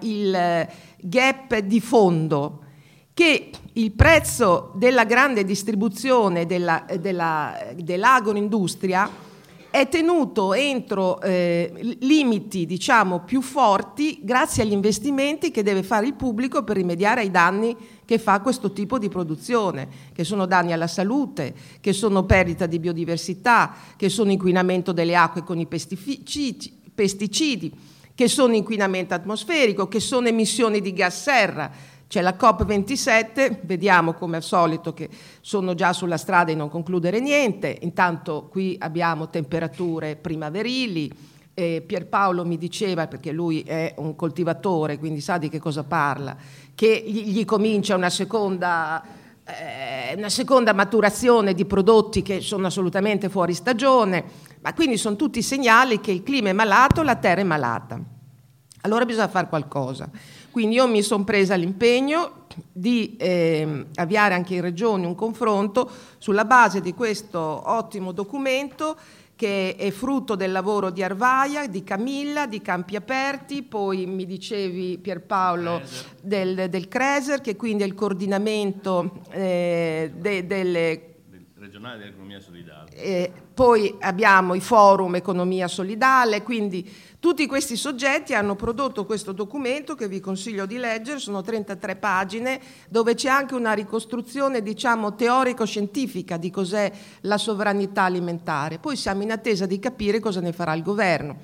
il gap di fondo che il prezzo della grande distribuzione della, della, dell'agroindustria è tenuto entro eh, limiti diciamo, più forti grazie agli investimenti che deve fare il pubblico per rimediare ai danni che fa questo tipo di produzione, che sono danni alla salute, che sono perdita di biodiversità, che sono inquinamento delle acque con i pesticidi che sono inquinamento atmosferico, che sono emissioni di gas serra c'è la COP27, vediamo come al solito che sono già sulla strada di non concludere niente, intanto qui abbiamo temperature primaverili, eh, Pierpaolo mi diceva, perché lui è un coltivatore, quindi sa di che cosa parla, che gli, gli comincia una seconda, eh, una seconda maturazione di prodotti che sono assolutamente fuori stagione, ma quindi sono tutti segnali che il clima è malato, la terra è malata. Allora bisogna fare qualcosa. Quindi io mi sono presa l'impegno di eh, avviare anche in regione un confronto sulla base di questo ottimo documento che è frutto del lavoro di Arvaia, di Camilla, di Campi Aperti, poi mi dicevi Pierpaolo del, del Creser, che quindi è il coordinamento eh, de, delle regionale dell'economia solidale. Eh, poi abbiamo i forum economia solidale, quindi tutti questi soggetti hanno prodotto questo documento che vi consiglio di leggere, sono 33 pagine, dove c'è anche una ricostruzione diciamo teorico-scientifica di cos'è la sovranità alimentare. Poi siamo in attesa di capire cosa ne farà il governo.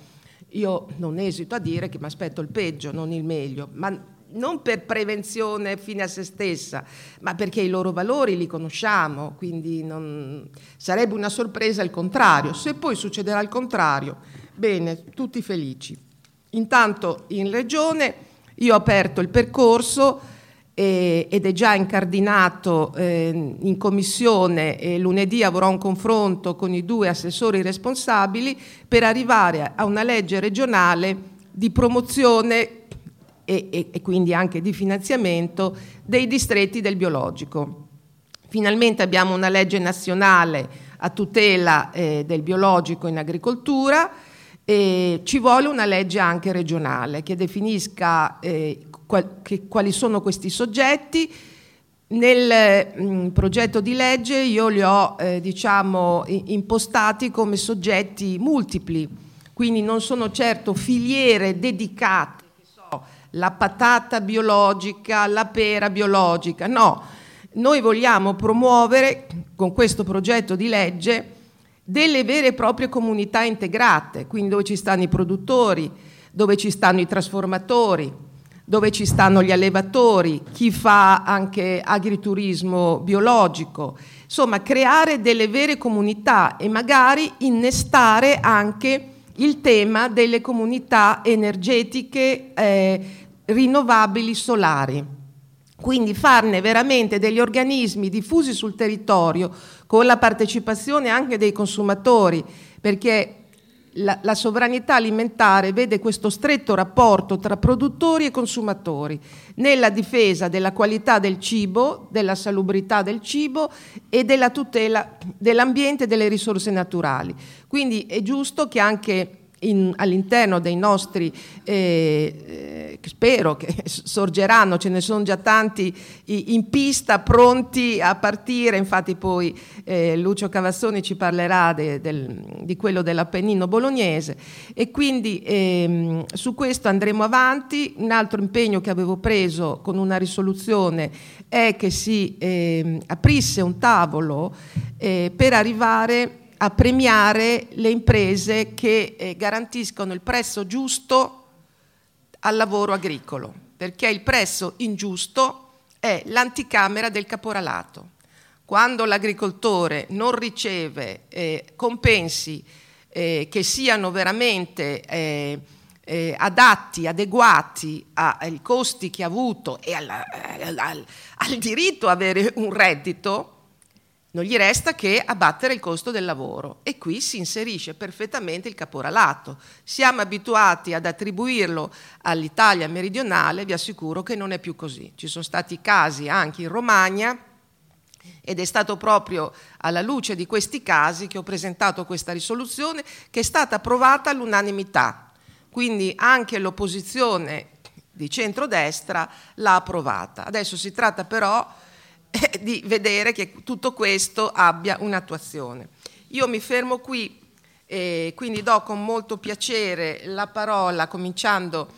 Io non esito a dire che mi aspetto il peggio, non il meglio, ma non per prevenzione fine a se stessa, ma perché i loro valori li conosciamo, quindi non... sarebbe una sorpresa il contrario. Se poi succederà il contrario, Bene, tutti felici. Intanto in Regione io ho aperto il percorso eh, ed è già incardinato eh, in commissione e lunedì avrò un confronto con i due assessori responsabili per arrivare a una legge regionale di promozione e, e, e quindi anche di finanziamento dei distretti del biologico. Finalmente abbiamo una legge nazionale a tutela eh, del biologico in agricoltura e ci vuole una legge anche regionale che definisca eh, qual, che, quali sono questi soggetti. Nel mh, mm, progetto di legge io li ho eh, diciamo, impostati come soggetti multipli, quindi non sono certo filiere dedicate, so, la patata biologica, la pera biologica, no. Noi vogliamo promuovere con questo progetto di legge delle vere e proprie comunità integrate, quindi dove ci stanno i produttori, dove ci stanno i trasformatori, dove ci stanno gli allevatori, chi fa anche agriturismo biologico, insomma creare delle vere comunità e magari innestare anche il tema delle comunità energetiche eh, rinnovabili solari. Quindi farne veramente degli organismi diffusi sul territorio con la partecipazione anche dei consumatori, perché la, la, sovranità alimentare vede questo stretto rapporto tra produttori e consumatori nella difesa della qualità del cibo, della salubrità del cibo e della tutela dell'ambiente e delle risorse naturali. Quindi è giusto che anche in, all'interno dei nostri, eh, eh, spero che sorgeranno, ce ne sono già tanti in pista pronti a partire, infatti poi eh, Lucio Cavassoni ci parlerà de, del, di quello dell'Appennino bolognese e quindi ehm, su questo andremo avanti. Un altro impegno che avevo preso con una risoluzione è che si ehm, aprisse un tavolo eh, per arrivare a premiare le imprese che eh, garantiscono il prezzo giusto al lavoro agricolo, perché il prezzo ingiusto è l'anticamera del caporalato. Quando l'agricoltore non riceve eh, compensi eh, che siano veramente eh, eh, adatti, adeguati ai costi che ha avuto e al, al, al, al diritto a avere un reddito, non gli resta che abbattere il costo del lavoro e qui si inserisce perfettamente il caporalato. Siamo abituati ad attribuirlo all'Italia meridionale, vi assicuro che non è più così. Ci sono stati casi anche in Romagna ed è stato proprio alla luce di questi casi che ho presentato questa risoluzione che è stata approvata all'unanimità. Quindi anche l'opposizione di centrodestra l'ha approvata. Adesso si tratta però di vedere che tutto questo abbia un'attuazione. Io mi fermo qui e quindi do con molto piacere la parola, cominciando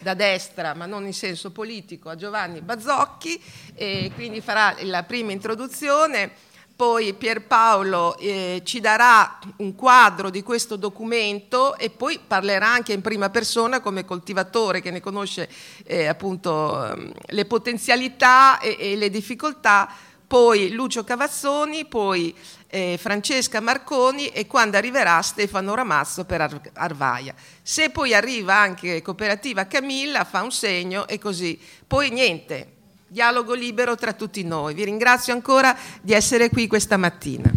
da destra, ma non in senso politico, a Giovanni Bazzocchi, e quindi farà la prima introduzione poi Pierpaolo eh, ci darà un quadro di questo documento e poi parlerà anche in prima persona come coltivatore che ne conosce eh, appunto ehm, le potenzialità e, e, le difficoltà, poi Lucio Cavazzoni, poi eh, Francesca Marconi e quando arriverà Stefano Ramazzo per Ar- Arvaia. Se poi arriva anche Cooperativa Camilla fa un segno e così. Poi niente, dialogo libero tra tutti noi. Vi ringrazio ancora di essere qui questa mattina.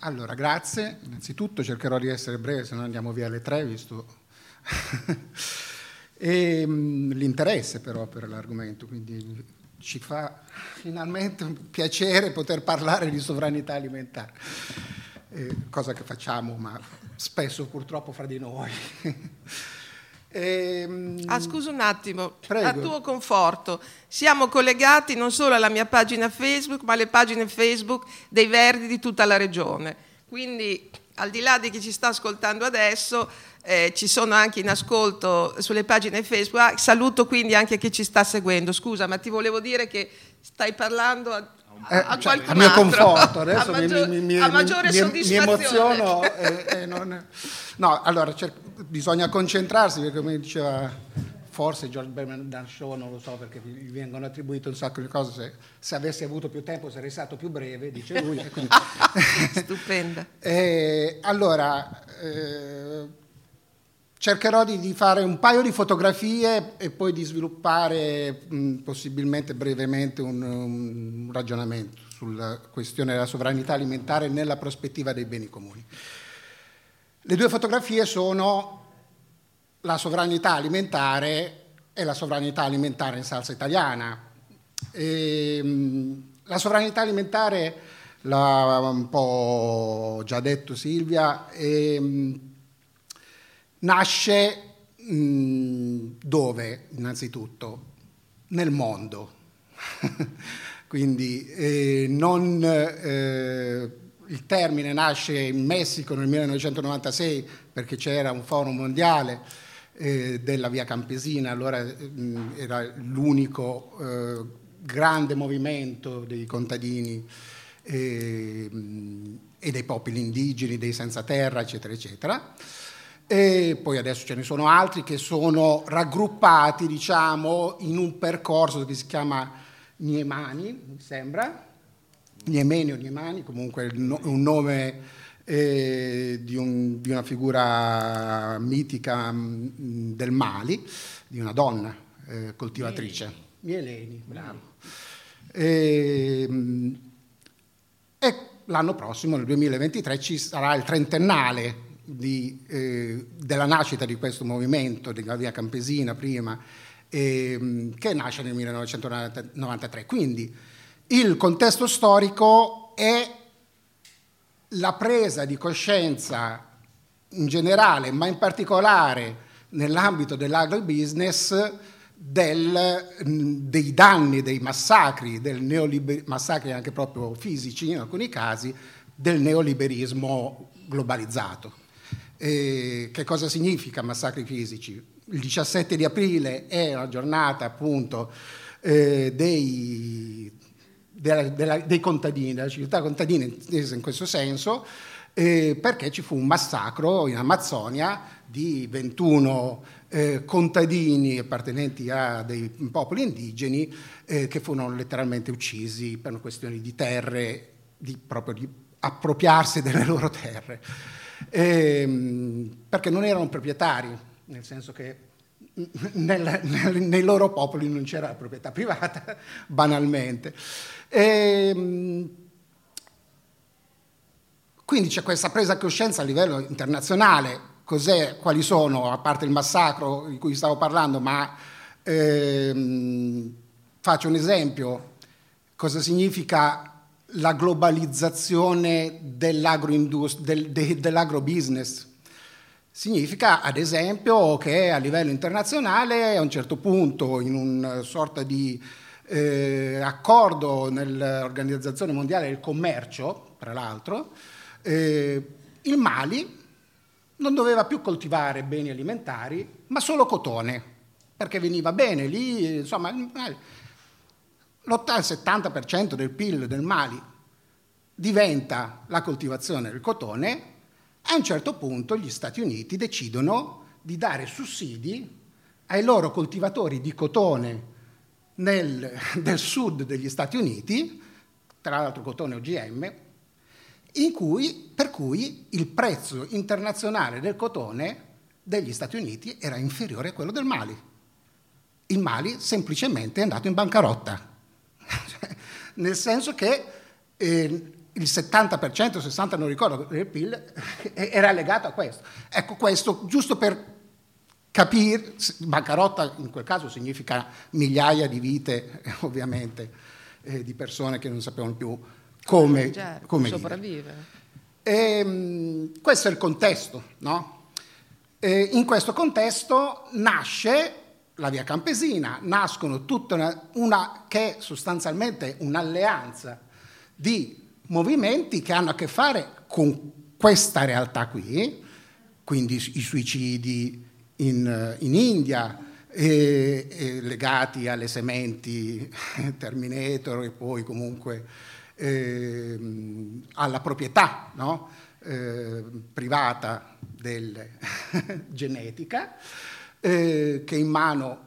Allora, grazie. Innanzitutto cercherò di essere breve, se no andiamo via alle tre, visto e, mh, l'interesse però per l'argomento, quindi ci fa finalmente un piacere poter parlare di sovranità alimentare, eh, cosa che facciamo, ma spesso purtroppo fra di noi. e, ehm, ah, scusa un attimo, prego. a tuo conforto, siamo collegati non solo alla mia pagina Facebook, ma alle pagine Facebook dei Verdi di tutta la regione. Quindi, al di là di chi ci sta ascoltando adesso, eh, ci sono anche in ascolto sulle pagine Facebook. Ah, saluto quindi anche chi ci sta seguendo. Scusa, ma ti volevo dire che stai parlando a, eh, a cioè, a mio conforto, adesso a, maggior, mi, mi, a maggiore mi. Mi emoziono. e, e non... No, allora cer- bisogna concentrarsi perché come diceva forse George Bernard Shaw, non lo so perché gli vengono attribuite un sacco di cose, se, se avessi avuto più tempo sarei stato più breve, dice lui. Quindi... Stupenda. eh, allora, eh, Cercherò di, di, fare un paio di fotografie e poi di sviluppare mh, possibilmente brevemente un, un, ragionamento sulla questione della sovranità alimentare nella prospettiva dei beni comuni. Le due fotografie sono la sovranità alimentare e la sovranità alimentare in salsa italiana. E, mh, la sovranità alimentare l'ha un po' già detto Silvia. E, Nasce mh, dove, innanzitutto? Nel mondo. Quindi eh, non, eh, il termine nasce in Messico nel 1996 perché c'era un forum mondiale eh, della via campesina, allora mh, era l'unico eh, grande movimento dei contadini eh, e dei popoli indigeni, dei senza terra, eccetera, eccetera e poi adesso ce ne sono altri che sono raggruppati, diciamo, in un percorso che si chiama Niemani, mi sembra, Niemeni o Niemani, comunque un nome eh, di, un, di, una figura mitica mh, mm, del Mali, di una donna eh, coltivatrice. Mieleni, bravo. E, ehm, e l'anno prossimo, nel 2023, ci sarà il trentennale di, eh, della nascita di questo movimento, della via campesina prima, eh, che nasce nel 1993. Quindi il contesto storico è la presa di coscienza in generale, ma in particolare nell'ambito dell'agrobusiness, del, dei danni, dei massacri, del neoliber- massacri anche proprio fisici in alcuni casi, del neoliberismo globalizzato. Eh, che cosa significa massacri fisici? Il 17 di aprile è la giornata appunto eh, dei, della, della, dei contadini, della civiltà contadina intesa in questo senso, eh, perché ci fu un massacro in Amazzonia di 21 eh, contadini appartenenti a dei popoli indigeni eh, che furono letteralmente uccisi per questioni di terre, di, proprio di appropriarsi delle loro terre ehm, perché non erano proprietari, nel senso che nel, nel, nei loro popoli non c'era proprietà privata, banalmente. E, ehm, quindi c'è questa presa di coscienza a livello internazionale, cos'è, quali sono, a parte il massacro di cui stavo parlando, ma ehm, faccio un esempio, cosa significa la globalizzazione. Del, de, dell'agrobusiness. Significa, ad esempio, che a livello internazionale, a un certo punto, in una sorta di eh, accordo nell'Organizzazione Mondiale del Commercio, tra l'altro, eh, il Mali non doveva più coltivare beni alimentari, ma solo cotone, perché veniva bene lì, insomma, l'80-70% del PIL del Mali diventa la coltivazione del cotone, a un certo punto gli Stati Uniti decidono di dare sussidi ai loro coltivatori di cotone nel, del sud degli Stati Uniti, tra l'altro cotone OGM, cui, per cui il prezzo internazionale del cotone degli Stati Uniti era inferiore a quello del Mali. Il Mali semplicemente è andato in bancarotta, nel senso che eh, il 70%, 60% non ricordo del PIL era legato a questo. Ecco questo giusto per capire, bancarotta in quel caso significa migliaia di vite ovviamente eh, di persone che non sapevano più come, certo, come sopravvivere. E, ehm, questo è il contesto, no? E in questo contesto nasce la via campesina, nascono tutta una, una che è sostanzialmente un'alleanza di movimenti che hanno a che fare con questa realtà qui, quindi i suicidi in, in India, e, e legati alle sementi Terminator e poi comunque eh, alla proprietà no? eh, privata del genetica, eh, che in mano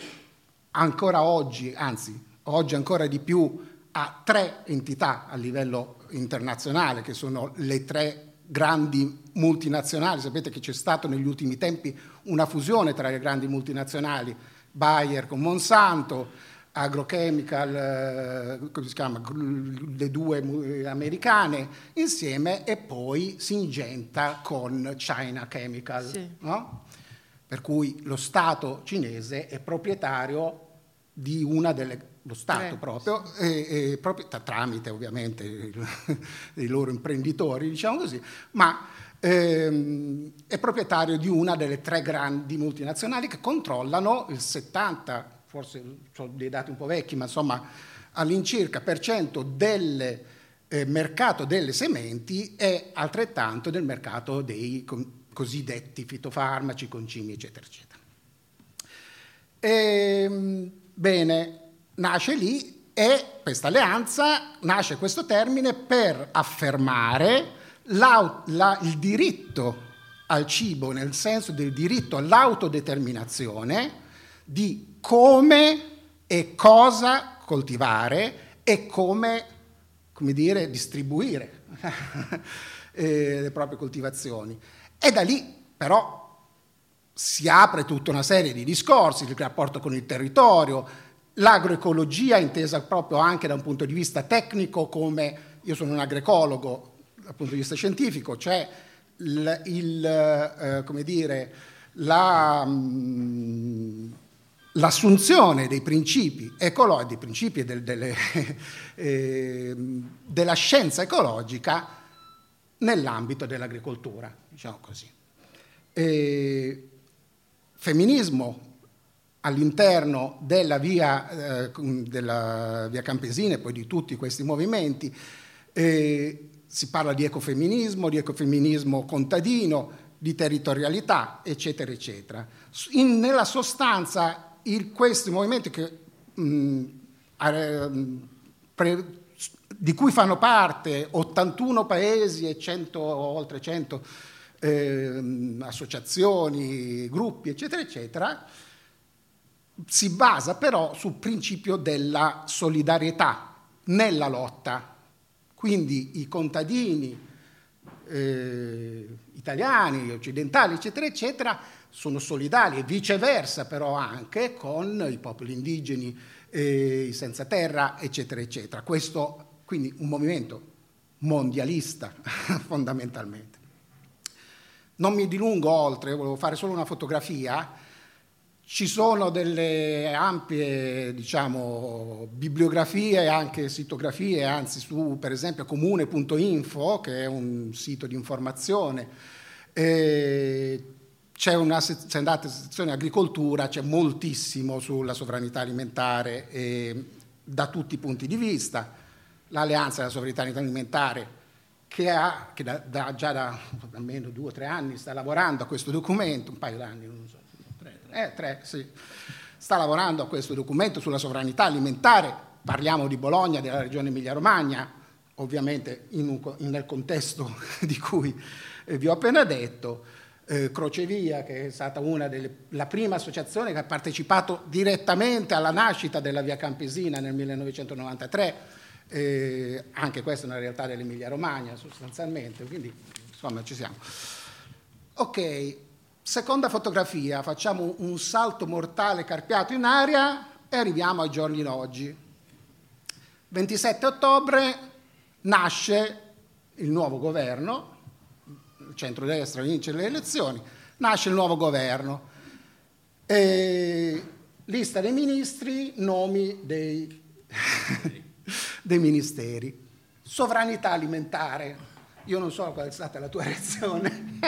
ancora oggi, anzi oggi ancora di più, ha tre entità a livello internazionale, che sono le tre grandi multinazionali. Sapete che c'è stato negli ultimi tempi una fusione tra le grandi multinazionali, Bayer con Monsanto, Agrochemical, eh, come si chiama, le due americane insieme e poi Singenta con China Chemical. Sì. No? Per cui lo Stato cinese è proprietario di una delle lo Stato eh. proprio, e, e proprio, tramite ovviamente i loro imprenditori, diciamo così, ma ehm, è proprietario di una delle tre grandi multinazionali che controllano il 70, forse sono dei dati un po' vecchi, ma insomma all'incirca per cento del eh, mercato delle sementi e altrettanto del mercato dei cosiddetti fitofarmaci, concimi, eccetera, eccetera. E, ehm, bene, nasce lì e questa alleanza nasce questo termine per affermare la, la, il diritto al cibo, nel senso del diritto all'autodeterminazione di come e cosa coltivare e come, come dire, distribuire eh, le proprie coltivazioni. E da lì però si apre tutta una serie di discorsi, il rapporto con il territorio, l'agroecologia intesa proprio anche da un punto di vista tecnico come io sono un agroecologo dal punto di vista scientifico, cioè il, il, eh, come dire, la, mh, l'assunzione dei principi ecologici, dei principi del, delle, eh, della scienza ecologica nell'ambito dell'agricoltura, diciamo così. E femminismo all'interno della via, eh, della via campesina e poi di tutti questi movimenti. Eh, si parla di ecofemminismo, di ecofemminismo contadino, di territorialità, eccetera, eccetera. In, nella sostanza, il, questi movimenti che, mh, pre, di cui fanno parte 81 paesi e 100, oltre 100 eh, associazioni, gruppi, eccetera, eccetera, si basa però sul principio della solidarietà nella lotta. Quindi i contadini eh, italiani, occidentali, eccetera, eccetera, sono solidari e viceversa però anche con i popoli indigeni, eh, i senza terra, eccetera, eccetera. Questo quindi un movimento mondialista fondamentalmente. Non mi dilungo oltre, volevo fare solo una fotografia ci sono delle ampie diciamo, bibliografie anche sitografie, anzi su per esempio comune.info, che è un sito di informazione. E c'è una, se andate in sezione agricoltura, c'è moltissimo sulla sovranità alimentare e, da tutti i punti di vista. L'Alleanza della sovranità alimentare, che, ha, che da, da, già da almeno due o tre anni sta lavorando a questo documento, un paio d'anni, non so eh, tre, sì. Sta lavorando a questo documento sulla sovranità alimentare, parliamo di Bologna, della regione Emilia-Romagna, ovviamente in un, nel contesto di cui eh, vi ho appena detto, eh, Crocevia, che è stata una delle, la prima associazione che ha partecipato direttamente alla nascita della Via Campesina nel 1993, eh, anche questa è una realtà dell'Emilia Romagna sostanzialmente, quindi insomma ci siamo. Ok, Seconda fotografia, facciamo un salto mortale carpiato in aria e arriviamo ai giorni d'oggi. 27 ottobre nasce il nuovo governo, centrodestra vince le elezioni, nasce il nuovo governo. E lista dei ministri, nomi dei, dei ministeri. Sovranità alimentare. Io non so qual è stata la tua reazione.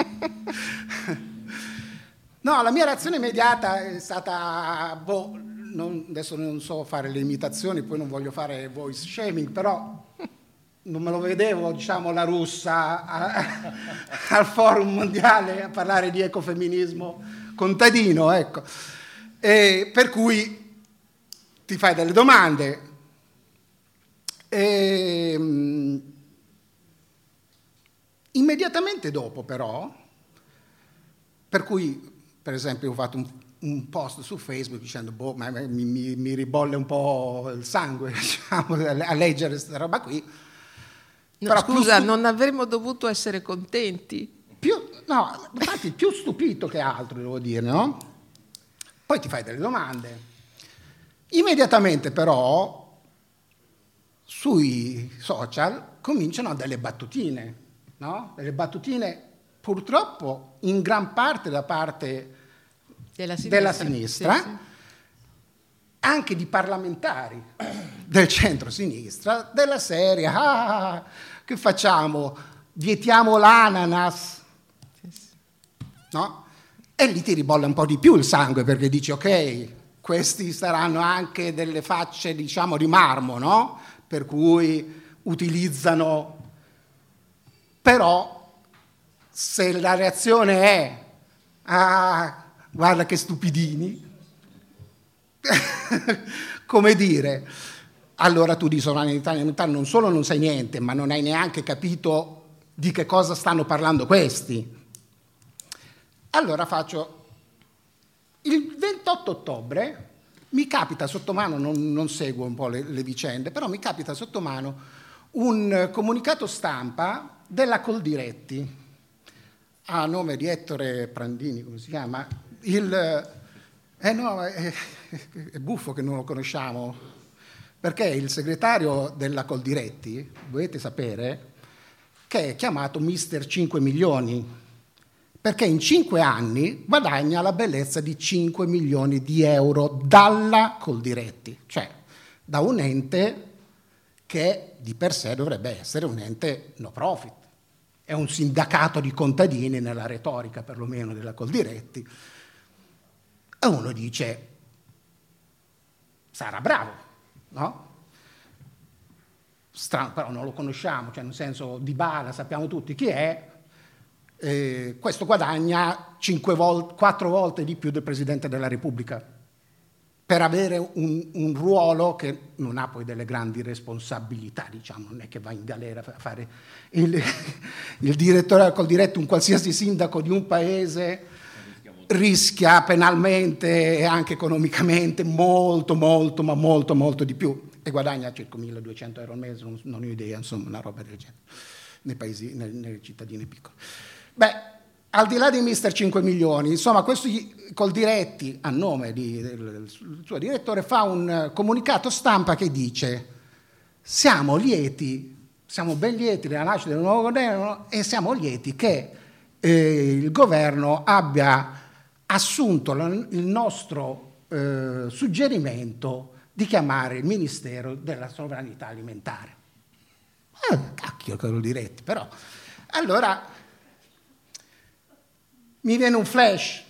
No, la mia reazione immediata è stata, boh, non, adesso non so fare le imitazioni, poi non voglio fare voice shaming, però non me lo vedevo, diciamo, la russa a, al forum mondiale a parlare di ecofemminismo contadino, ecco. E per cui ti fai delle domande. E, ehm, immediatamente dopo, però, per cui per esempio ho fatto un, un post su Facebook dicendo, boh, ma mi, mi, mi, ribolle un po' il sangue, diciamo, a leggere questa roba qui. No, scusa, stu- non avremmo dovuto essere contenti. Più, no, infatti più stupito che altro, devo dire, no? Poi ti fai delle domande. Immediatamente però sui social cominciano delle battutine, no? Delle battutine purtroppo in gran parte da parte della sinistra, della sinistra sì, sì. anche di parlamentari del centro-sinistra, della serie, ah, che facciamo? Vietiamo l'ananas? No? E lì ti ribolla un po' di più il sangue perché dici, ok, questi saranno anche delle facce, diciamo, di marmo, no? Per cui utilizzano... Però se la reazione è ah, guarda che stupidini, come dire, allora tu di sovranità non solo non sai niente, ma non hai neanche capito di che cosa stanno parlando questi. Allora faccio il 28 ottobre mi capita sotto mano, non, non seguo un po' le, le, vicende, però mi capita sotto mano un comunicato stampa della Coldiretti, a nome di Ettore Prandini, come si chiama, il... Eh no, è, è buffo che non lo conosciamo, perché il segretario della Coldiretti, dovete sapere, che è chiamato Mister 5 milioni, perché in 5 anni guadagna la bellezza di 5 milioni di euro dalla Coldiretti, cioè da un ente che di per sé dovrebbe essere un ente no profit. È un sindacato di contadini nella retorica perlomeno della Coldiretti, e uno dice sarà bravo, no? Strano, però non lo conosciamo, cioè nel senso di Bala sappiamo tutti chi è, eh, questo guadagna vol- quattro volte di più del Presidente della Repubblica per avere un, un, ruolo che non ha poi delle grandi responsabilità, diciamo, non è che va in galera a fare il, il direttore col diretto, un qualsiasi sindaco di un paese rischia penalmente e anche economicamente molto, molto, ma molto, molto di più e guadagna circa 1200 euro al mese, non, non ho idea, insomma, una roba del genere, nei paesi, nelle, nelle cittadine piccole. Beh, al di là di Mister 5 milioni, insomma, questo col diretti, a nome di, del, suo direttore, fa un comunicato stampa che dice siamo lieti, siamo ben lieti della nascita del nuovo governo e siamo lieti che eh, il governo abbia assunto il nostro eh, suggerimento di chiamare il Ministero della Sovranità Alimentare. Eh, cacchio che lo direte, però. Allora, mi viene un flash,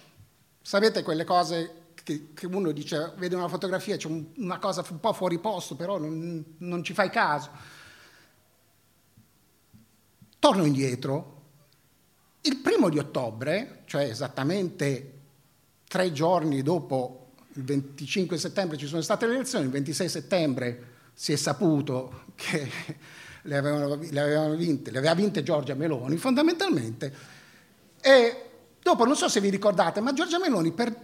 sapete quelle cose che, che uno dice, vede una fotografia, c'è un, una cosa un po' fuori posto, però non, non ci fai caso. Torno indietro, il primo di ottobre, cioè esattamente tre giorni dopo il 25 settembre ci sono state le elezioni, il 26 settembre si è saputo che le, avevano, le, avevano vinte, le aveva vinte Giorgia Meloni fondamentalmente. E dopo, non so se vi ricordate, ma Giorgia Meloni per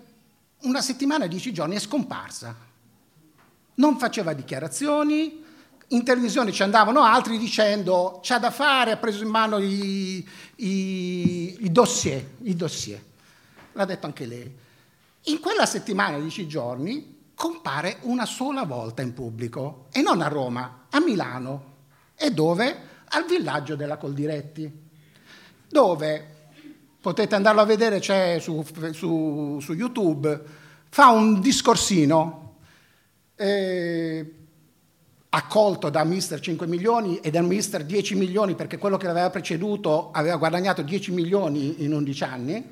una settimana, dieci giorni è scomparsa. Non faceva dichiarazioni, in televisione ci andavano altri dicendo c'ha da fare, ha preso in mano i, i, i, dossier, i dossier. L'ha detto anche lei. In quella settimana, dieci giorni, compare una sola volta in pubblico, e non a Roma, a Milano. E dove? Al villaggio della Coldiretti, dove potete andarlo a vedere, c'è su, su, su YouTube, fa un discorsino. Eh, accolto da mister 5 milioni e da mister 10 milioni perché quello che l'aveva preceduto aveva guadagnato 10 milioni in 11 anni,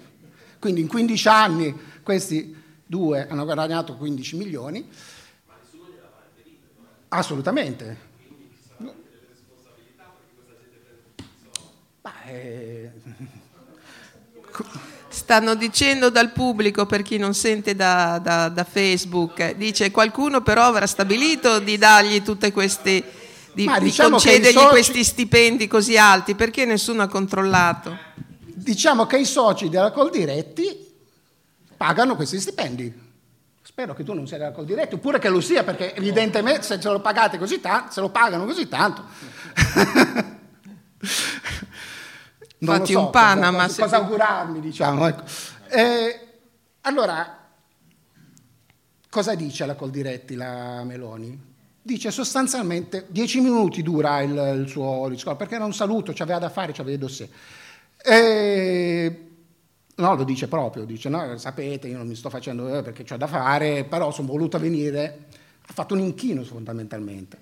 quindi in 15 anni questi due hanno guadagnato 15 milioni. Ma nessuno gliela fa ferito, Assolutamente. Beh, Stanno dicendo dal pubblico, per chi non sente da, da, da Facebook, dice qualcuno però avrà stabilito di dargli tutte queste, di, di diciamo concedergli soci... questi stipendi così alti, perché nessuno ha controllato? Diciamo che i soci della Coldiretti pagano questi stipendi. Spero che tu non sia della Coldiretti, oppure che lo sia, perché evidentemente se ce lo pagate così tanto, se lo pagano così tanto. non Fatti so, un Panama. Cosa, cosa augurarmi, diciamo. Ecco. Eh, allora, cosa dice la Coldiretti, la Meloni? Dice sostanzialmente 10 minuti dura il, il suo discorso, perché era un saluto, c'aveva da fare, c'aveva i dossier. Eh, no, lo dice proprio, dice no, sapete, io non mi sto facendo eh, perché ho da fare, però sono voluta venire. Ha fatto un inchino fondamentalmente.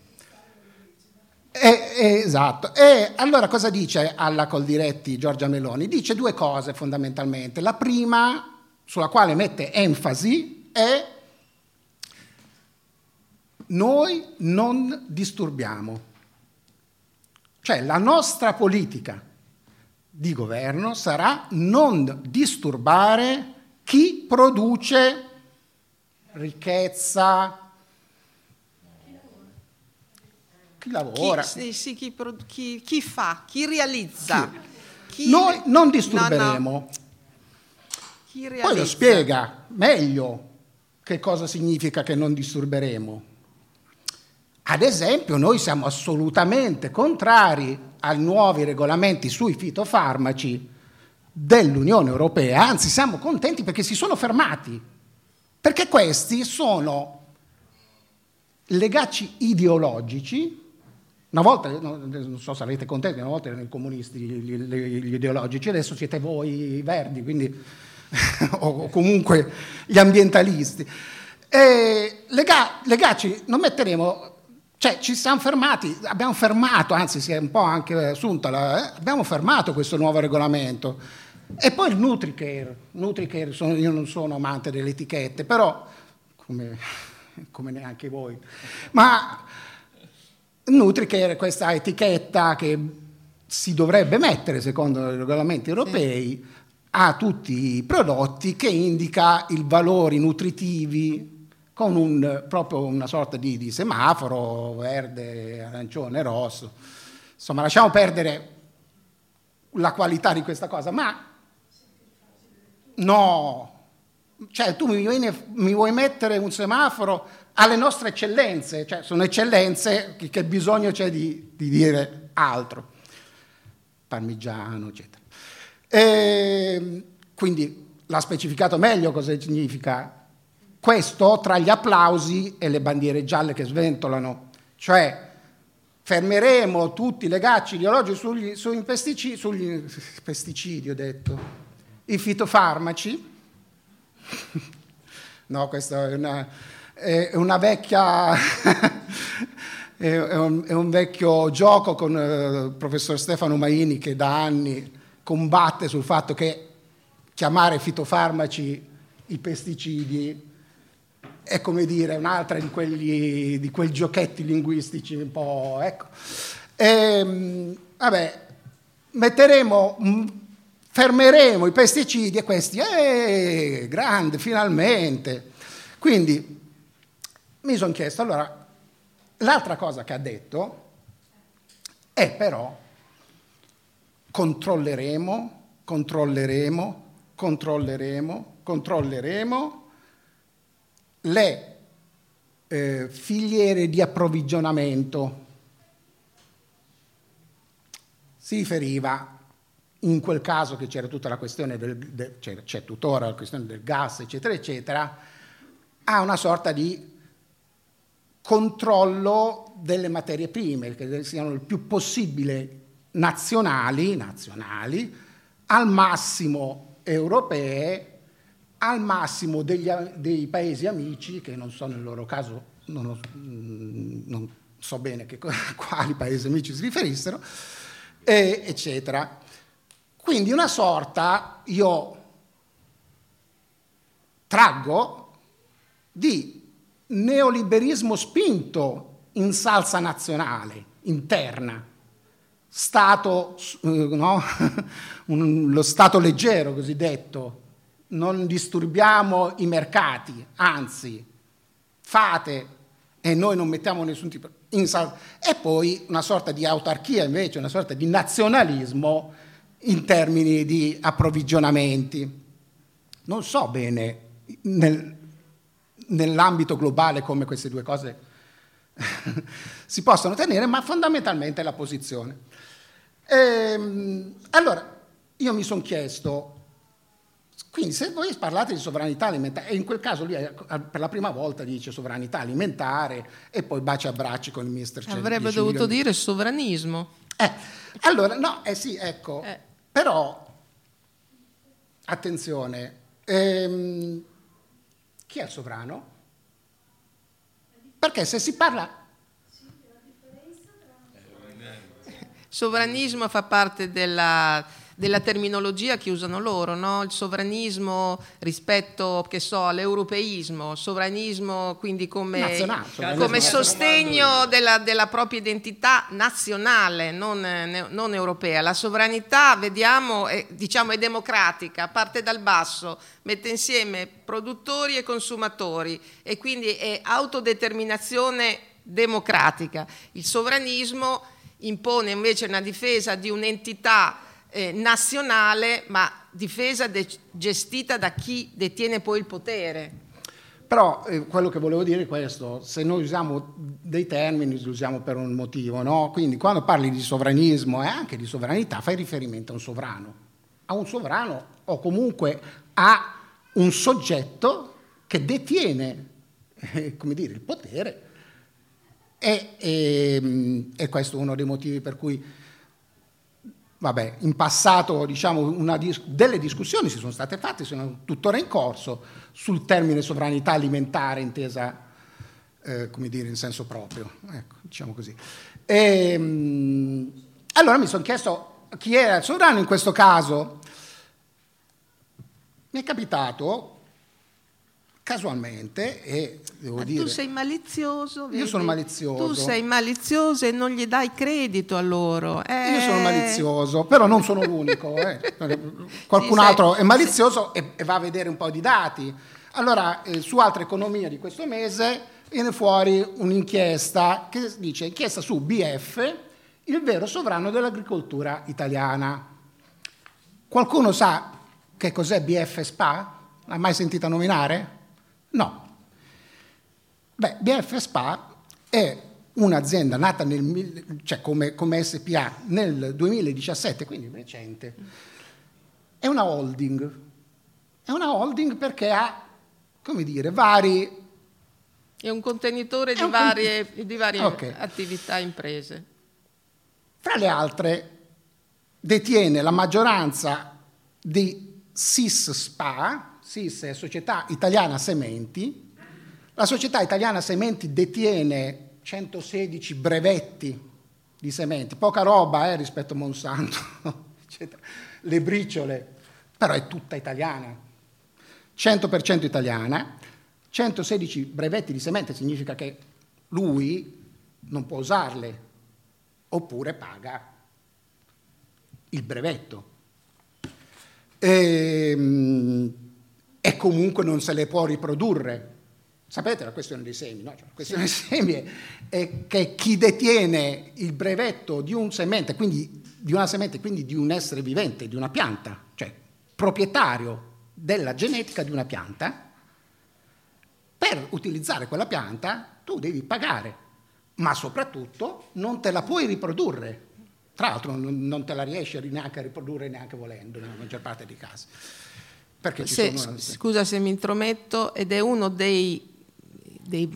Eh, esatto. E allora cosa dice alla Coldiretti Giorgia Meloni? Dice due cose fondamentalmente. La prima, sulla quale mette enfasi, è noi non disturbiamo. Cioè la nostra politica di governo sarà non disturbare chi produce ricchezza, chi lavora. Chi, sì, chi, chi, chi, fa, chi realizza. Chi... Noi non disturberemo. No, no. Poi lo spiega meglio che cosa significa che non disturberemo. Ad esempio, noi siamo assolutamente contrari ai nuovi regolamenti sui fitofarmaci dell'Unione Europea, anzi siamo contenti perché si sono fermati, perché questi sono legacci ideologici una volta, non so se avete contenti, una volta erano i comunisti gli, gli, ideologici, adesso siete voi i verdi, quindi, o comunque gli ambientalisti. E lega, legacci, non metteremo cioè ci siamo fermati, abbiamo fermato, anzi si è un po' anche assunta, la, eh, abbiamo fermato questo nuovo regolamento. E poi il NutriCare, NutriCare sono, io non sono amante delle etichette, però come, come neanche voi, ma NutriCare, questa etichetta che si dovrebbe mettere secondo i regolamenti europei sì. a tutti i prodotti che indica i valori nutritivi con un, proprio una sorta di, di semaforo verde, arancione, rosso. Insomma, lasciamo perdere la qualità di questa cosa, ma no, cioè tu mi, vieni, mi vuoi mettere un semaforo alle nostre eccellenze, cioè sono eccellenze che, che bisogno c'è di, di, dire altro, parmigiano, eccetera. E, quindi l'ha specificato meglio cosa significa questo tra gli applausi e le bandiere gialle che sventolano, cioè fermeremo tutti i legacci ideologici sugli, sugli, pesticidi, sugli pesticidi, ho detto, i fitofarmaci, no, questa è una, è una vecchia... è, un, è, un, vecchio gioco con eh, il professor Stefano Maini che da anni combatte sul fatto che chiamare fitofarmaci i pesticidi è come dire un'altra di, quelli, di quei giochetti linguistici un po'... Ecco. E, ehm, vabbè, metteremo, fermeremo i pesticidi e questi, eh, grande, finalmente. Quindi mi sono chiesto, allora, l'altra cosa che ha detto è però controlleremo, controlleremo, controlleremo, controlleremo le eh, filiere di approvvigionamento. Si riferiva in quel caso che c'era tutta la questione del, de, c'è, c'è tuttora la questione del gas, eccetera, eccetera, a una sorta di controllo delle materie prime, che siano il più possibile nazionali, nazionali al massimo europee al massimo degli, dei paesi amici, che non so nel loro caso, non, ho, mm, non so bene che, quali paesi amici si riferissero, e, eccetera. Quindi una sorta, io traggo, di neoliberismo spinto in salsa nazionale, interna, stato, eh, no? lo stato leggero cosiddetto, non disturbiamo i mercati, anzi, fate e noi non mettiamo nessun tipo in sal- e poi una sorta di autarchia invece, una sorta di nazionalismo in termini di approvvigionamenti. Non so bene nel, nell'ambito globale come queste due cose si possono tenere, ma fondamentalmente è la posizione. Ehm, allora, io mi sono chiesto quindi se voi parlate di sovranità alimentare, e in quel caso lui eh, per la prima volta dice sovranità alimentare e poi bacia a bracci con il mister Avrebbe dovuto milioni. dire sovranismo. Eh, allora, no, eh sì, ecco, eh. però, attenzione, ehm, chi è il sovrano? Perché se si parla... Sovranismo fa parte della della terminologia che usano loro, no? il sovranismo rispetto so, all'europeismo, sovranismo quindi come, nazionale, come sostegno della, della, propria identità nazionale, non, non, europea. La sovranità, vediamo, è, diciamo, è democratica, parte dal basso, mette insieme produttori e consumatori e quindi è autodeterminazione democratica. Il sovranismo impone invece una difesa di un'entità eh, nazionale, ma difesa de- gestita da chi detiene poi il potere. Però eh, quello che volevo dire è questo, se noi usiamo dei termini li usiamo per un motivo, no? quindi quando parli di sovranismo e anche di sovranità fai riferimento a un sovrano, a un sovrano o comunque a un soggetto che detiene eh, come dire, il potere e, e, ehm, e questo è uno dei motivi per cui Vabbè, in passato diciamo, dis- delle discussioni si sono state fatte, sono tuttora in corso, sul termine sovranità alimentare intesa eh, come dire, in senso proprio. Ecco, diciamo così. E, ehm, allora mi sono chiesto chi era il sovrano in questo caso. Mi è capitato casualmente e devo Ma dire... Tu sei malizioso. Vedi? Io sono malizioso. Tu sei malizioso e non gli dai credito a loro. Eh... Io sono malizioso, però non sono l'unico. Eh. Qualcun sì, altro sei... è malizioso e, e, va a vedere un po' di dati. Allora, eh, su altre economie di questo mese viene fuori un'inchiesta che dice inchiesta su BF, il vero sovrano dell'agricoltura italiana. Qualcuno sa che cos'è BF SPA? L'ha mai sentita nominare? No. Beh, BF Spa è un'azienda nata nel, cioè come, come, SPA nel 2017, quindi recente. È una holding. È una holding perché ha, come dire, vari... È un contenitore è di, un varie, cont... di varie okay. attività imprese. Fra le altre, detiene la maggioranza di SIS SPA, SIS è Società Italiana Sementi, la Società Italiana Sementi detiene 116 brevetti di sementi, poca roba eh, rispetto a Monsanto, le briciole, però è tutta italiana, 100% italiana, 116 brevetti di semente significa che lui non può usarle, oppure paga il brevetto. Ehm, e comunque non se le può riprodurre. Sapete la questione dei semi? No? Cioè, la questione dei semi è, che chi detiene il brevetto di un semente, quindi di una semente, quindi di un essere vivente, di una pianta, cioè proprietario della genetica di una pianta, per utilizzare quella pianta tu devi pagare, ma soprattutto non te la puoi riprodurre. Tra l'altro non, te la riesci neanche a riprodurre neanche volendo nella maggior parte dei casi. Se, sono... Scusa se mi intrometto, ed è uno dei dei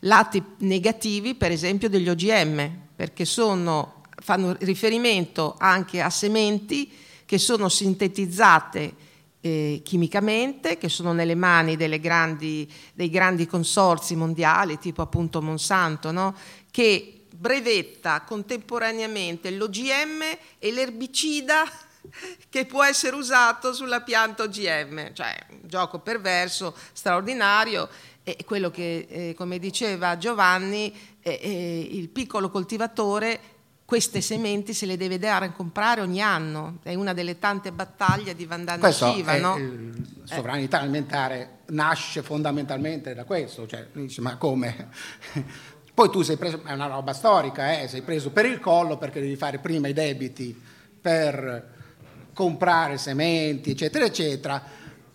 lati negativi, per esempio, degli OGM, perché sono, fanno riferimento anche a sementi che sono sintetizzate eh, chimicamente, che sono nelle mani grandi, dei grandi consorzi mondiali, tipo appunto Monsanto, no? che brevetta contemporaneamente l'OGM e l'erbicida che può essere usato sulla pianta OGM, cioè un gioco perverso, straordinario e quello che, eh, come diceva Giovanni, eh, eh, il piccolo coltivatore queste sementi se le deve dare a comprare ogni anno, è una delle tante battaglie di Vandana Shiva. No? La sovranità alimentare nasce fondamentalmente da questo, cioè, dice, ma come? Poi tu sei preso, è una roba storica, eh? sei preso per il collo perché devi fare prima i debiti per comprare sementi, eccetera, eccetera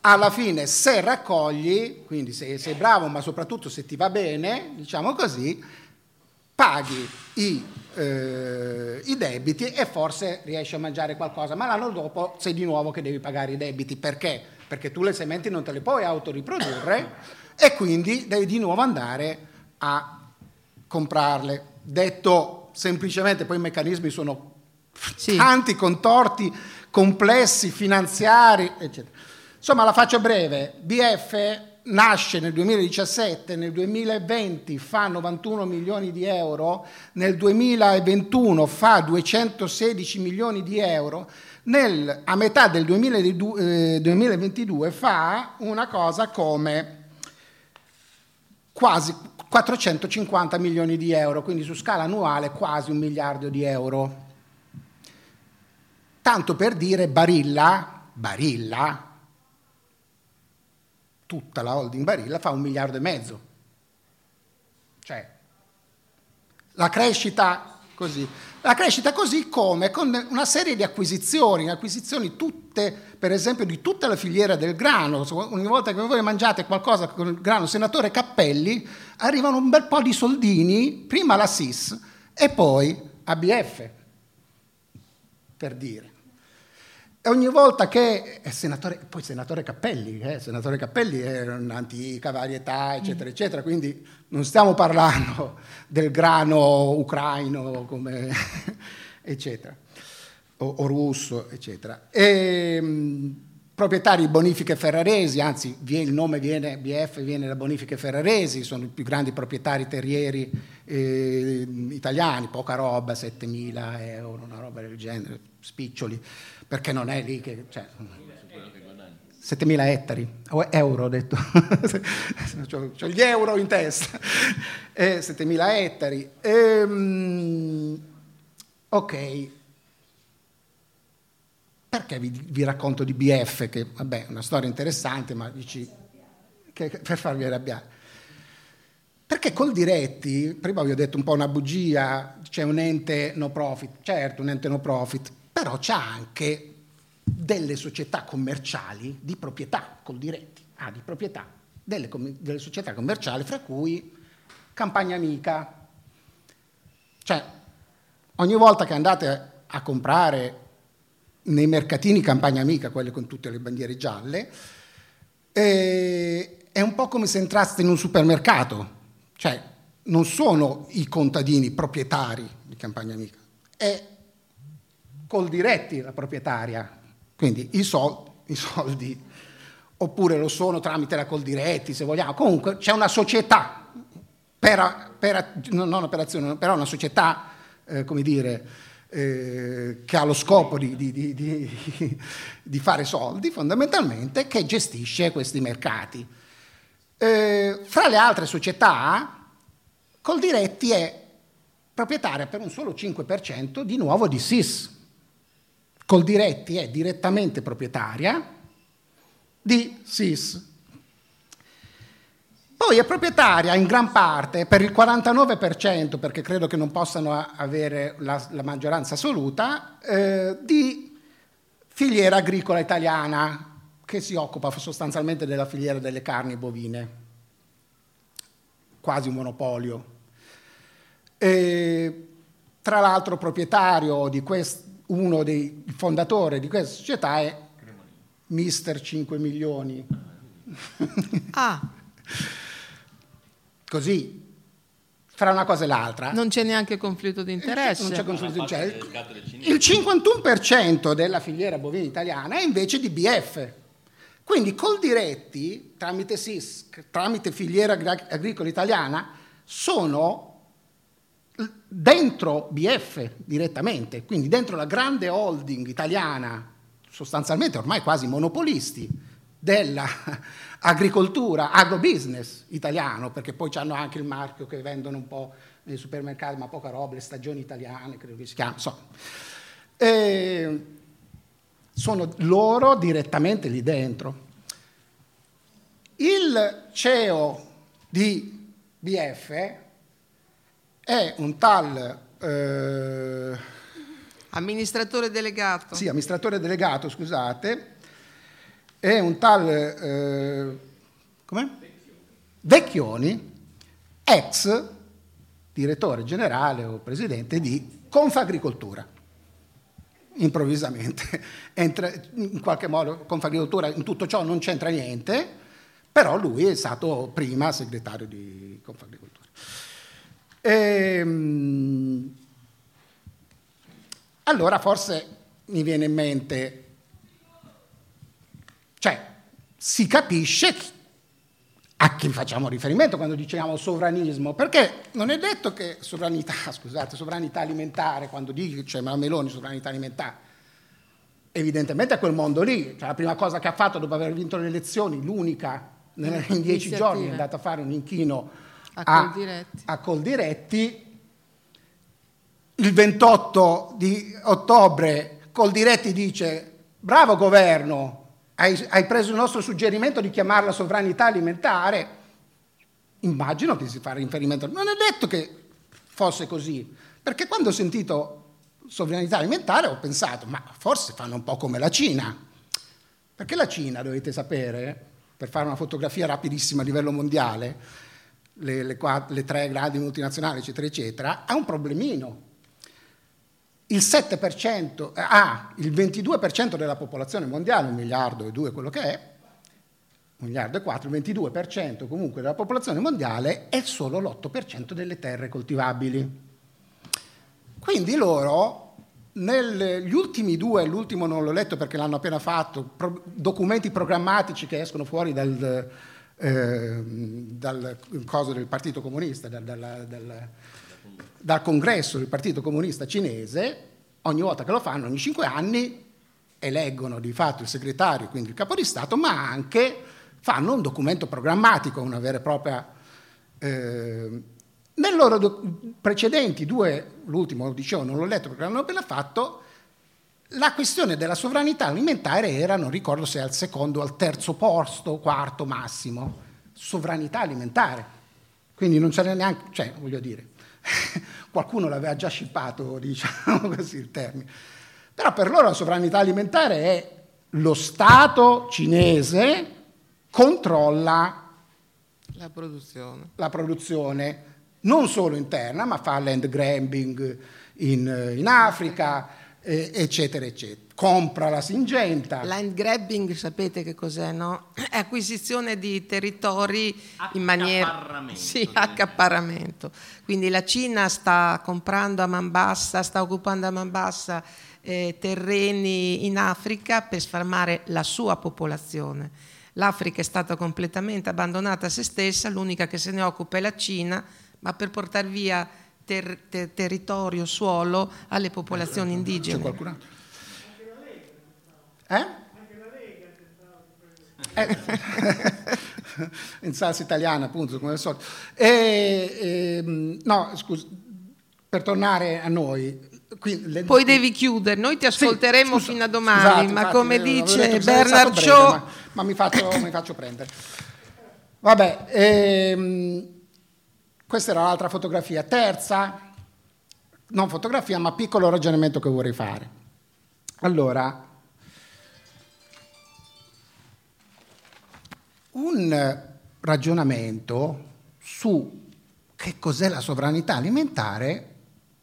alla fine se raccogli, quindi se sei bravo, ma soprattutto se ti va bene, diciamo così, paghi i, eh, i, debiti e forse riesci a mangiare qualcosa, ma l'anno dopo sei di nuovo che devi pagare i debiti. Perché? Perché tu le sementi non te le puoi autoriprodurre e quindi devi di nuovo andare a comprarle. Detto semplicemente, poi i meccanismi sono sì. tanti, contorti, complessi, finanziari, eccetera. Insomma, la faccio breve. BF nasce nel 2017, nel 2020 fa 91 milioni di euro, nel 2021 fa 216 milioni di euro, nel, a metà del 2022, eh, 2022 fa una cosa come quasi 450 milioni di euro, quindi su scala annuale quasi un miliardo di euro. Tanto per dire Barilla, Barilla tutta la holding Barilla fa un miliardo e mezzo. Cioè, la crescita così. La crescita così come con una serie di acquisizioni, acquisizioni tutte, per esempio, di tutta la filiera del grano. Ogni volta che voi mangiate qualcosa con il grano senatore Cappelli, arrivano un bel po' di soldini, prima la SIS e poi ABF, per dire. E ogni volta che senatore, poi senatore Cappelli, eh, senatore Cappelli è un'antica varietà, eccetera, mm. eccetera, quindi non stiamo parlando del grano ucraino, come, eccetera, o, o, russo, eccetera. E, mh, proprietari di bonifiche ferraresi, anzi il nome viene, BF viene da bonifiche ferraresi, sono i più grandi proprietari terrieri eh, italiani, poca roba, 7.000 euro, una roba del genere, spiccioli perché non è lì che... Cioè, 7.000 ettari, euro ho detto, ho gli euro in testa, eh, 7.000 ettari. Ehm, ok, perché vi, vi, racconto di BF, che vabbè è una storia interessante, ma dici che, per farvi arrabbiare. Perché col diretti, prima vi ho detto un po' una bugia, c'è un ente no profit, certo un ente no profit, però c'ha anche delle società commerciali di proprietà, col diretti, ah, di proprietà, delle, delle società commerciali, fra cui Campagna Amica. Cioè, ogni volta che andate a comprare nei mercatini Campagna Amica, quelli con tutte le bandiere gialle, eh, è un po' come se entraste in un supermercato, cioè non sono i contadini proprietari di Campagna Amica, è col diretti la proprietaria, quindi i, sol- i soldi oppure lo sono tramite la Coldiretti, se vogliamo. Comunque c'è una società, per, per, non operazione, però una società, eh, come dire, eh, che ha lo scopo di, di, di, di, fare soldi fondamentalmente, che gestisce questi mercati. Eh, fra le altre società, Coldiretti è proprietaria per un solo 5% di nuovo di SIS. Coldiretti è direttamente proprietaria di SIS. Poi è proprietaria in gran parte, per il 49%, perché credo che non possano avere la, la maggioranza assoluta, eh, di filiera agricola italiana, che si occupa sostanzialmente della filiera delle carni bovine, quasi un monopolio. E, tra l'altro proprietario di quest, uno dei fondatori di questa società è Mister 5 milioni. Ah. Così, fra una cosa e l'altra. Non c'è neanche conflitto di interesse. Non c'è conflitto di interesse. Il 51% della filiera bovina italiana è invece di BF. Quindi col diretti, tramite SIS, tramite filiera agricola italiana, sono dentro BF direttamente, quindi dentro la grande holding italiana, sostanzialmente ormai quasi monopolisti della agricoltura, agrobusiness italiano, perché poi hanno anche il marchio che vendono un po' nei supermercati, ma poca roba, le stagioni italiane, credo che si chiama, insomma. E sono loro direttamente lì dentro. Il CEO di BF è un tal... Eh, amministratore delegato. Sì, amministratore delegato, scusate, è un tal eh, Vecchioni, ex direttore generale o presidente di Confagricoltura. Improvvisamente, Entra, in qualche modo Confagricoltura in tutto ciò non c'entra niente, però lui è stato prima segretario di Confagricoltura. Ehm, allora forse mi viene in mente cioè, si capisce a chi facciamo riferimento quando diciamo sovranismo, perché non è detto che sovranità, scusate, sovranità alimentare, quando dici cioè Meloni sovranità alimentare, evidentemente è quel mondo lì, cioè la prima cosa che ha fatto dopo aver vinto le elezioni, l'unica in dieci giorni è andata a fare un inchino a, a, Coldiretti. Il 28 di ottobre Coldiretti dice bravo governo, hai, hai preso il nostro suggerimento di chiamarla sovranità alimentare, immagino che si fa riferimento. Non è detto che fosse così, perché quando ho sentito sovranità alimentare ho pensato, ma forse fanno un po' come la Cina, perché la Cina, dovete sapere, per fare una fotografia rapidissima a livello mondiale, le, le, le tre grandi multinazionali, eccetera, eccetera, ha un problemino il 7% ha ah, il 22% della popolazione mondiale, un miliardo e due quello che è, un miliardo e quattro, il 22% comunque della popolazione mondiale è solo l'8% delle terre coltivabili. Quindi loro, negli ultimi due, l'ultimo non l'ho letto perché l'hanno appena fatto, documenti programmatici che escono fuori dal, eh, dal coso del Partito Comunista, dal, dal, dal dal congresso del Partito Comunista Cinese, ogni volta che lo fanno, ogni cinque anni, eleggono di fatto il segretario, quindi il capo di Stato, ma anche fanno un documento programmatico, una vera e propria... Eh, nei loro do- precedenti due, l'ultimo dicevo non l'ho letto perché l'hanno appena fatto, la questione della sovranità alimentare era, non ricordo se al secondo o al terzo posto, quarto massimo, sovranità alimentare. Quindi non c'era neanche, cioè voglio dire, qualcuno l'aveva già scippato, diciamo così il termine. Però per loro la sovranità alimentare è lo Stato cinese controlla la produzione. la produzione, non solo interna, ma fa land grabbing in, in Africa, eh, eccetera, eccetera compra la Singenta. Land grabbing sapete che cos'è, no? È acquisizione di territori in maniera... Sì, accaparramento. Quindi la Cina sta comprando a man bassa, sta occupando a man bassa eh, terreni in Africa per sfarmare la sua popolazione. l'Africa è stata completamente abbandonata a se stessa, l'unica che se ne occupa è la Cina, ma per portare via ter- ter- territorio, suolo alle popolazioni indigene. C'è qualcun altro? Eh? Eh, in salsa italiana, appunto, come al solito. E, e, no, scusa, per tornare a noi. Qui, le... Poi devi chiudere, noi ti ascolteremo sì, scusa, fino a domani, scusate, ma infatti, come dice Bernard Shaw... Ma, ma mi, faccio, mi, faccio, prendere. Vabbè, ehm, questa era l'altra fotografia. Terza, non fotografia, ma piccolo ragionamento che vorrei fare. Allora, un ragionamento su che cos'è la sovranità alimentare,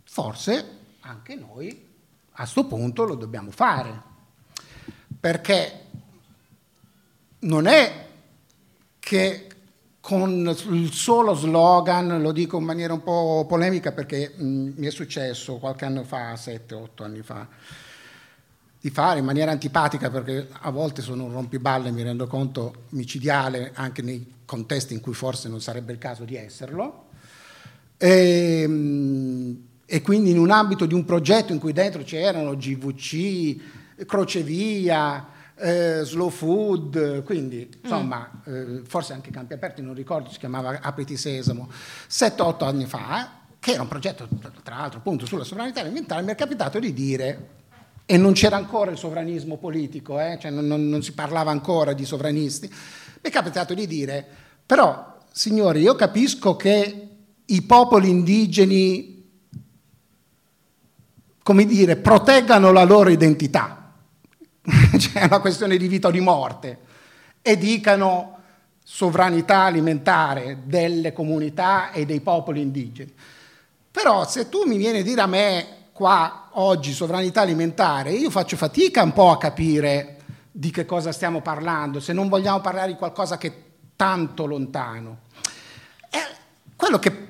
forse anche noi a questo punto lo dobbiamo fare, perché non è che con il solo slogan, lo dico in maniera un po' polemica perché mh, mi è successo qualche anno fa, 7-8 anni fa, di fare in maniera antipatica perché a volte sono un rompiballe, mi rendo conto, micidiale anche nei contesti in cui forse non sarebbe il caso di esserlo. E, ehm, e quindi in un ambito di un progetto in cui dentro c'erano GVC, crocevia, eh, slow food, quindi insomma, mm. eh, forse anche Campi Aperti, non ricordo, si chiamava Apriti Sesamo, 7-8 anni fa, che era un progetto tra l'altro appunto sulla sovranità alimentare, mi è capitato di dire e non c'era ancora il sovranismo politico, eh? cioè non, non, non, si parlava ancora di sovranisti, mi è capitato di dire, però signori, io capisco che i popoli indigeni, come dire, proteggano la loro identità, cioè è una questione di vita o di morte, e dicano sovranità alimentare delle comunità e dei popoli indigeni. Però se tu mi vieni a dire a me qua oggi sovranità alimentare, io faccio fatica un po' a capire di che cosa stiamo parlando, se non vogliamo parlare di qualcosa che è tanto lontano. E quello che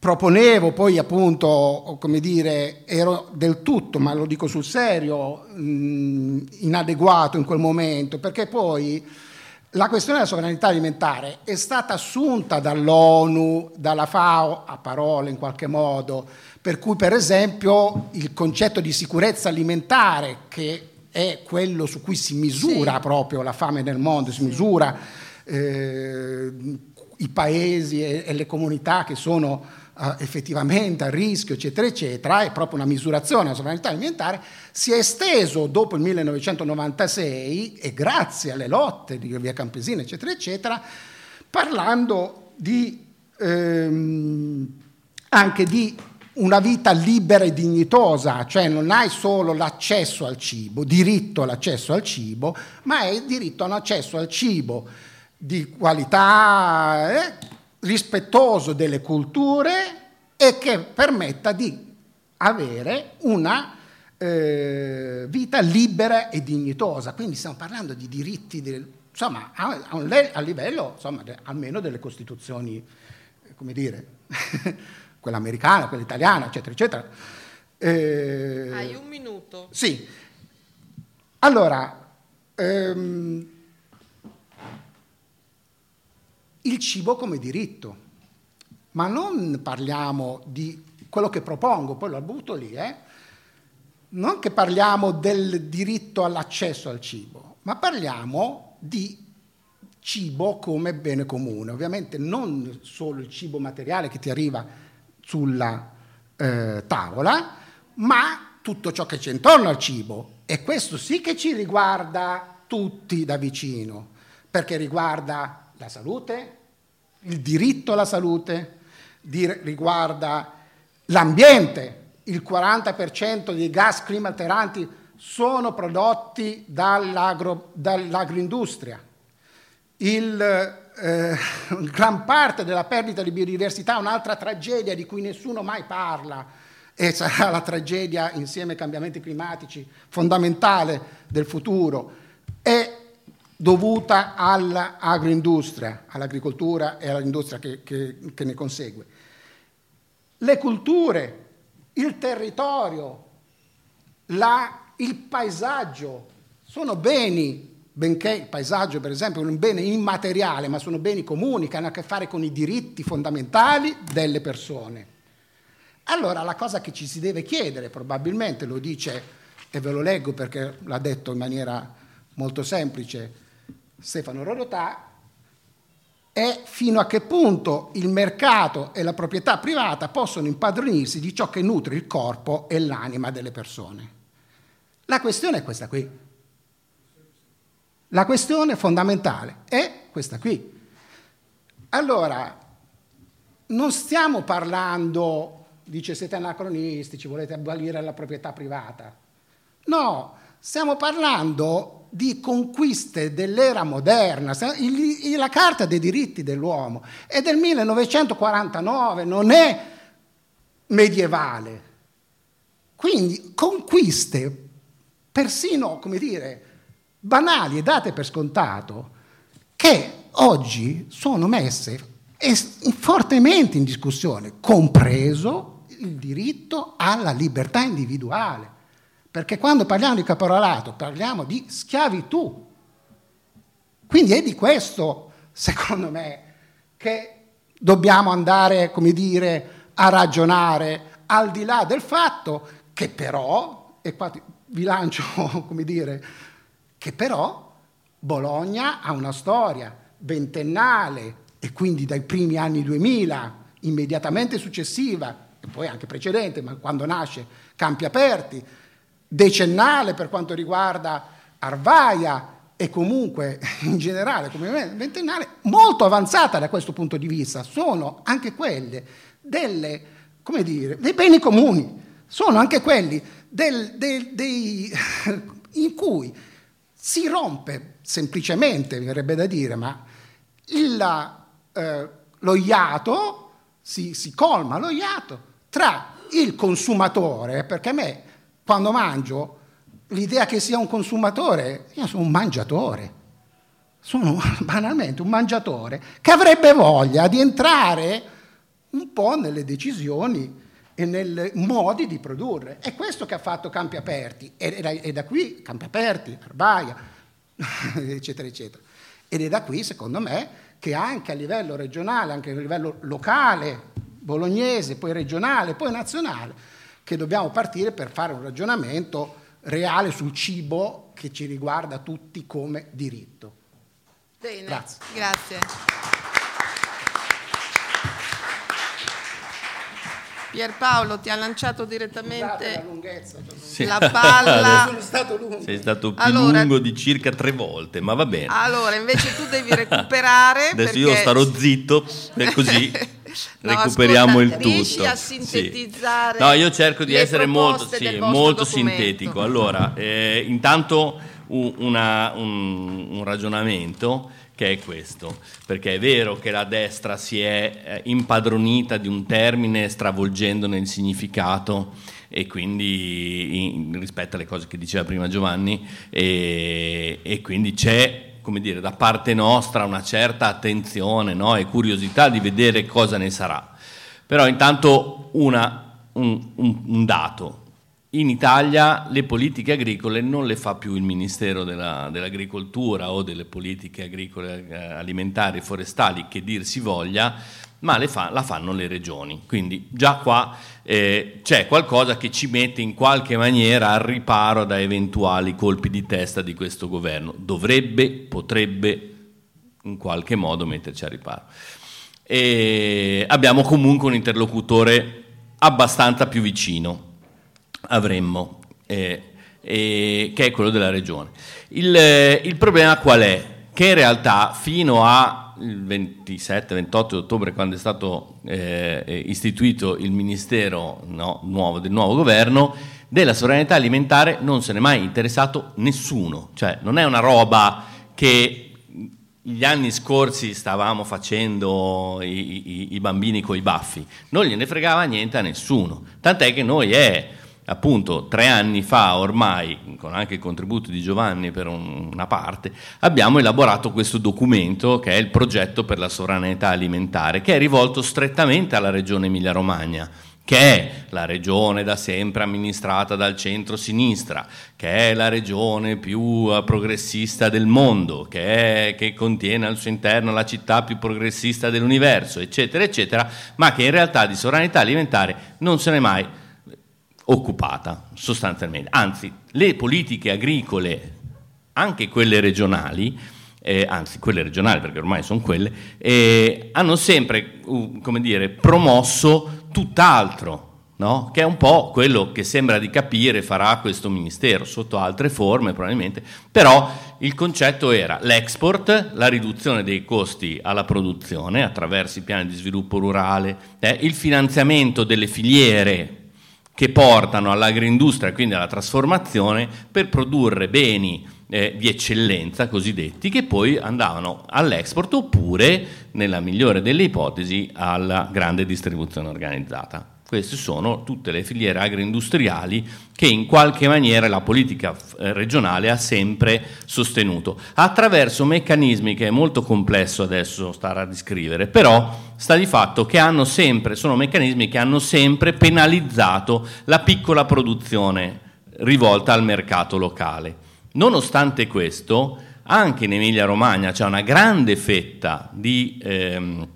proponevo poi appunto, come dire, ero del tutto, ma lo dico sul serio, inadeguato in quel momento, perché poi la questione della sovranità alimentare è stata assunta dall'ONU, dalla FAO, a parole in qualche modo, per cui per esempio il concetto di sicurezza alimentare, che è quello su cui si misura sì. proprio la fame nel mondo, si misura eh, i paesi e, e, le comunità che sono eh, effettivamente a rischio, eccetera, eccetera, è proprio una misurazione della sovranità alimentare, si è esteso dopo il 1996 e grazie alle lotte di via Campesina, eccetera, eccetera, parlando di, ehm, anche di una vita libera e dignitosa, cioè non hai solo l'accesso al cibo, diritto all'accesso al cibo, ma hai diritto all'accesso al cibo di qualità, eh, rispettoso delle culture e che permetta di avere una eh, vita libera e dignitosa. Quindi stiamo parlando di diritti, del, insomma, a, a, a livello insomma, de, almeno delle costituzioni, come dire. quella americana, quella italiana, eccetera, eccetera. Eh, Hai un minuto. Sì. Allora, ehm, il cibo come diritto, ma non parliamo di quello che propongo, poi lo butto lì, eh? non che parliamo del diritto all'accesso al cibo, ma parliamo di cibo come bene comune, ovviamente non solo il cibo materiale che ti arriva sulla eh, tavola, ma tutto ciò che c'è intorno al cibo. E questo sì che ci riguarda tutti da vicino, perché riguarda la salute, il diritto alla salute, riguarda l'ambiente. Il 40% dei gas climalteranti sono prodotti dall'agro, dall'agroindustria. Il eh, gran parte della perdita di biodiversità, un'altra tragedia di cui nessuno mai parla, e sarà la tragedia insieme ai cambiamenti climatici fondamentale del futuro, è dovuta all'agroindustria, all'agricoltura e all'industria che, che, che ne consegue. Le culture, il territorio, la, il paesaggio sono beni benché il paesaggio per esempio è un bene immateriale, ma sono beni comuni che hanno a che fare con i diritti fondamentali delle persone. Allora la cosa che ci si deve chiedere, probabilmente lo dice, e ve lo leggo perché l'ha detto in maniera molto semplice Stefano Rodotà, è fino a che punto il mercato e la proprietà privata possono impadronirsi di ciò che nutre il corpo e l'anima delle persone. La questione è questa qui. La questione fondamentale è questa qui. Allora, non stiamo parlando, dice siete anacronistici, volete abolire la proprietà privata. No, stiamo parlando di conquiste dell'era moderna. La Carta dei diritti dell'uomo è del 1949, non è medievale. Quindi conquiste persino, come dire, banali e date per scontato, che oggi sono messe fortemente in discussione, compreso il diritto alla libertà individuale. Perché quando parliamo di caporalato parliamo di schiavitù. Quindi è di questo, secondo me, che dobbiamo andare, come dire, a ragionare, al di là del fatto che però, e qua vi lancio, come dire, che però Bologna ha una storia ventennale e quindi dai primi anni 2000, immediatamente successiva, e poi anche precedente, ma quando nasce Campi Aperti, decennale per quanto riguarda Arvaia e comunque in generale come ventennale, molto avanzata da questo punto di vista, sono anche quelle delle, dire, dei beni comuni, sono anche quelli del, del, dei, in cui si rompe semplicemente, mi verrebbe da dire, ma il, eh, lo iato, si, si colma lo iato tra il consumatore, perché a me quando mangio l'idea che sia un consumatore, io sono un mangiatore, sono banalmente un mangiatore che avrebbe voglia di entrare un po' nelle decisioni e nei modi di produrre. È questo che ha fatto Campi Aperti, e da, qui Campi Aperti, Arbaia, eccetera, eccetera. Ed è da qui, secondo me, che anche a livello regionale, anche a livello locale, bolognese, poi regionale, poi nazionale, che dobbiamo partire per fare un ragionamento reale sul cibo che ci riguarda tutti come diritto. Bene, grazie. grazie. Pierpaolo ti ha lanciato direttamente sì. la palla. Sono stato lungo. Sei stato più allora, lungo di circa tre volte, ma va bene. Allora, invece tu devi recuperare. Adesso perché... io starò zitto così no, recuperiamo ascolta, il tutto. Riesci a sintetizzare? Sì. No, io cerco di essere molto, sì, molto sintetico. Allora, eh, intanto un, una, un, un ragionamento che è questo, perché è vero che la destra si è eh, impadronita di un termine stravolgendone il significato e quindi in, rispetto alle cose che diceva prima Giovanni e, e quindi c'è come dire, da parte nostra una certa attenzione no? e curiosità di vedere cosa ne sarà. Però intanto una, un, un, un dato, in Italia le politiche agricole non le fa più il Ministero della, dell'Agricoltura o delle politiche agricole, eh, alimentari e forestali, che dir si voglia, ma fa, la fanno le regioni. Quindi già qua eh, c'è qualcosa che ci mette in qualche maniera al riparo da eventuali colpi di testa di questo governo. Dovrebbe, potrebbe in qualche modo metterci al riparo. E abbiamo comunque un interlocutore abbastanza più vicino avremmo, eh, eh, che è quello della regione. Il, eh, il, problema qual è? Che in realtà fino al 27-28 ottobre, quando è stato eh, istituito il Ministero no, nuovo, del nuovo governo, della sovranità alimentare non se n'è mai interessato nessuno, cioè non è una roba che gli anni scorsi stavamo facendo i, i, i bambini coi baffi, non gliene fregava niente a nessuno, tant'è che noi è appunto tre anni fa ormai, con anche il contributo di Giovanni per un, una parte, abbiamo elaborato questo documento che è il progetto per la sovranità alimentare, che è rivolto strettamente alla regione Emilia-Romagna, che è la regione da sempre amministrata dal centro-sinistra, che è la regione più eh, progressista del mondo, che, è, che, contiene al suo interno la città più progressista dell'universo, eccetera, eccetera, ma che in realtà di sovranità alimentare non se n'è mai occupata sostanzialmente. Anzi, le politiche agricole, anche quelle regionali, eh, anzi quelle regionali perché ormai sono quelle, eh, hanno sempre uh, dire, promosso tutt'altro, no? che è un po' quello che sembra di capire farà questo Ministero, sotto altre forme probabilmente, però il concetto era l'export, la riduzione dei costi alla produzione attraverso i piani di sviluppo rurale, eh, il finanziamento delle filiere che portano all'agroindustria, quindi alla trasformazione, per produrre beni eh, di eccellenza cosiddetti che poi andavano all'export oppure, nella migliore delle ipotesi, alla grande distribuzione organizzata. Queste sono tutte le filiere agroindustriali che in qualche maniera la politica eh, regionale ha sempre sostenuto, attraverso meccanismi che è molto complesso adesso stare a descrivere, però sta di fatto che sempre, sono meccanismi che hanno sempre penalizzato la piccola produzione rivolta al mercato locale. Nonostante questo, anche in Emilia-Romagna c'è una grande fetta di, ehm,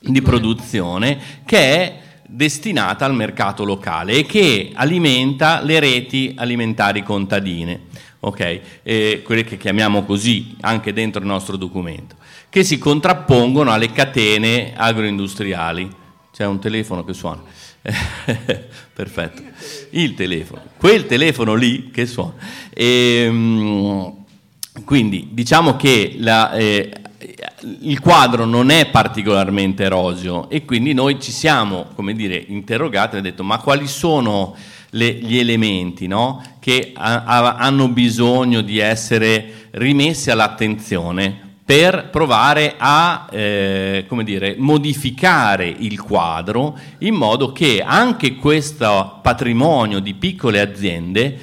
di produzione che è destinata al mercato locale e che alimenta le reti alimentari contadine, okay? eh, quelle che chiamiamo così anche dentro il nostro documento, che si contrappongono alle catene agroindustriali. C'è un telefono che suona. Perfetto. Il telefono. Quel telefono lì che suona. E, ehm, quindi diciamo che la, eh, il quadro non è particolarmente roseo e quindi noi ci siamo, come dire, interrogati e abbiamo detto ma quali sono le, gli elementi no? che a, a, hanno bisogno di essere rimessi all'attenzione per provare a eh, dire, modificare il quadro in modo che anche questo patrimonio di piccole aziende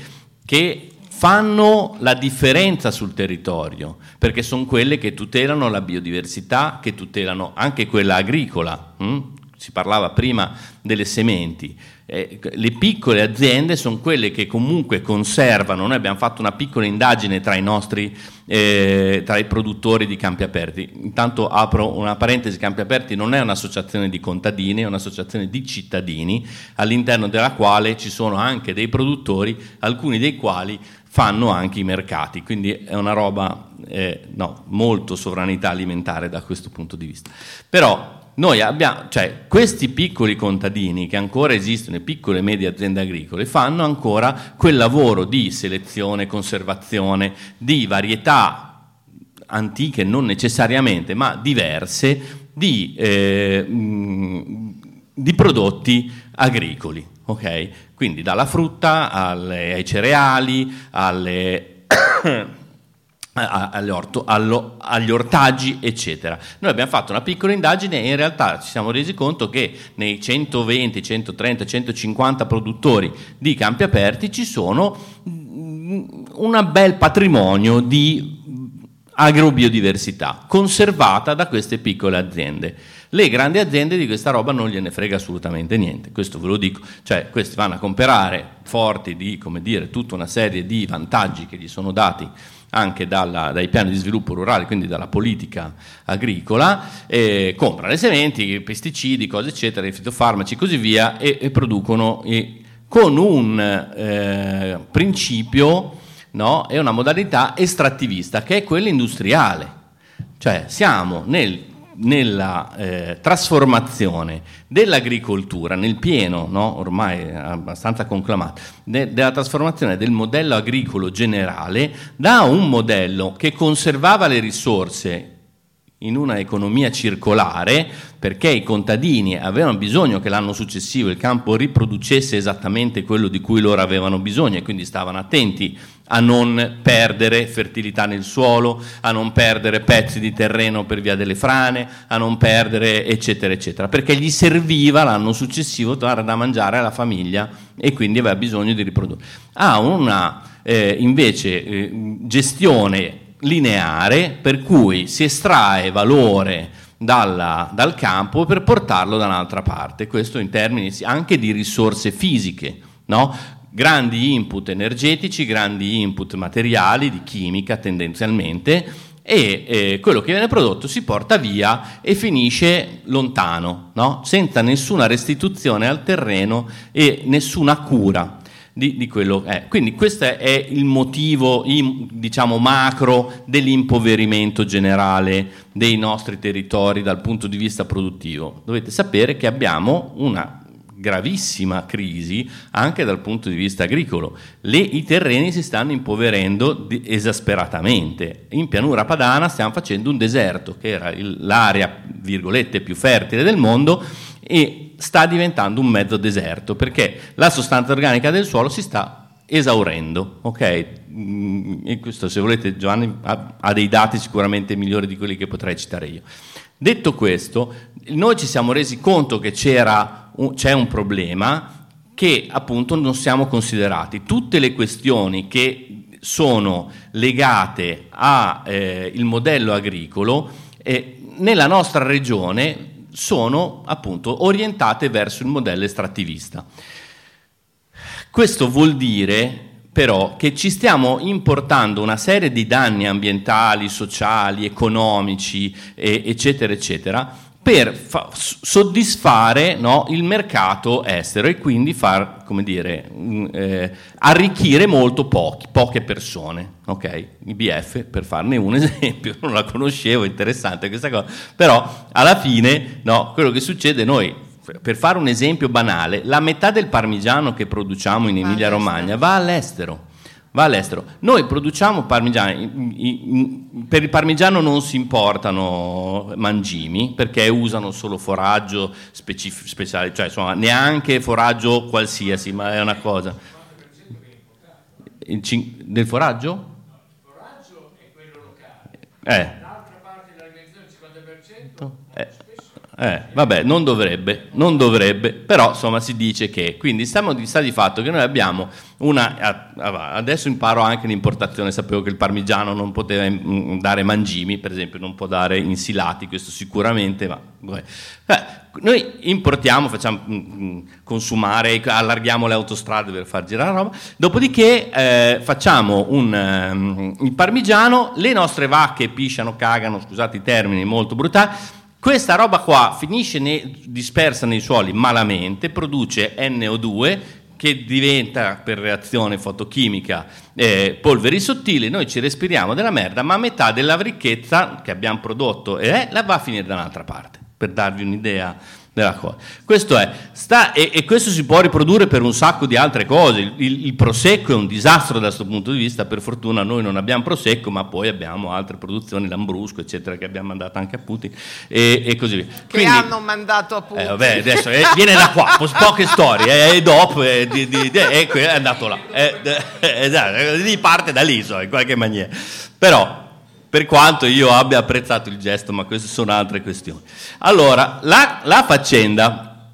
che fanno la differenza sul territorio, perché sono quelle che tutelano la biodiversità, che tutelano anche quella agricola. Hm? Si parlava prima delle sementi eh, le piccole aziende sono quelle che comunque conservano, noi abbiamo fatto una piccola indagine tra i nostri, eh, tra i produttori di campi aperti, intanto apro una parentesi, Campi Aperti non è un'associazione di contadini, è un'associazione di cittadini all'interno della quale ci sono anche dei produttori, alcuni dei quali fanno anche i mercati, quindi è una roba eh, no, molto sovranità alimentare da questo punto di vista. Però noi abbiamo, cioè, questi piccoli contadini che ancora esistono, le piccole e medie aziende agricole, fanno ancora quel lavoro di selezione, conservazione, di varietà antiche, non necessariamente, ma diverse, di, eh, di prodotti agricoli. Okay? Quindi dalla frutta alle, ai cereali, alle orto, allo, agli, ortaggi, eccetera. Noi abbiamo fatto una piccola indagine e in realtà ci siamo resi conto che nei 120, 130, 150 produttori di campi aperti ci sono un bel patrimonio di agrobiodiversità conservata da queste piccole aziende. Le grandi aziende di questa roba non gliene frega assolutamente niente, questo ve lo dico, cioè questi vanno a comprare forti di, dire, tutta una serie di vantaggi che gli sono dati anche dalla, dai piani di sviluppo rurale, quindi dalla politica agricola, eh, comprano le sementi, pesticidi, cose eccetera, i fitofarmaci e così via e, e producono e, con un eh, principio no, e una modalità estrattivista che è quella industriale. Cioè siamo nel nella eh, trasformazione dell'agricoltura, nel pieno, no? ormai abbastanza conclamato, de- della trasformazione del modello agricolo generale da un modello che conservava le risorse in una economia circolare perché i contadini avevano bisogno che l'anno successivo il campo riproducesse esattamente quello di cui loro avevano bisogno e quindi stavano attenti a non perdere fertilità nel suolo, a non perdere pezzi di terreno per via delle frane, a non perdere eccetera eccetera, perché gli serviva l'anno successivo dare da mangiare alla famiglia e quindi aveva bisogno di riprodurre. Ha una eh, invece eh, gestione lineare per cui si estrae valore dalla, dal campo per portarlo da un'altra parte. Questo in termini anche di risorse fisiche, no? grandi input energetici, grandi input materiali, di chimica tendenzialmente, e eh, quello che viene prodotto si porta via e finisce lontano, no? senza nessuna restituzione al terreno e nessuna cura di, di quello che è. Quindi questo è il motivo, diciamo, macro dell'impoverimento generale dei nostri territori dal punto di vista produttivo. Dovete sapere che abbiamo una gravissima crisi anche dal punto di vista agricolo. Le, I terreni si stanno impoverendo di, esasperatamente. In pianura padana stiamo facendo un deserto, che era il, l'area, virgolette, più fertile del mondo, e sta diventando un mezzo deserto, perché la sostanza organica del suolo si sta esaurendo, ok? Mm, e questo se volete Giovanni ha, ha dei dati sicuramente migliori di quelli che potrei citare io. Detto questo, noi ci siamo resi conto che un, c'è un problema che appunto non siamo considerati. Tutte le questioni che sono legate al eh, modello agricolo eh, nella nostra regione sono appunto orientate verso il modello estrattivista. Questo vuol dire però che ci stiamo importando una serie di danni ambientali, sociali, economici, eccetera, eccetera, per fa- soddisfare no, il mercato estero e quindi far, come dire, mh, eh, arricchire molto pochi, poche persone. Ok, IBF per farne un esempio, non la conoscevo, interessante questa cosa, però alla fine no, quello che succede noi per fare un esempio banale, la metà del parmigiano che produciamo in Emilia Romagna va all'estero. Va all'estero. Noi produciamo parmigiano, per il parmigiano non si importano mangimi perché usano solo foraggio specif- speciale, cioè insomma neanche foraggio qualsiasi, ma è una cosa. Cin- del foraggio? No, il foraggio è quello locale. Eh. L'altra parte dell'alimentazione, il 50%. Eh. Eh, vabbè, non dovrebbe, non dovrebbe, però insomma si dice che. Quindi stiamo di, sta di fatto che noi abbiamo una... Adesso imparo anche l'importazione, sapevo che il parmigiano non poteva mm, dare mangimi, per esempio, non può dare insilati, questo sicuramente, ma... Eh, noi importiamo, facciamo mm, mm, consumare, allarghiamo le autostrade per far girare la roba, dopodiché eh, facciamo un, um, il parmigiano, le nostre vacche pisciano, cagano, scusate i termini molto brutali, questa roba qua finisce ne, dispersa nei suoli malamente, produce NO2 che diventa per reazione fotochimica eh, polveri sottili, noi ci respiriamo della merda, ma metà della ricchezza che abbiamo prodotto eh, la va a finire da un'altra parte, per darvi un'idea della cosa. Questo è, sta, e, e, questo si può riprodurre per un sacco di altre cose. Il, il, il, prosecco è un disastro da questo punto di vista, per fortuna noi non abbiamo prosecco, ma poi abbiamo altre produzioni, l'ambrusco, eccetera, che abbiamo mandato anche a Putin e, e così via. Che Quindi, hanno mandato a Putin. Eh, vabbè, adesso eh, viene da qua, poche storie, eh, e dopo eh, di, di, di, è andato là. Eh, esatto, parte da lì, so, in qualche maniera. Però per quanto io abbia apprezzato il gesto, ma queste sono altre questioni. Allora, la, la faccenda,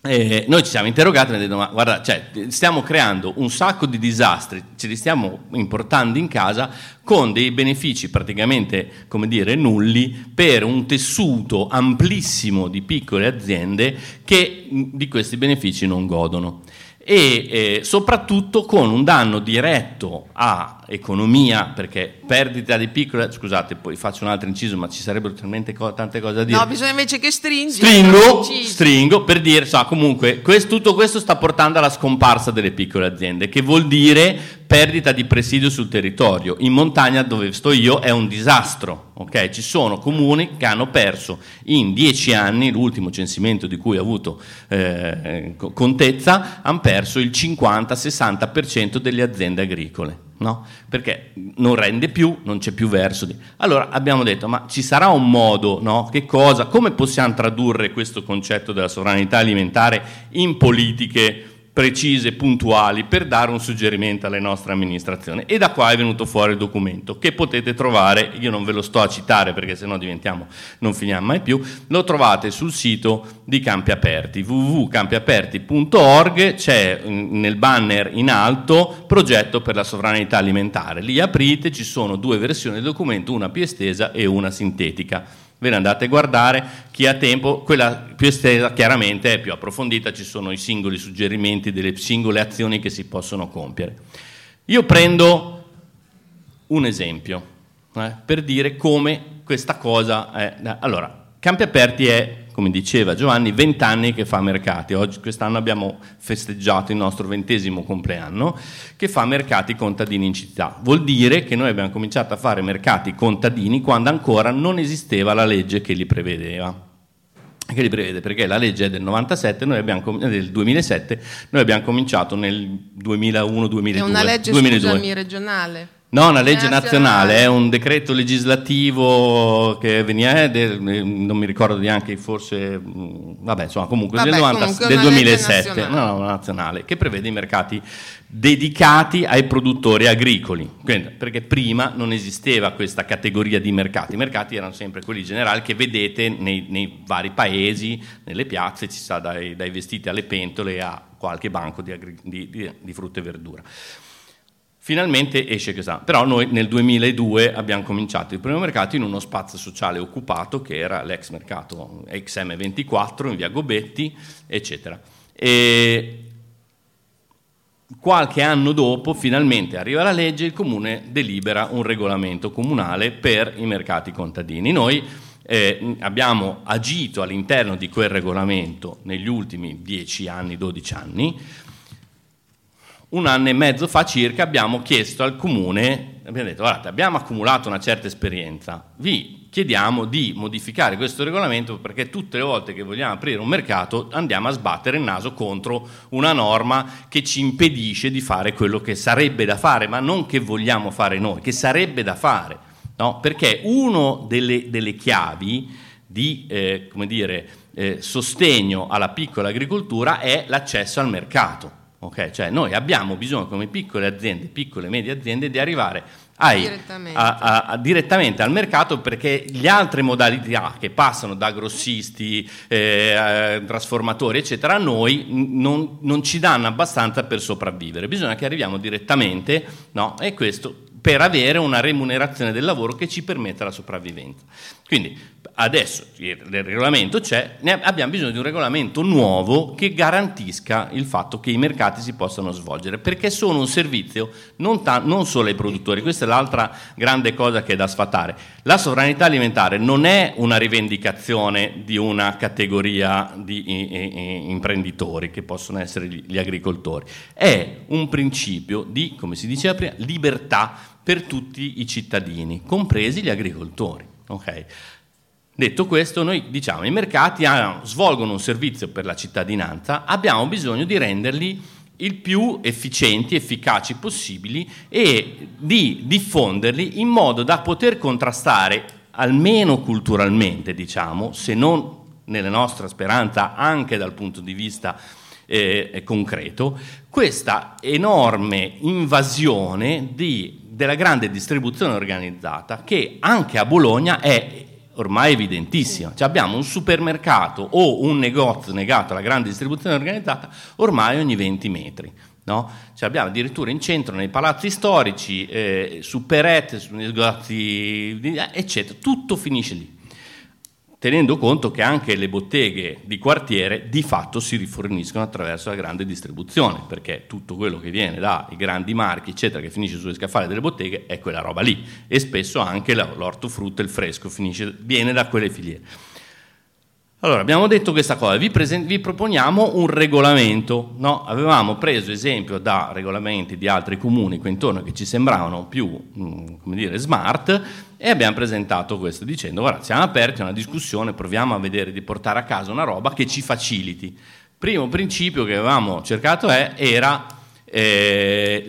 eh, noi ci siamo interrogati e abbiamo detto, ma guarda, cioè, stiamo creando un sacco di disastri, ce li stiamo importando in casa con dei benefici praticamente, come dire, nulli per un tessuto amplissimo di piccole aziende che di questi benefici non godono e eh, soprattutto con un danno diretto a economia, perché perdita di piccole, scusate, poi faccio un altro inciso, ma ci sarebbero talmente co- tante cose da dire. No, bisogna invece che stringi. Stringo, stringo per dire, so, comunque, questo, tutto questo sta portando alla scomparsa delle piccole aziende, che vuol dire perdita di presidio sul territorio. In montagna dove sto io è un disastro, ok? Ci sono comuni che hanno perso in dieci anni, l'ultimo censimento di cui ho avuto eh, contezza, hanno perso il 50-60% delle aziende agricole no? Perché non rende più, non c'è più verso. Di... Allora abbiamo detto, ma ci sarà un modo, no? Che cosa, come possiamo tradurre questo concetto della sovranità alimentare in politiche precise, puntuali, per dare un suggerimento alle nostre amministrazioni. E da qua è venuto fuori il documento, che potete trovare, io non ve lo sto a citare perché sennò diventiamo, non finiamo mai più, lo trovate sul sito di Campi Aperti, www.campiaperti.org, c'è nel banner in alto progetto per la sovranità alimentare. Lì aprite, ci sono due versioni del documento, una più estesa e una sintetica Ve ne andate a guardare, chi ha tempo, quella più estesa chiaramente è più approfondita, ci sono i singoli suggerimenti delle singole azioni che si possono compiere. Io prendo un esempio eh, per dire come questa cosa è. Allora, Campi Aperti è come diceva Giovanni, 20 anni che fa mercati. Oggi, quest'anno abbiamo festeggiato il nostro ventesimo compleanno, che fa mercati contadini in città. Vuol dire che noi abbiamo cominciato a fare mercati contadini quando ancora non esisteva la legge che li prevedeva. Che li prevede perché la legge è del 97, noi abbiamo, del 2007, noi abbiamo cominciato nel 2001-2002. È una legge 2002. Scusami, regionale. No, una legge nazionale, è un decreto legislativo che veniva, del, non mi ricordo neanche, forse, mm, vabbè, insomma, comunque, vabbè, del, 90, comunque del 2007, no, no, nazionale, che prevede i mercati dedicati ai produttori agricoli, Quindi, perché prima non esisteva questa categoria di mercati, i mercati erano sempre quelli generali che vedete nei, nei vari paesi, nelle piazze, ci sta dai, dai, vestiti alle pentole a qualche banco di, di, di, di frutta e verdura. Finalmente esce questa, però noi nel 2002 abbiamo cominciato il primo mercato in uno spazio sociale occupato che era l'ex mercato XM24 in via Gobetti, eccetera. E qualche anno dopo finalmente arriva la legge e il comune delibera un regolamento comunale per i mercati contadini. Noi eh, abbiamo agito all'interno di quel regolamento negli ultimi 10 anni, 12 anni, un anno e mezzo fa circa abbiamo chiesto al comune, abbiamo detto guardate abbiamo accumulato una certa esperienza, vi chiediamo di modificare questo regolamento perché tutte le volte che vogliamo aprire un mercato andiamo a sbattere il naso contro una norma che ci impedisce di fare quello che sarebbe da fare, ma non che vogliamo fare noi, che sarebbe da fare, no? perché una delle, delle, chiavi di eh, dire, eh, sostegno alla piccola agricoltura è l'accesso al mercato Okay? Cioè noi abbiamo bisogno come piccole aziende, piccole e medie aziende di arrivare ai, direttamente. A, a, a, direttamente. al mercato perché le altre modalità che passano da grossisti, eh, trasformatori eccetera a noi non, non, ci danno abbastanza per sopravvivere, bisogna che arriviamo direttamente no? e questo per avere una remunerazione del lavoro che ci permetta la sopravvivenza. Quindi adesso il regolamento c'è, abbiamo bisogno di un regolamento nuovo che garantisca il fatto che i mercati si possano svolgere, perché sono un servizio non, ta- non solo ai produttori, questa è l'altra grande cosa che è da sfatare. La sovranità alimentare non è una rivendicazione di una categoria di imprenditori che possono essere gli agricoltori, è un principio di, come si diceva prima, libertà per tutti i cittadini, compresi gli agricoltori. Okay? Detto questo, noi diciamo i mercati hanno, svolgono un servizio per la cittadinanza, abbiamo bisogno di renderli il più efficienti, efficaci possibili e di diffonderli in modo da poter contrastare, almeno culturalmente, diciamo, se non nella nostra speranza anche dal punto di vista eh, concreto, questa enorme invasione di, della grande distribuzione organizzata che anche a Bologna è ormai evidentissima. Cioè abbiamo un supermercato o un negozio negato alla grande distribuzione organizzata ormai ogni 20 metri. No? Cioè abbiamo addirittura in centro, nei palazzi storici, eh, su perette, su negozi, eccetera, tutto finisce lì tenendo conto che anche le botteghe di quartiere di fatto si riforniscono attraverso la grande distribuzione, perché tutto quello che viene dai grandi marchi, eccetera, che finisce sulle scaffali delle botteghe, è quella roba lì. E spesso anche l'ortofrutta il fresco finisce, viene da quelle filiere. Allora, abbiamo detto questa cosa, vi, presen- vi proponiamo un regolamento, no? avevamo preso esempio da regolamenti di altri comuni qui intorno che ci sembravano più, mh, mm, dire, smart e abbiamo presentato questo dicendo, guarda, siamo aperti a una discussione, proviamo a vedere di portare a casa una roba che ci faciliti. Primo principio che avevamo cercato è, era eh,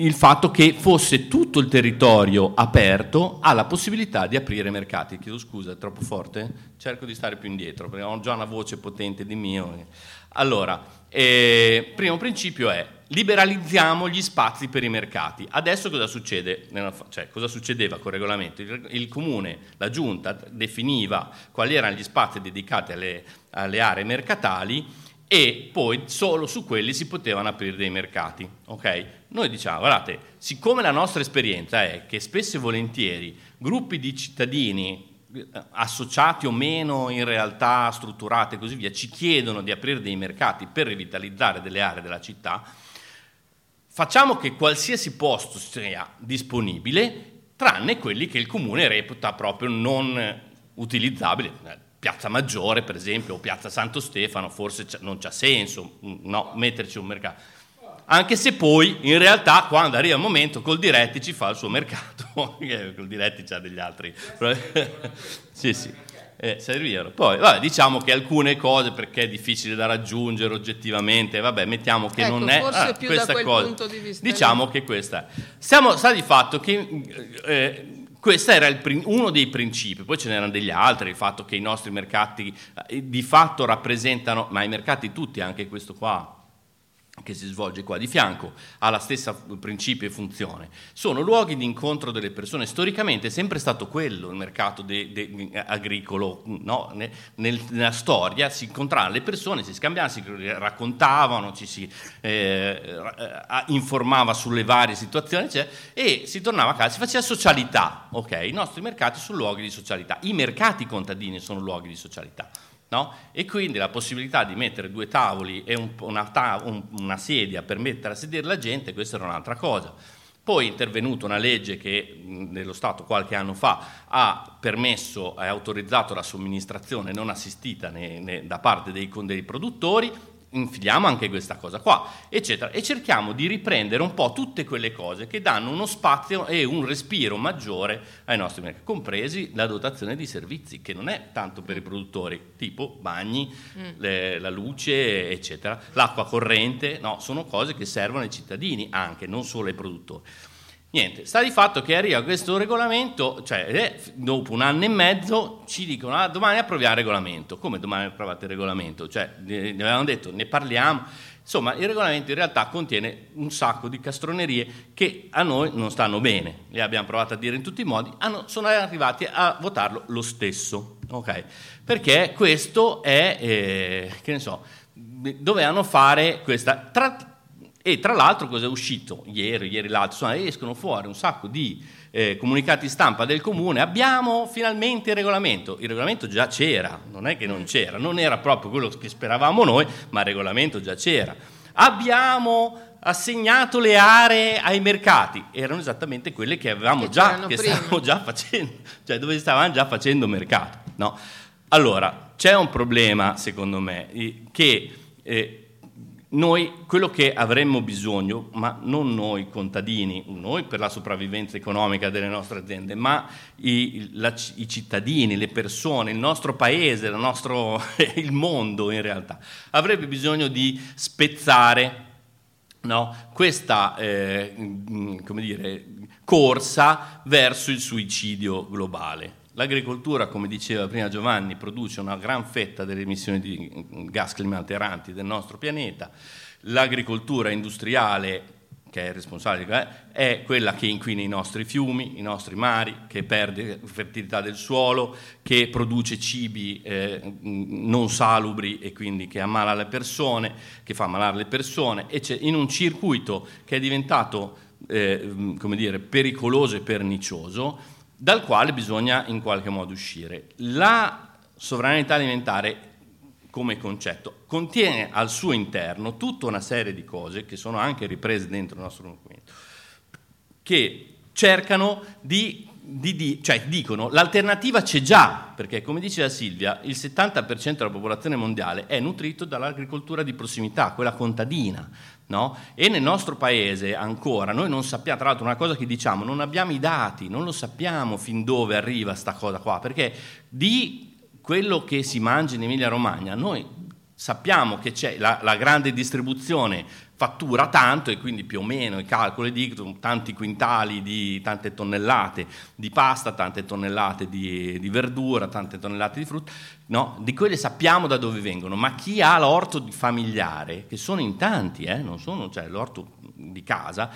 il fatto che fosse tutto il territorio aperto alla possibilità di aprire mercati. Chiedo scusa, è troppo forte? Cerco di stare più indietro perché ho già una voce potente di mio. Allora, eh, primo principio è liberalizziamo gli spazi per i mercati. Adesso cosa succede? Cioè, cosa succedeva col regolamento? Il, il, comune, la giunta definiva quali erano gli spazi dedicati alle, alle aree mercatali e poi solo su quelli si potevano aprire dei mercati. Okay? Noi diciamo, guardate, siccome la nostra esperienza è che spesso e volentieri gruppi di cittadini associati o meno in realtà strutturate e così via, ci chiedono di aprire dei mercati per rivitalizzare delle aree della città, facciamo che qualsiasi posto sia disponibile, tranne quelli che il comune reputa proprio non utilizzabili. Piazza Maggiore, per esempio, o Piazza Santo Stefano, forse non c'ha senso no, metterci un mercato. Anche se poi, in realtà, quando arriva il momento, col Diretti ci fa il suo mercato. col Diretti c'ha degli altri. sì, sì. Eh, servivano. Poi, vabbè, diciamo che alcune cose, perché è difficile da raggiungere oggettivamente, vabbè, mettiamo che ecco, non è ah, questa cosa. Di diciamo che questa. Siamo, sta di fatto che eh, questo era il, uno dei principi, poi ce n'erano degli altri, il fatto che i nostri mercati eh, di fatto rappresentano, ma i mercati tutti, anche questo qua, che si svolge qua di fianco, ha la stessa principio e funzione. Sono luoghi di incontro delle persone. Storicamente è sempre stato quello il mercato de, de, agricolo. No? Ne, nel, nella storia si incontravano le persone, si scambiavano, si raccontavano, ci si eh, eh informava sulle varie situazioni cioè, e si tornava a casa, si faceva socialità. Okay? I nostri mercati sono luoghi di socialità. I mercati contadini sono luoghi di socialità. No? E quindi la possibilità di mettere due tavoli e un, una, ta- un, una, sedia per mettere a sedere la gente, questa era un'altra cosa. Poi è intervenuta una legge che nello Stato qualche anno fa ha permesso e autorizzato la somministrazione non assistita ne, ne, da parte dei, dei produttori infiliamo anche questa cosa qua, eccetera, e cerchiamo di riprendere un po' tutte quelle cose che danno uno spazio e un respiro maggiore ai nostri mercati, compresi la dotazione di servizi, che non è tanto per i produttori, tipo bagni, mm. le, la luce, eccetera, l'acqua corrente, no, sono cose che servono ai cittadini anche, non solo ai produttori. Niente, sta di fatto che arriva questo regolamento, cioè eh, dopo un anno e mezzo ci dicono ah, domani approviamo il regolamento. Come domani approvate il regolamento? Cioè, ne avevamo detto, ne parliamo. Insomma, il regolamento in realtà contiene un sacco di castronerie che a noi non stanno bene, le abbiamo provato a dire in tutti i modi, hanno, sono arrivati a votarlo lo stesso, okay? Perché questo è, eh, che ne so, dovevano fare questa... Tra, e tra l'altro cosa è uscito ieri, ieri l'altro, insomma, escono fuori un sacco di eh, comunicati stampa del comune, abbiamo finalmente il regolamento, il regolamento già c'era, non è che non c'era, non era proprio quello che speravamo noi, ma il regolamento già c'era. Abbiamo assegnato le aree ai mercati, erano esattamente quelle che avevamo che già, che stavamo già facendo, cioè dove stavamo già facendo mercato. No? Allora, c'è un problema, secondo me, che eh, noi quello che avremmo bisogno, ma non noi contadini, noi per la sopravvivenza economica delle nostre aziende, ma i, la, i cittadini, le persone, il nostro paese, il, nostro, il mondo in realtà, avrebbe bisogno di spezzare no, questa eh, dire, corsa verso il suicidio globale. L'agricoltura, come diceva prima Giovanni, produce una gran fetta delle emissioni di gas climalteranti del nostro pianeta. L'agricoltura industriale, che è responsabile, è quella che inquina i nostri fiumi, i nostri mari, che perde fertilità del suolo, che produce cibi eh, non salubri e quindi che ammala le persone, che fa ammalare le persone, e c'è in un circuito che è diventato eh, come dire, pericoloso e pernicioso dal quale bisogna in qualche modo uscire. La sovranità alimentare come concetto contiene al suo interno tutta una serie di cose che sono anche riprese dentro il nostro documento, che cercano di, di, di cioè dicono l'alternativa c'è già, perché come diceva Silvia, il 70% della popolazione mondiale è nutrito dall'agricoltura di prossimità, quella contadina, No? E nel nostro paese ancora noi non sappiamo, tra l'altro una cosa che diciamo, non abbiamo i dati, non lo sappiamo fin dove arriva questa cosa qua, perché di quello che si mangia in Emilia Romagna noi sappiamo che c'è la, la grande distribuzione fattura tanto e quindi più o meno i calcoli dicono tanti quintali di tante tonnellate di pasta, tante tonnellate di, di verdura, tante tonnellate di frutta, no? di quelle sappiamo da dove vengono, ma chi ha l'orto familiare, che sono in tanti, eh? non sono, cioè l'orto di casa,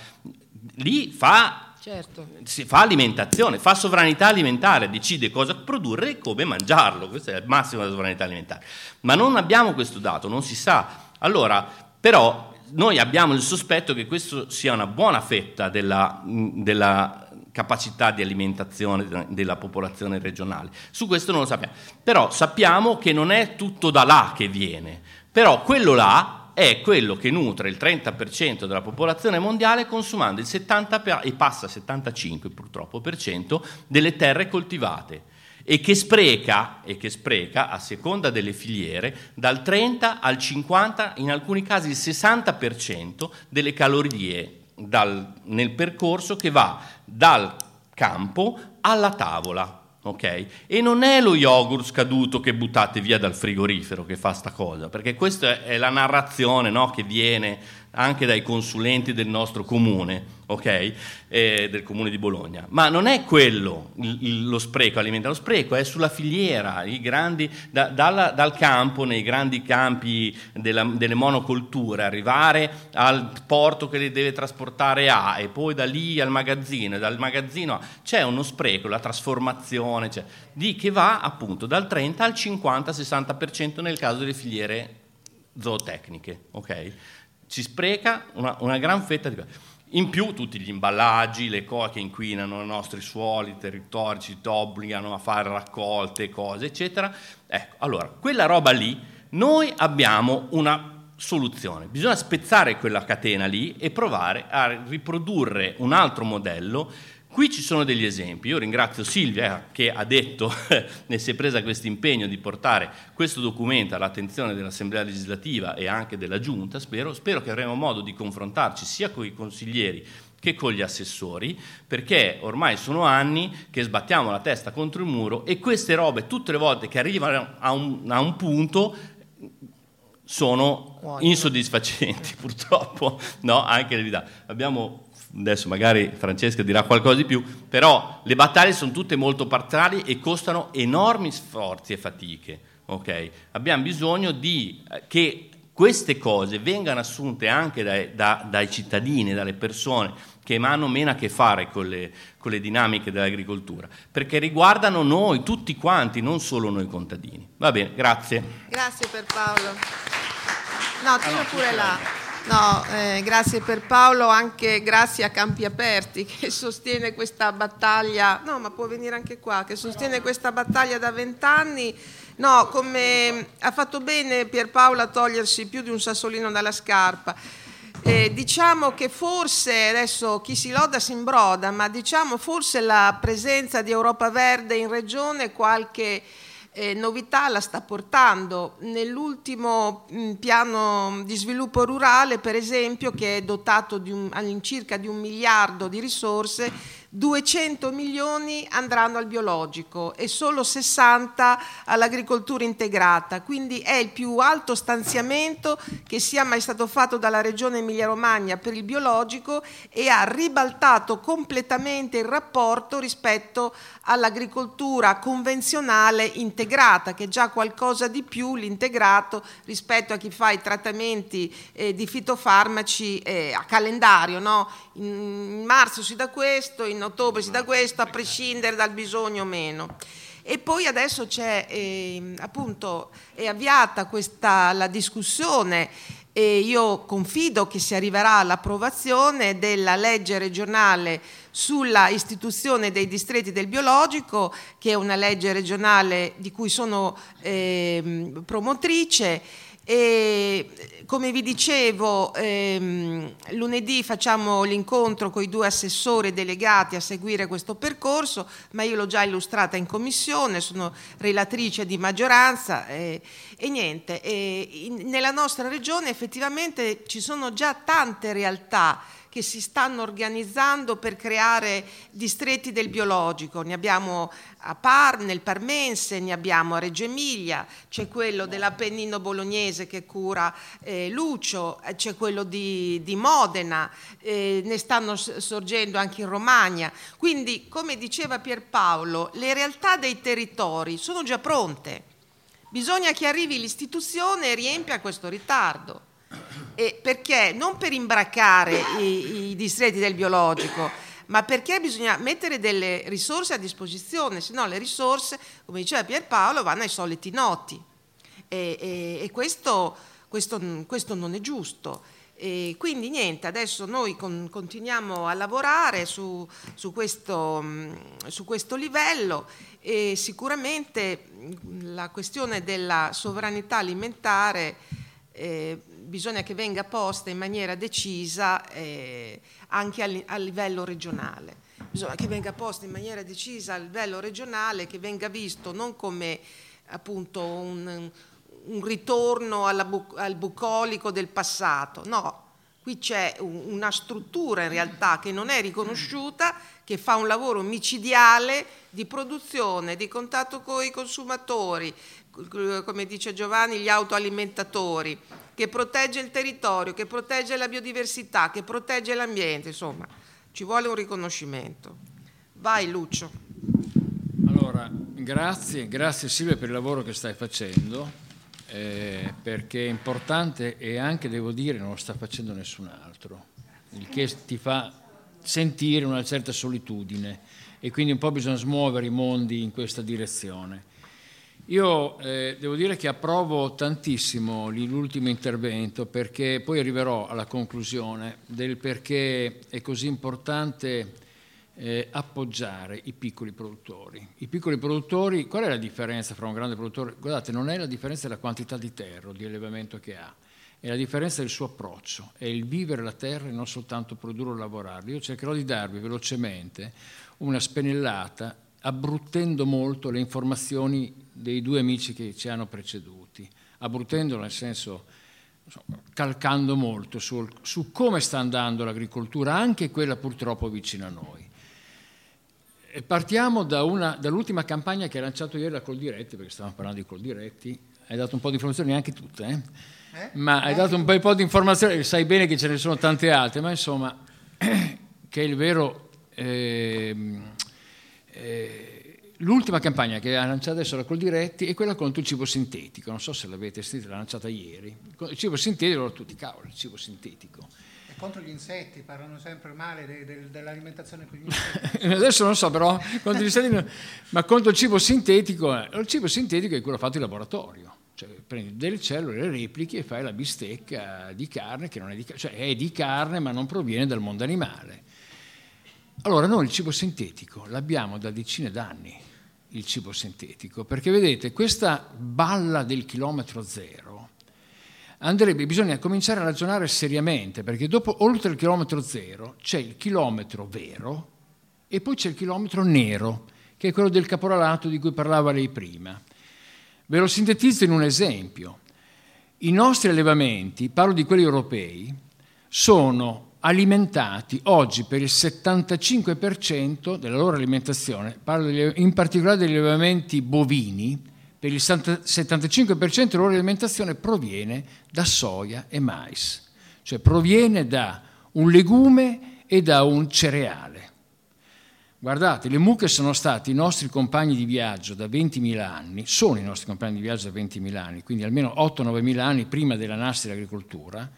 lì fa, certo. si fa alimentazione, fa sovranità alimentare, decide cosa produrre e come mangiarlo, questa è il massimo della sovranità alimentare. Ma non abbiamo questo dato, non si sa. Allora, però noi abbiamo il sospetto che questa sia una buona fetta della, della capacità di alimentazione della popolazione regionale. Su questo non lo sappiamo. Però sappiamo che non è tutto da là che viene. Però quello là è quello che nutre il 30% della popolazione mondiale consumando il 70% e passa al 75 purtroppo per cento delle terre coltivate e che spreca, e che spreca a seconda delle filiere dal 30 al 50, in alcuni casi il 60% delle calorie dal, nel percorso che va dal campo alla tavola. Okay? E non è lo yogurt scaduto che buttate via dal frigorifero che fa sta cosa, perché questa è la narrazione no, che viene anche dai consulenti del nostro comune, ok? Eh, del comune di Bologna. Ma non è quello il, il, lo spreco alimentare, lo spreco è sulla filiera, grandi, da, dalla, dal campo, nei grandi campi della, delle monocolture, arrivare al porto che le deve trasportare A e poi da lì al magazzino, e dal magazzino a... c'è uno spreco, la trasformazione, cioè, di, che va appunto dal 30 al 50-60% nel caso delle filiere zootecniche, ok? Si spreca una, una gran fetta di. In più tutti gli imballaggi, le cose che inquinano i nostri suoli, i territori, ci obbligano a fare raccolte, cose, eccetera. Ecco, allora, quella roba lì, noi abbiamo una soluzione. Bisogna spezzare quella catena lì e provare a riprodurre un altro modello Qui ci sono degli esempi, io ringrazio Silvia che ha detto, ne si è presa questo impegno di portare questo documento all'attenzione dell'Assemblea legislativa e anche della Giunta, spero, spero che avremo modo di confrontarci sia con i consiglieri che con gli assessori, perché ormai sono anni che sbattiamo la testa contro il muro e queste robe tutte le volte che arrivano a un, a un punto sono insoddisfacenti purtroppo, no? anche le Abbiamo adesso magari Francesca dirà qualcosa di più, però le battaglie sono tutte molto parziali e costano enormi sforzi e fatiche. Okay? Abbiamo bisogno di, eh, che queste cose vengano assunte anche dai, da, dai cittadini, dalle persone che hanno meno a che fare con le, con le, dinamiche dell'agricoltura, perché riguardano noi tutti quanti, non solo noi contadini. Va bene, grazie. Grazie per Paolo. No, tiro pure là. No, eh, grazie per Paolo, anche grazie a Campi Aperti che sostiene questa battaglia, no ma può venire anche qua, che sostiene questa battaglia da vent'anni. No, come ha fatto bene Pierpaolo a togliersi più di un sassolino dalla scarpa. Eh, diciamo che forse, adesso chi si loda si imbroda, ma diciamo forse la presenza di Europa Verde in regione qualche eh, novità la sta portando. Nell'ultimo mh, mm, piano di sviluppo rurale, per esempio, che è dotato di un, all'incirca di un miliardo di risorse, 200 milioni andranno al biologico e solo 60 all'agricoltura integrata, quindi è il più alto stanziamento che sia mai stato fatto dalla regione Emilia-Romagna per il biologico e ha ribaltato completamente il rapporto rispetto all'agricoltura convenzionale integrata, che è già qualcosa di più l'integrato rispetto a chi fa i trattamenti eh, di fitofarmaci eh, a calendario, no? in marzo si dà questo, in ottobre si dà questo, a prescindere dal bisogno o meno. E poi adesso c'è eh, appunto è avviata questa la discussione e io confido che si arriverà all'approvazione della legge regionale sulla istituzione dei distretti del biologico, che è una legge regionale di cui sono eh, promotrice e come vi dicevo, ehm, lunedì facciamo l'incontro con i due assessori delegati a seguire questo percorso, ma io l'ho già illustrata in commissione, sono relatrice di maggioranza eh, e niente. E in, nella nostra regione effettivamente ci sono già tante realtà che si stanno organizzando per creare distretti del biologico. Ne abbiamo a Par, nel Parmense, ne abbiamo a Reggio Emilia, c'è quello dell'Appennino bolognese che cura eh, Lucio, eh, c'è quello di, di Modena, eh, ne stanno sorgendo anche in Romagna. Quindi, come diceva Pierpaolo, le realtà dei territori sono già pronte. Bisogna che arrivi l'istituzione e riempia questo ritardo. E perché? Non per imbraccare i, i distretti del biologico, ma perché bisogna mettere delle risorse a disposizione, se no le risorse, come diceva Pierpaolo, vanno ai soliti noti. E, e, e questo, questo, questo, non è giusto. E quindi niente, adesso noi con, continuiamo a lavorare su, su, questo, su, questo, livello e sicuramente la questione della sovranità alimentare eh, bisogna che venga posta in maniera decisa eh, anche a, a livello regionale. Bisogna che venga posta in maniera decisa a livello regionale, che venga visto non come appunto un, un ritorno bu- al bucolico del passato, no, qui c'è un, una struttura in realtà che non è riconosciuta, che fa un lavoro micidiale di produzione, di contatto con i consumatori, come dice Giovanni, gli autoalimentatori, che protegge il territorio, che protegge la biodiversità, che protegge l'ambiente, insomma, ci vuole un riconoscimento. Vai Lucio. Allora, grazie, grazie Silvia per il lavoro che stai facendo eh, perché è importante e anche, devo dire, non lo sta facendo nessun altro, il che ti fa sentire una certa solitudine e quindi un po' bisogna smuovere i mondi in questa direzione. Io eh, devo dire che approvo tantissimo l'ultimo intervento perché poi arriverò alla conclusione del perché è così importante eh, appoggiare i piccoli produttori. I piccoli produttori, qual è la differenza fra un grande produttore? Guardate, non è la differenza della quantità di terra o di allevamento che ha, è la differenza del suo approccio, è il vivere la terra e non soltanto produrre o lavorarla. Io cercherò di darvi velocemente una spennellata, abbruttendo molto le informazioni dei due amici che ci hanno preceduti, abbruttendo nel senso calcando molto su, su come sta andando l'agricoltura, anche quella purtroppo vicino a noi. Partiamo da una, dall'ultima campagna che ha lanciato ieri la Coldiretti, perché stavamo parlando di Coldiretti, hai dato un po' di informazioni, neanche tutte, eh? Eh? ma hai dato un po' di informazioni, sai bene che ce ne sono tante altre, ma insomma, che è il vero... Eh, eh, l'ultima campagna che ha lanciato adesso la Coldiretti è quella contro il cibo sintetico, non so se l'avete sentita, l'ha lanciata ieri. Il cibo sintetico, allora tutti cavolo, il cibo sintetico contro gli insetti, parlano sempre male de, de, dell'alimentazione con gli insetti. Adesso non so però, contro gli insetti, ma contro il cibo sintetico, eh, il cibo sintetico è quello fatto in laboratorio. Cioè, prendi delle cellule, le replichi e fai la bistecca di carne, che non è di, cioè è di carne ma non proviene dal mondo animale. Allora noi il cibo sintetico l'abbiamo da decine d'anni, il cibo sintetico, perché vedete questa balla del chilometro zero andrebbe, bisogna cominciare a ragionare seriamente, perché dopo, oltre il chilometro zero, c'è il chilometro vero e poi c'è il chilometro nero, che è quello del caporalato di cui parlava lei prima. Ve lo sintetizzo in un esempio. I nostri allevamenti, parlo di quelli europei, sono alimentati oggi per il 75% della loro alimentazione, parlo in particolare degli allevamenti bovini, per il 75% della loro alimentazione proviene da soia e mais, cioè proviene da un legume e da un cereale. Guardate, le mucche sono stati i nostri compagni di viaggio da 20.000 anni, sono i nostri compagni di viaggio da 20.000 anni, quindi almeno 8-9.000 anni prima della nascita dell'agricoltura,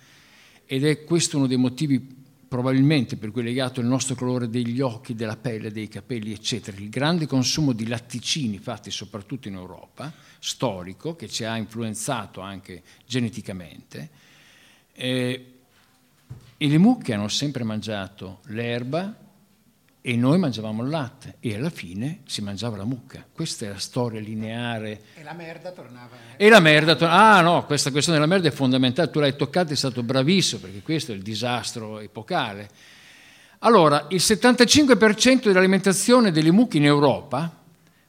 ed è questo uno dei motivi probabilmente per cui è legato il nostro colore degli occhi, della pelle, dei capelli, eccetera, il grande consumo di latticini fatti soprattutto in Europa, storico, che ci ha influenzato anche geneticamente, eh, e le mucche hanno sempre mangiato l'erba e noi mangiavamo il latte e alla fine si mangiava la mucca. Questa è la storia lineare. E la merda tornava. E la merda tornava. Ah no, questa questione della merda è fondamentale, tu l'hai toccata, è stato bravissimo perché questo è il disastro epocale. Allora, il 75% dell'alimentazione delle mucche in Europa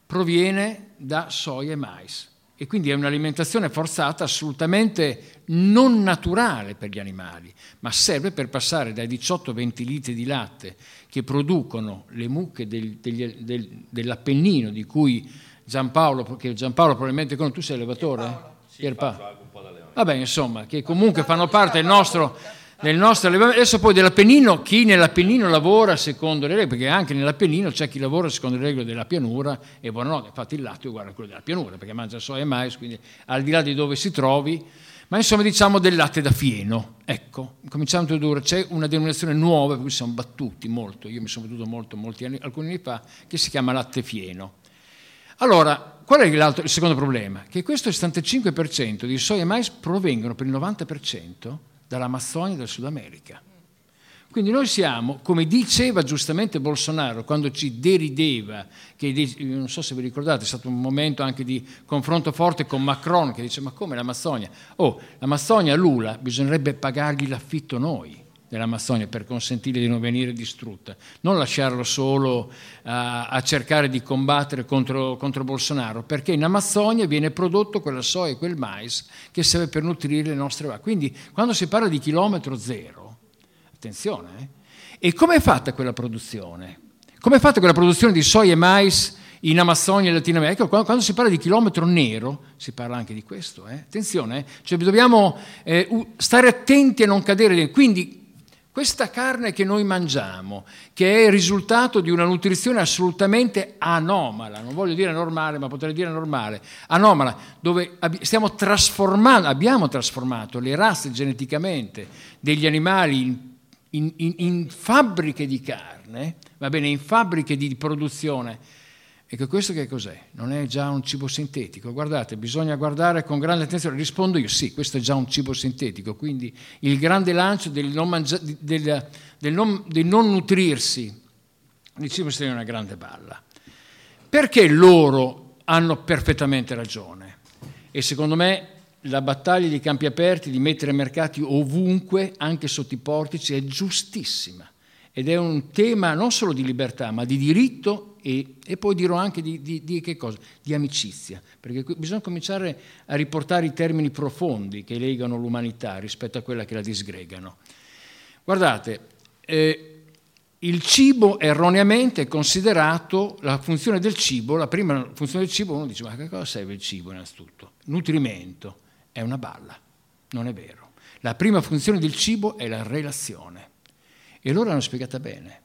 proviene da soia e mais e quindi è un'alimentazione forzata assolutamente non naturale per gli animali, ma serve per passare dai 18-20 litri di latte che producono le mucche del, degli, del, dell'Appennino, di cui Giampaolo, che Giampaolo probabilmente con tu sei allevatore? Pierpaolo. Sì, Pierpaolo. Vabbè, insomma, che comunque fanno parte del nostro nel nostro allevamento. Adesso poi dell'Appennino, chi nell'Appennino lavora secondo le regole, perché anche nell'Appennino c'è chi lavora secondo le regole della pianura e buonanotte, infatti il latte è uguale a quello della pianura, perché mangia soia e mais, quindi al di là di dove si trovi, ma insomma diciamo del latte da fieno. Ecco, cominciamo a introdurre, c'è una denominazione nuova, per cui siamo battuti molto, io mi sono battuto molto molti anni, alcuni anni fa, che si chiama latte fieno. Allora, qual è il secondo problema? Che questo 75% di soia e mais provengono per il 90% dall'Amazzonia e dal Sud America. Quindi noi siamo, come diceva giustamente Bolsonaro quando ci derideva, che non so se vi ricordate, è stato un momento anche di confronto forte con Macron che dice ma come l'Amazzonia? Oh, l'Amazzonia Lula bisognerebbe pagargli l'affitto noi dell'Amazzonia per consentirgli di non venire distrutta, non lasciarlo solo a, a cercare di combattere contro, contro, Bolsonaro, perché in Amazzonia viene prodotto quella soia e quel mais che serve per nutrire le nostre vacche. Quindi quando si parla di chilometro zero, attenzione, eh? e come è fatta quella produzione? Come è fatta quella produzione di soia e mais in Amazzonia e Latino America, quando, quando, si parla di chilometro nero, si parla anche di questo. Eh? Attenzione, eh? cioè dobbiamo eh, stare attenti a non cadere. Quindi questa carne che noi mangiamo, che è il risultato di una nutrizione assolutamente anomala, non voglio dire normale, ma potrei dire normale, anomala, dove stiamo trasformando, abbiamo trasformato le razze geneticamente degli animali in, in, in, in fabbriche di carne, va bene, in fabbriche di produzione Ecco, questo che cos'è? Non è già un cibo sintetico? Guardate, bisogna guardare con grande attenzione. Rispondo io, sì, questo è già un cibo sintetico, quindi il grande lancio del non, mangia- del, del non, del non nutrirsi di cibo sintetico è una grande balla. Perché loro hanno perfettamente ragione? E secondo me la battaglia dei campi aperti, di mettere mercati ovunque, anche sotto i portici, è giustissima. Ed è un tema non solo di libertà, ma di diritto e, e poi dirò anche di, di, di, che cosa? Di amicizia, perché bisogna cominciare a riportare i termini profondi che legano l'umanità rispetto a quella che la disgregano. Guardate, eh, il cibo erroneamente è considerato la funzione del cibo, la prima funzione del cibo, uno dice ma che cosa serve il cibo innanzitutto? Nutrimento, è una balla, non è vero. La prima funzione del cibo è la relazione. E loro l'hanno spiegata bene.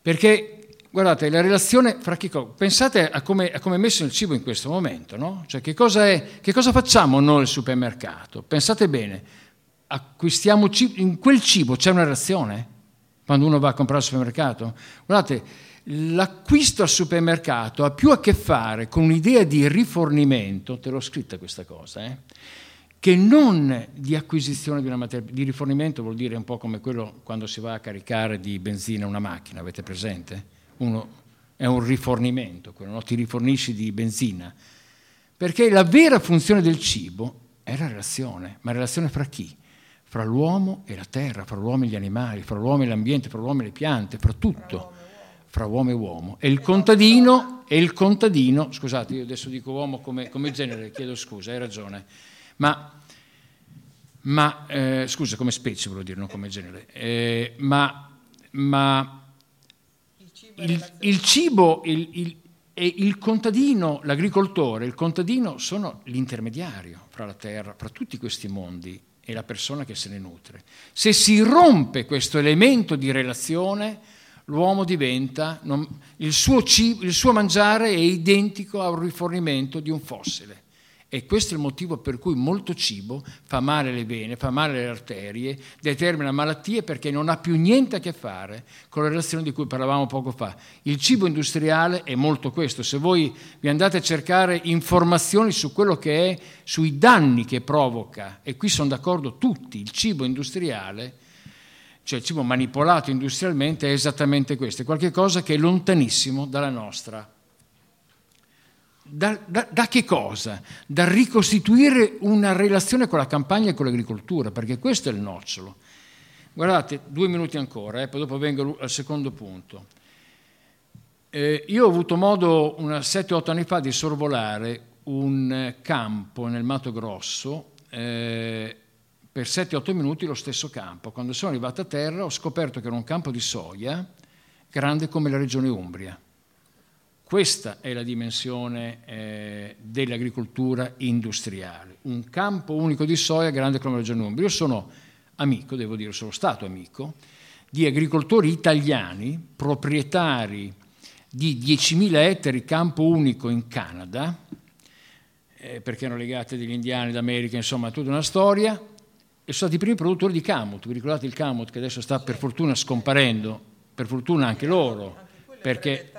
Perché Guardate, la relazione fra chi? Pensate a come, a come, è messo il cibo in questo momento, no? Cioè, che cosa, è, che cosa facciamo noi al supermercato? Pensate bene, acquistiamo cibo, in quel cibo c'è una relazione quando uno va a comprare al supermercato? Guardate, l'acquisto al supermercato ha più a che fare con un'idea di rifornimento, te l'ho scritta questa cosa, eh? che non di acquisizione di una materia, di rifornimento vuol dire un po' come quello quando si va a caricare di benzina una macchina, avete presente? uno, è un rifornimento, quello, no? ti rifornisci di benzina, perché la vera funzione del cibo è la relazione, ma relazione fra chi? Fra l'uomo e la terra, fra l'uomo e gli animali, fra l'uomo e l'ambiente, fra l'uomo e le piante, fra tutto, fra uomo e uomo. E il contadino, e il contadino scusate, io adesso dico uomo come, come genere, chiedo scusa, hai ragione, ma ma eh, scusa come specie volevo dire, non come genere, eh, ma, ma il, il cibo il, il, e il contadino, l'agricoltore, il contadino sono l'intermediario fra la terra, fra tutti questi mondi e la persona che se ne nutre. Se si rompe questo elemento di relazione, l'uomo diventa, non, il, suo cibo, il suo mangiare è identico a un rifornimento di un fossile. E questo è il motivo per cui molto cibo fa male alle vene, fa male alle arterie, determina malattie perché non ha più niente a che fare con la relazione di cui parlavamo poco fa. Il cibo industriale è molto questo. Se voi vi andate a cercare informazioni su quello che è, sui danni che provoca, e qui sono d'accordo tutti, il cibo industriale, cioè il cibo manipolato industrialmente, è esattamente questo, è qualcosa che è lontanissimo dalla nostra da, da, da, che cosa? Da ricostituire una relazione con la campagna e con l'agricoltura, perché questo è il nocciolo. Guardate, due minuti ancora, eh, poi dopo vengo al secondo punto. Eh, io ho avuto modo 7-8 anni fa di sorvolare un campo nel Mato Grosso, eh, per 7-8 minuti lo stesso campo. Quando sono arrivato a terra ho scoperto che era un campo di soia grande come la regione Umbria. Questa è la dimensione eh, dell'agricoltura industriale, un campo unico di soia grande come la Regione Umbria. Io sono amico, devo dire, sono stato amico di agricoltori italiani, proprietari di 10.000 ettari campo unico in Canada, eh, perché erano legati degli indiani d'America, insomma, tutta una storia, e sono stati i primi produttori di camut. Vi ricordate il camut che adesso sta per fortuna scomparendo, per fortuna anche loro, perché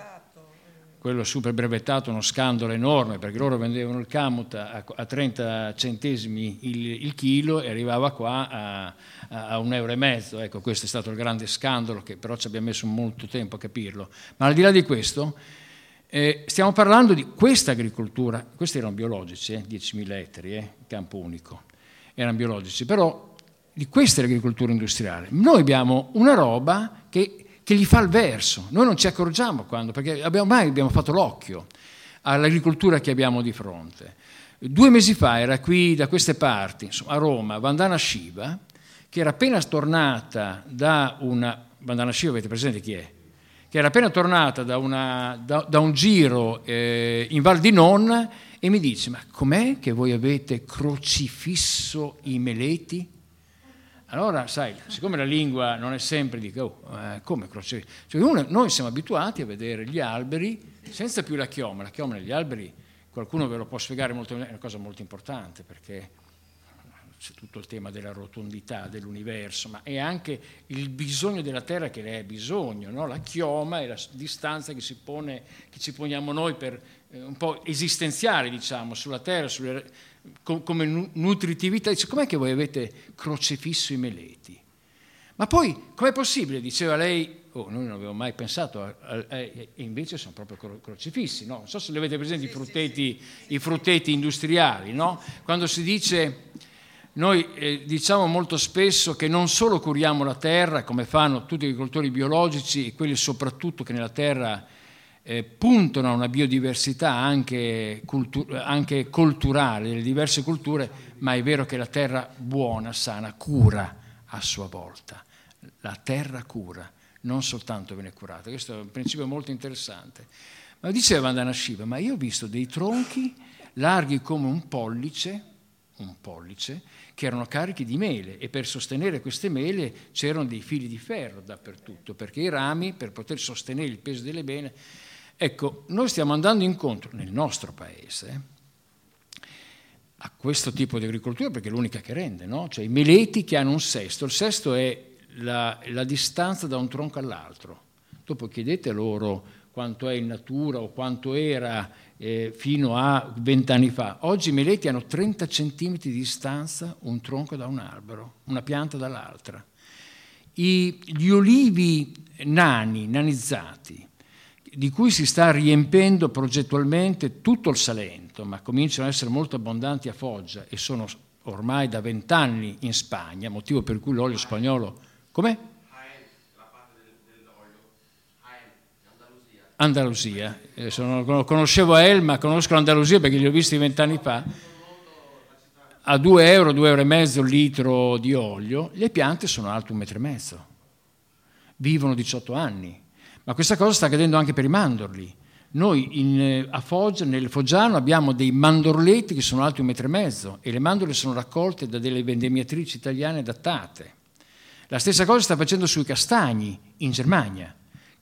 quello super brevettato, uno scandalo enorme perché loro vendevano il camut a, a 30 centesimi il, il, chilo e arrivava qua a, a, un euro e mezzo. Ecco, questo è stato il grande scandalo che però ci abbiamo messo molto tempo a capirlo. Ma al di là di questo, eh, stiamo parlando di questa agricoltura, questi erano biologici, eh, 10.000 ettari, eh, campo unico, erano biologici, però di questa è l'agricoltura industriale. Noi abbiamo una roba che che gli fa il verso. Noi non ci accorgiamo quando, perché abbiamo, mai abbiamo fatto l'occhio all'agricoltura che abbiamo di fronte. Due mesi fa era qui da queste parti, a Roma, Vandana Shiva, che era appena tornata da una... Vandana Shiva avete presente chi è? Che era appena tornata da, una, da, da un giro eh, in Val di Non e mi dice, ma com'è che voi avete crocifisso i meleti? Allora, sai, siccome la lingua non è sempre di oh, eh, come croce, cioè noi siamo abituati a vedere gli alberi senza più la chioma. La chioma negli alberi, qualcuno ve lo può spiegare molto è una cosa molto importante perché c'è tutto il tema della rotondità dell'universo, ma è anche il bisogno della Terra che ne è bisogno, no? la chioma è la distanza che, si pone, che ci poniamo noi per eh, un po' esistenziale, diciamo, sulla Terra, sulle come nutritività, dice com'è che voi avete crocefisso i meleti? Ma poi com'è possibile, diceva lei, oh, noi non avevo mai pensato, e invece sono proprio crocefissi, no? non so se li avete presenti i frutteti, i frutteti industriali, no? quando si dice, noi eh, diciamo molto spesso che non solo curiamo la terra, come fanno tutti gli agricoltori biologici e quelli soprattutto che nella terra eh, puntano a una biodiversità anche, cultu- anche culturale delle diverse culture, ma è vero che la terra buona, sana, cura a sua volta. La terra cura, non soltanto viene curata. Questo è un principio molto interessante. Ma diceva Vandana Shiva, ma io ho visto dei tronchi larghi come un pollice, un pollice, che erano carichi di mele e per sostenere queste mele c'erano dei fili di ferro dappertutto, perché i rami, per poter sostenere il peso delle mele, Ecco, noi stiamo andando incontro nel nostro paese a questo tipo di agricoltura perché è l'unica che rende, no? Cioè i meleti che hanno un sesto, il sesto è la, la distanza da un tronco all'altro. Dopo chiedete loro quanto è in natura o quanto era eh, fino a vent'anni fa. Oggi i meleti hanno 30 cm di distanza un tronco da un albero, una pianta dall'altra. I, gli olivi nani, nanizzati, di cui si sta riempendo progettualmente tutto il Salento, ma cominciano ad essere molto abbondanti a Foggia e sono ormai da vent'anni in Spagna, motivo per cui l'olio spagnolo... Com'è? Andalusia. Eh, sono, conoscevo El, ma conosco l'Andalusia perché li ho visti vent'anni fa. A 2 euro, 2 euro e mezzo il litro di olio, le piante sono alte un metro e mezzo. Vivono 18 anni. Ma questa cosa sta accadendo anche per i mandorli. Noi in, eh, a Foggia, nel Foggiano, abbiamo dei mandorletti che sono alti un metro e mezzo e le mandorle sono raccolte da delle vendemmiatrici italiane adattate. La stessa cosa sta facendo sui castagni in Germania.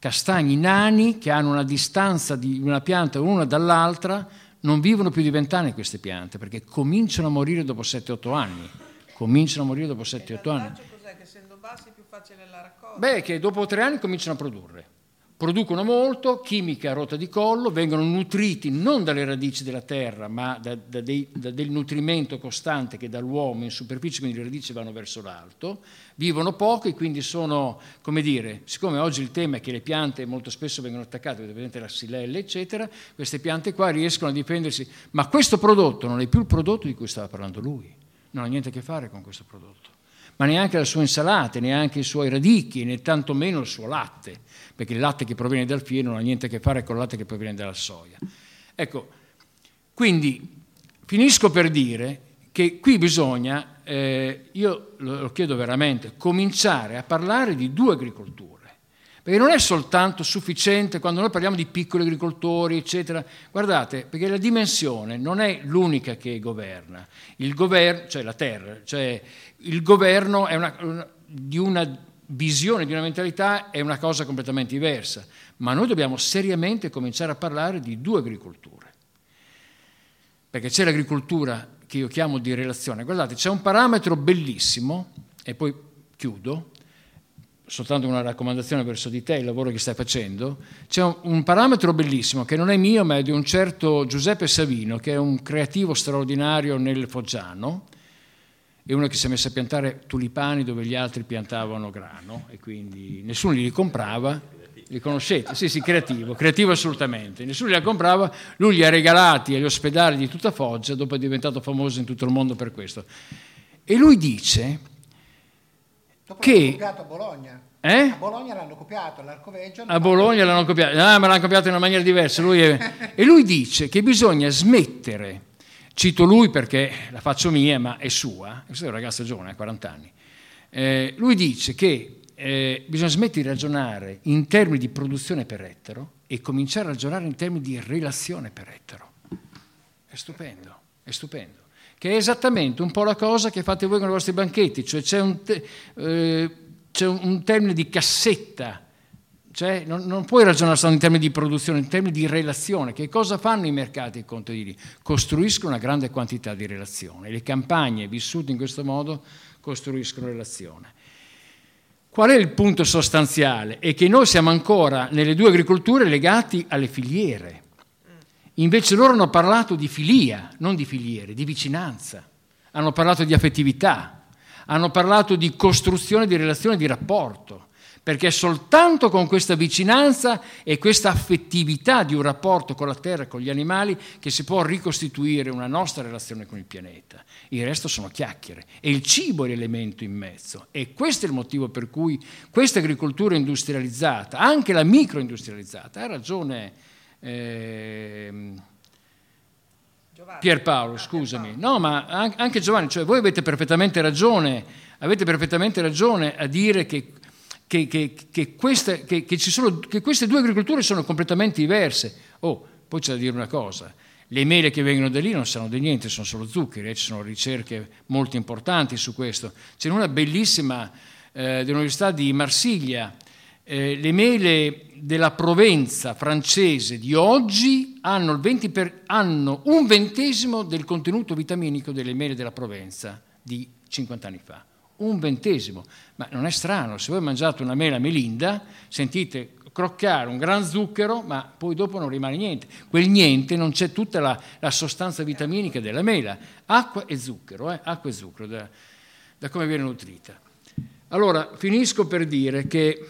Castagni nani che hanno una distanza di una pianta l'una dall'altra, non vivono più di vent'anni queste piante perché cominciano a morire dopo 7-8 an-anni. Cominciano a morire dopo 7-8 anni. Cos'è che essendo bassi è più facile la raccolta? Beh, che dopo tre anni cominciano a produrre producono molto, chimica a rotta di collo, vengono nutriti non dalle radici della terra, ma da, da, dei, da, del nutrimento costante che dall'uomo in superficie, quindi le radici vanno verso l'alto, vivono poco e quindi sono, come dire, siccome oggi il tema è che le piante molto spesso vengono attaccate, vedete la xylella, eccetera, queste piante qua riescono a difendersi, ma questo prodotto non è più il prodotto di cui stava parlando lui, non ha niente a che fare con questo prodotto. Ma neanche la sua insalata, neanche i suoi radicchi, né tantomeno il suo latte, perché il latte che proviene dal fieno non ha niente a che fare con il latte che proviene dalla soia. Ecco, quindi finisco per dire che qui bisogna, eh, io lo chiedo veramente, cominciare a parlare di due agricolture. Perché non è soltanto sufficiente quando noi parliamo di piccoli agricoltori, eccetera. Guardate, perché la dimensione non è l'unica che governa. Il governo, cioè la terra, cioè il governo è una, una, di una visione, di una mentalità, è una cosa completamente diversa. Ma noi dobbiamo seriamente cominciare a parlare di due agricolture. Perché c'è l'agricoltura che io chiamo di relazione. Guardate, c'è un parametro bellissimo, e poi chiudo, soltanto una raccomandazione verso di te, il lavoro che stai facendo, c'è un, un, parametro bellissimo che non è mio ma è di un certo Giuseppe Savino, che è un creativo straordinario nel Foggiano, è uno che si è messo a piantare tulipani dove gli altri piantavano grano e quindi nessuno li comprava. Li conoscete? Sì, sì, creativo, creativo assolutamente. Nessuno li comprava, lui li ha regalati agli ospedali di tutta Foggia, dopo è diventato famoso in tutto il mondo per questo. E lui dice Dopo che... copiato a Bologna. Eh? A Bologna l'hanno copiato, all'Arcoveggio. A Bologna l'hanno copiato, ah, ma l'hanno copiato in una maniera diversa. Lui è... e lui dice che bisogna smettere, cito lui perché la faccio mia, ma è sua, questo è un ragazzo giovane, ha 40 anni. Eh, lui dice che eh, bisogna smettere di ragionare in termini di produzione per ettaro e cominciare a ragionare in termini di relazione per ettaro. È stupendo, è stupendo che è esattamente un po' la cosa che fate voi con i vostri banchetti, cioè c'è un, te, eh, c'è un termine di cassetta, cioè non, non, puoi ragionare solo in termini di produzione, in termini di relazione. Che cosa fanno i mercati e i contadini? Costruiscono una grande quantità di relazioni. Le campagne vissute in questo modo costruiscono relazione. Qual è il punto sostanziale? È che noi siamo ancora nelle due agricolture legati alle filiere. Invece loro hanno parlato di filia, non di filiere, di vicinanza, hanno parlato di affettività, hanno parlato di costruzione di relazione, di rapporto, perché è soltanto con questa vicinanza e questa affettività di un rapporto con la terra e con gli animali che si può ricostituire una nostra relazione con il pianeta. Il resto sono chiacchiere e il cibo è l'elemento in mezzo e questo è il motivo per cui questa agricoltura industrializzata, anche la microindustrializzata, ha ragione eh, Pierpaolo, scusami. No, ma anche Giovanni, cioè voi avete perfettamente ragione, avete perfettamente ragione a dire che, che, che, che queste, sono, che queste due agricolture sono completamente diverse. Oh, poi c'è da dire una cosa. Le mele che vengono da lì non sanno di niente, sono solo zuccheri, eh, ci sono ricerche molto importanti su questo. C'è una bellissima eh, dell'Università di Marsiglia, eh, le mele della Provenza francese di oggi hanno, per, hanno, un ventesimo del contenuto vitaminico delle mele della Provenza di 50 anni fa. Un ventesimo. Ma non è strano, se voi mangiate una mela melinda, sentite croccare un gran zucchero, ma poi dopo non rimane niente. Quel niente non c'è tutta la, la sostanza vitaminica della mela. Acqua e zucchero, eh? acqua e zucchero, da, da come viene nutrita. Allora, finisco per dire che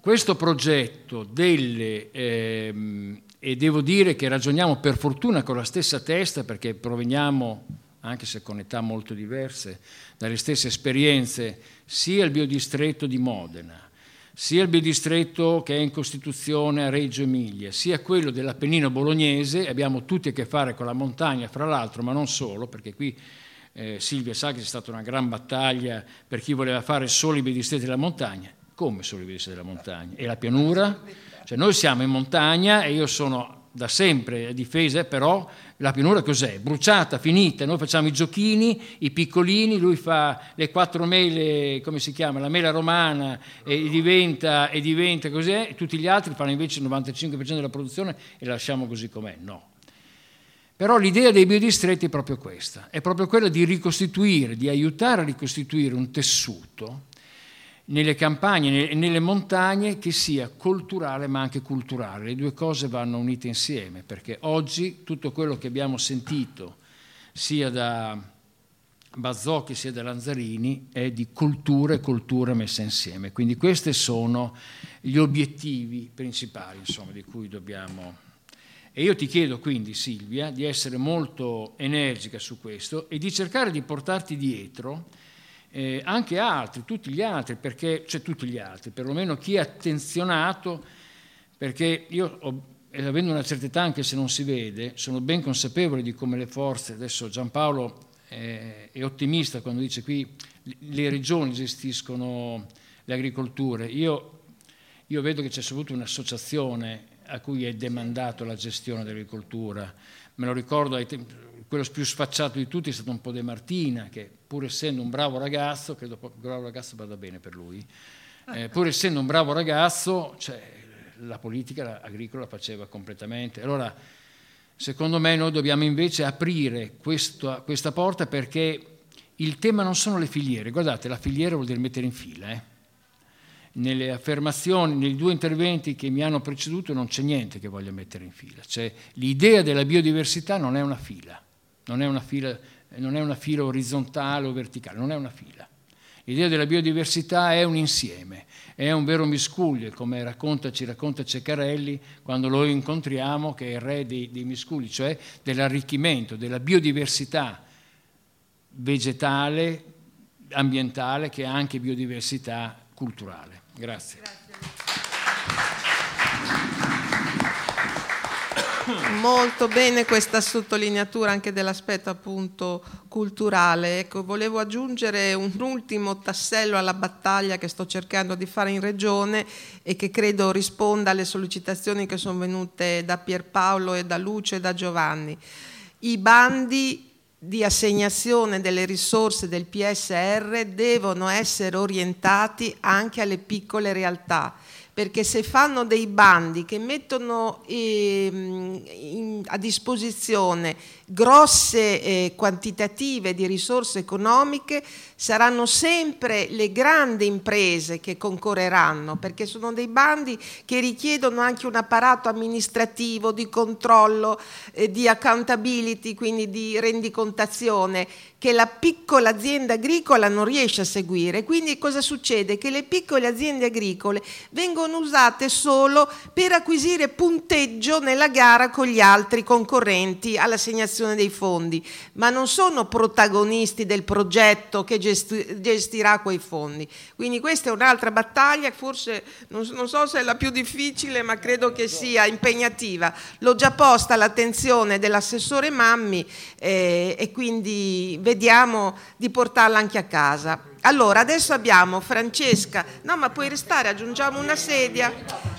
questo progetto delle, ehm, e devo dire che ragioniamo per fortuna con la stessa testa perché proveniamo, anche se con età molto diverse, dalle stesse esperienze, sia il biodistretto di Modena, sia il biodistretto che è in Costituzione a Reggio Emilia, sia quello dell'Appennino bolognese, abbiamo tutti a che fare con la montagna, fra l'altro, ma non solo, perché qui eh, Silvia sa che c'è stata una gran battaglia per chi voleva fare solo i biodistretti della montagna come sulle sollevese della montagna? E la pianura? Cioè noi siamo in montagna e io sono da sempre difesa, però la pianura cos'è? Bruciata, finita, noi facciamo i giochini, i piccolini, lui fa le quattro mele, come si chiama, la mela romana e diventa, e diventa così, tutti gli altri fanno invece il 95% della produzione e la lasciamo così com'è. No. Però l'idea dei biodistretti è proprio questa, è proprio quella di ricostituire, di aiutare a ricostituire un tessuto nelle campagne e nelle montagne che sia culturale ma anche culturale. Le due cose vanno unite insieme perché oggi tutto quello che abbiamo sentito sia da Bazzocchi sia da Lanzarini è di cultura e cultura messa insieme. Quindi questi sono gli obiettivi principali insomma, di cui dobbiamo... E io ti chiedo quindi Silvia di essere molto energica su questo e di cercare di portarti dietro eh, anche altri, tutti gli altri, perché, cioè tutti gli altri, perlomeno chi è attenzionato, perché io ho, avendo una certa età, anche se non si vede, sono ben consapevole di come le forze, adesso Giampaolo è, è ottimista quando dice qui le regioni gestiscono le agricolture, io, io vedo che c'è avuto un'associazione a cui è demandato la gestione dell'agricoltura, me lo ricordo ai tempi, quello più sfacciato di tutti è stato un po' De Martina, che pur essendo un bravo ragazzo, credo che un bravo ragazzo vada bene per lui, eh, pur essendo un bravo ragazzo, cioè, la politica agricola la faceva completamente. Allora, secondo me noi dobbiamo invece aprire questo, questa porta perché il tema non sono le filiere, guardate, la filiera vuol dire mettere in fila, eh? nelle affermazioni, nei due interventi che mi hanno preceduto non c'è niente che voglia mettere in fila. Cioè, l'idea della biodiversità non è una fila, non è una fila, non è una fila orizzontale o verticale, non è una fila. L'idea della biodiversità è un insieme, è un vero miscuglio, come racconta, ci racconta Ceccarelli quando lo incontriamo, che è il re dei, dei miscugli, cioè dell'arricchimento, della biodiversità vegetale, ambientale, che è anche biodiversità culturale. Grazie. Molto bene questa sottolineatura anche dell'aspetto appunto culturale. Ecco, volevo aggiungere un ultimo tassello alla battaglia che sto cercando di fare in regione e che credo risponda alle sollecitazioni che sono venute da Pierpaolo e da Luce e da Giovanni. I bandi di assegnazione delle risorse del PSR devono essere orientati anche alle piccole realtà perché se fanno dei bandi che mettono eh, in, a disposizione grosse eh, quantitative di risorse economiche, saranno sempre le grandi imprese che concorreranno, perché sono dei bandi che richiedono anche un apparato amministrativo di controllo, eh, di accountability, quindi di rendicontazione che la piccola azienda agricola non riesce a seguire. Quindi cosa succede? Che le piccole aziende agricole vengono usate solo per acquisire punteggio nella gara con gli altri concorrenti all'assegnazione dei fondi, ma non sono protagonisti del progetto che gestirà quei fondi. Quindi questa è un'altra battaglia, forse non, so se è la più difficile, ma credo che sia impegnativa. L'ho già posta all'attenzione dell'assessore Mammi eh, e quindi vediamo di portarla anche a casa. Allora, adesso abbiamo Francesca. No, ma puoi restare, aggiungiamo una sedia.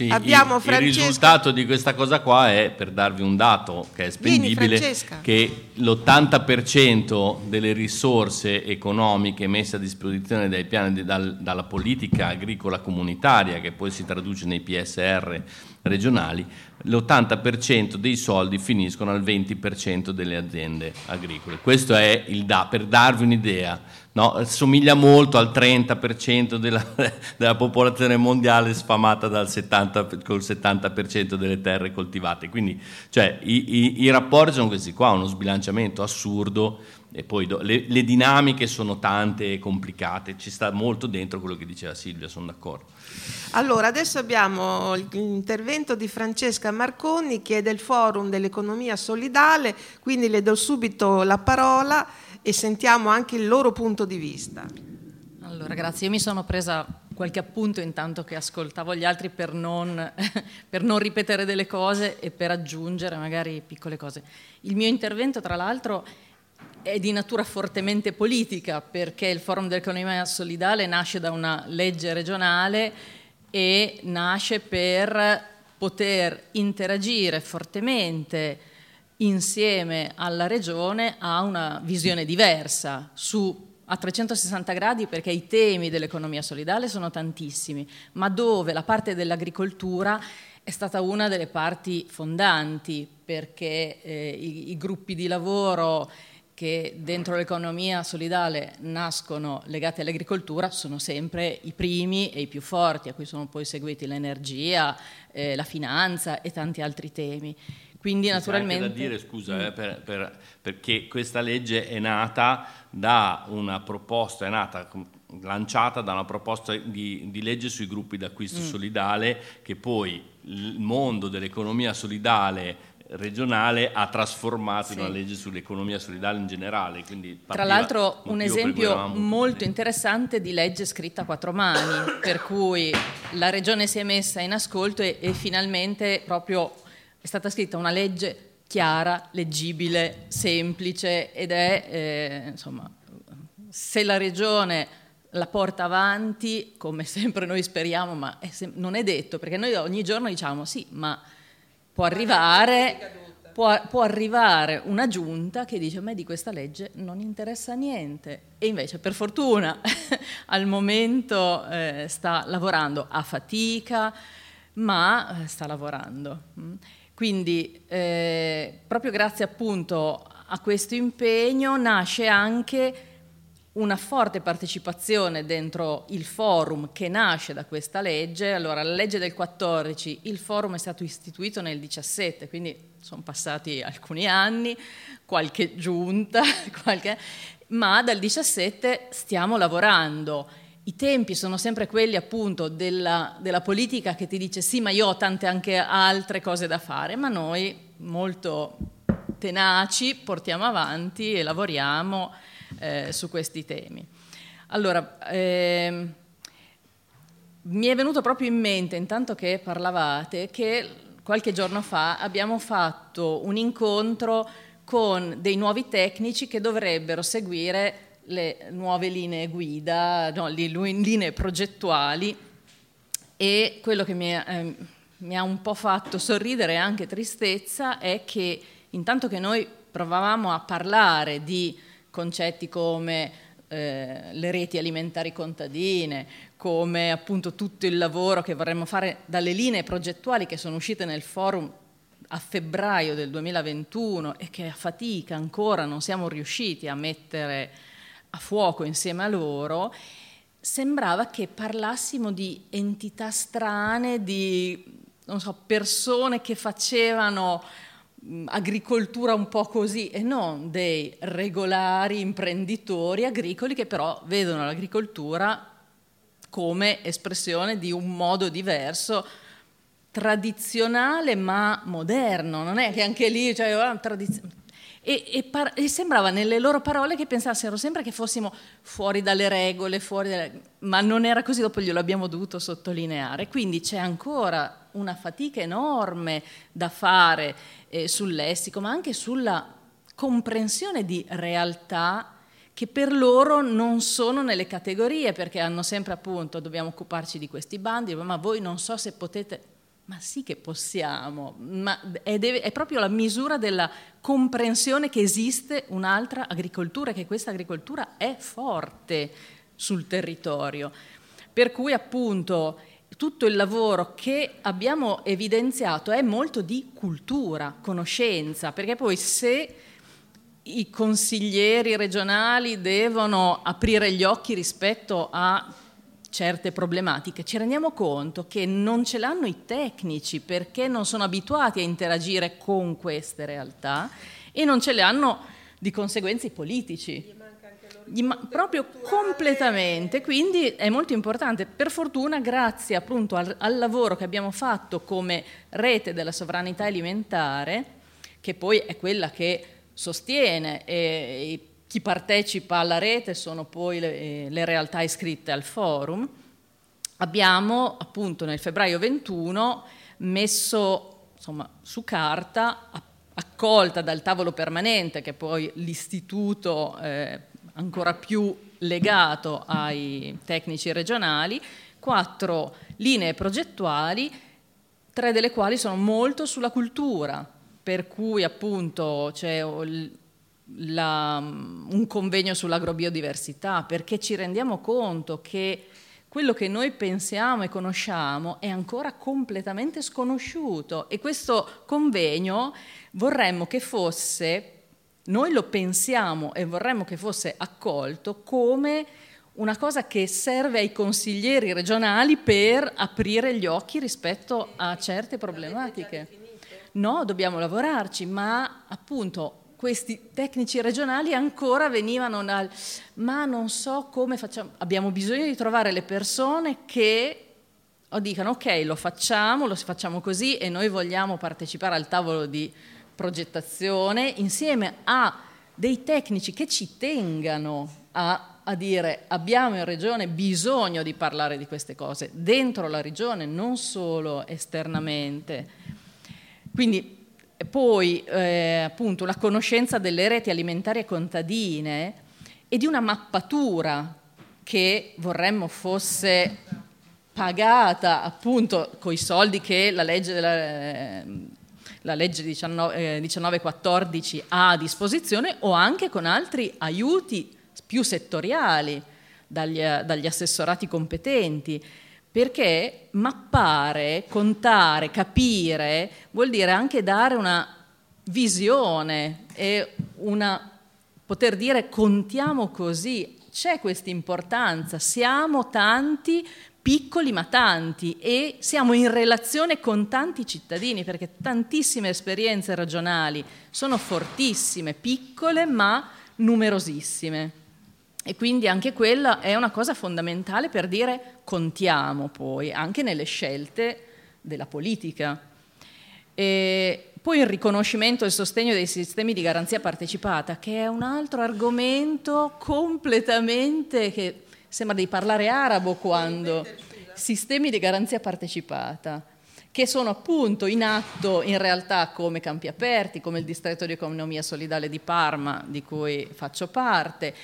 Sì, Abbiamo il, Francesca... il risultato di questa cosa qua è, per darvi un dato che è spendibile, Vieni, che l'80% delle risorse economiche messe a disposizione dai piani, dal, dalla politica agricola comunitaria, che poi si traduce nei PSR regionali, l'80% dei soldi finiscono al 20% delle aziende agricole. Questo è il da, per darvi un'idea. No? Somiglia molto al 30% della, della, popolazione mondiale sfamata dal 70, col 70% delle terre coltivate. Quindi cioè, i, i, i rapporti sono questi qua, uno sbilanciamento assurdo e poi do, le, le dinamiche sono tante e complicate, ci sta molto dentro quello che diceva Silvia, sono d'accordo. Allora, adesso abbiamo l'intervento di Francesca Marconi che è del Forum dell'Economia Solidale, quindi le do subito la parola e sentiamo anche il loro punto di vista. Allora, grazie. Io mi sono presa qualche appunto intanto che ascoltavo gli altri per non, per non ripetere delle cose e per aggiungere magari piccole cose. Il mio intervento, tra l'altro, è di natura fortemente politica perché il Forum dell'Economia Solidale nasce da una legge regionale e nasce per poter interagire fortemente insieme alla regione a una visione diversa su a 360 gradi perché i temi dell'economia solidale sono tantissimi, ma dove la parte dell'agricoltura è stata una delle parti fondanti perché eh, i, i gruppi di lavoro che dentro l'economia solidale nascono legati all'agricoltura sono sempre i primi e i più forti, a cui sono poi seguiti l'energia, eh, la finanza e tanti altri temi. Quindi Ci naturalmente... da dire, scusa, mm. eh, per, per, perché questa legge è nata da una proposta, è nata lanciata da una proposta di, di legge sui gruppi d'acquisto mm. solidale che poi il mondo dell'economia solidale regionale ha trasformato sì. in una legge sull'economia solidale in generale. Tra l'altro un esempio molto interessante di legge scritta a quattro mani, per cui la regione si è messa in ascolto e, e finalmente proprio è stata scritta una legge chiara, leggibile, semplice ed è, eh, insomma, se la regione la porta avanti, come sempre noi speriamo, ma è sem- non è detto, perché noi ogni giorno diciamo sì, ma può arrivare, può, può arrivare una giunta che dice a me di questa legge non interessa niente e invece per fortuna al momento eh, sta lavorando a fatica, ma eh, sta lavorando. Quindi eh, proprio grazie appunto a questo impegno nasce anche una forte partecipazione dentro il forum che nasce da questa legge. Allora, la legge del 14, il forum è stato istituito nel 17, quindi sono passati alcuni anni, qualche giunta, qualche... ma dal 17 stiamo lavorando. I tempi sono sempre quelli appunto della, della politica che ti dice sì, ma io ho tante anche altre cose da fare, ma noi molto tenaci portiamo avanti e lavoriamo eh, su questi temi. Allora, ehm, mi è venuto proprio in mente, intanto che parlavate, che qualche giorno fa abbiamo fatto un incontro con dei nuovi tecnici che dovrebbero seguire le nuove linee guida, no, le linee progettuali e quello che mi, eh, mi ha un po' fatto sorridere e anche tristezza è che intanto che noi provavamo a parlare di concetti come eh, le reti alimentari contadine, come appunto tutto il lavoro che vorremmo fare dalle linee progettuali che sono uscite nel forum a febbraio del 2021 e che a fatica ancora non siamo riusciti a mettere a fuoco insieme a loro, sembrava che parlassimo di entità strane, di so, persone che facevano agricoltura un po' così e non dei regolari imprenditori agricoli che però vedono l'agricoltura come espressione di un modo diverso tradizionale ma moderno, non è che anche lì cioè, oh, tradiz- e, e, par- e, sembrava nelle loro parole che pensassero sempre che fossimo fuori dalle regole, fuori dalle... ma non era così, dopo glielo abbiamo dovuto sottolineare. Quindi c'è ancora una fatica enorme da fare eh, sul lessico, ma anche sulla comprensione di realtà che per loro non sono nelle categorie, perché hanno sempre appunto dobbiamo occuparci di questi bandi, ma voi non so se potete ma sì che possiamo, ma è, deve, è, proprio la misura della comprensione che esiste un'altra agricoltura, che questa agricoltura è forte sul territorio. Per cui appunto tutto il lavoro che abbiamo evidenziato è molto di cultura, conoscenza, perché poi se i consiglieri regionali devono aprire gli occhi rispetto a certe problematiche, ci rendiamo conto che non ce l'hanno i tecnici perché non sono abituati a interagire con queste realtà e non ce le hanno di conseguenza i politici. Ma- proprio completamente, quindi è molto importante. Per fortuna, grazie appunto al, al lavoro che abbiamo fatto come rete della sovranità alimentare, che poi è quella che sostiene e, chi partecipa alla rete sono poi le, eh, le realtà iscritte al forum. Abbiamo appunto nel febbraio 21 messo insomma, su carta, accolta dal tavolo permanente, che è poi l'istituto eh, ancora più legato ai tecnici regionali, quattro linee progettuali, tre delle quali sono molto sulla cultura, per cui appunto c'è la, un convegno sull'agrobiodiversità, perché ci rendiamo conto che quello che noi pensiamo e conosciamo è ancora completamente sconosciuto e questo convegno vorremmo che fosse, noi lo pensiamo e vorremmo che fosse accolto come una cosa che serve ai consiglieri regionali per aprire gli occhi rispetto a certe problematiche. No, dobbiamo lavorarci, ma appunto questi tecnici regionali ancora venivano dal ma non so come facciamo, abbiamo bisogno di trovare le persone che o dicano ok lo facciamo, lo facciamo così e noi vogliamo partecipare al tavolo di progettazione insieme a dei tecnici che ci tengano a, a dire abbiamo in regione bisogno di parlare di queste cose dentro la regione, non solo esternamente. Quindi poi eh, appunto la conoscenza delle reti alimentari e contadine e di una mappatura che vorremmo fosse pagata appunto con i soldi che la legge, della, eh, la legge 19, eh, 1914 ha a disposizione o anche con altri aiuti più settoriali dagli, dagli assessorati competenti perché mappare, contare, capire vuol dire anche dare una visione e una, poter dire contiamo così c'è questa importanza, siamo tanti, piccoli ma tanti e siamo in relazione con tanti cittadini perché tantissime esperienze regionali sono fortissime, piccole ma numerosissime. E quindi anche quella è una cosa fondamentale per dire contiamo poi anche nelle scelte della politica. E poi il riconoscimento e il sostegno dei sistemi di garanzia partecipata, che è un altro argomento completamente che sembra di parlare arabo quando sistemi di garanzia partecipata che sono appunto in atto in realtà come campi aperti, come il distretto di economia solidale di Parma, di cui faccio parte,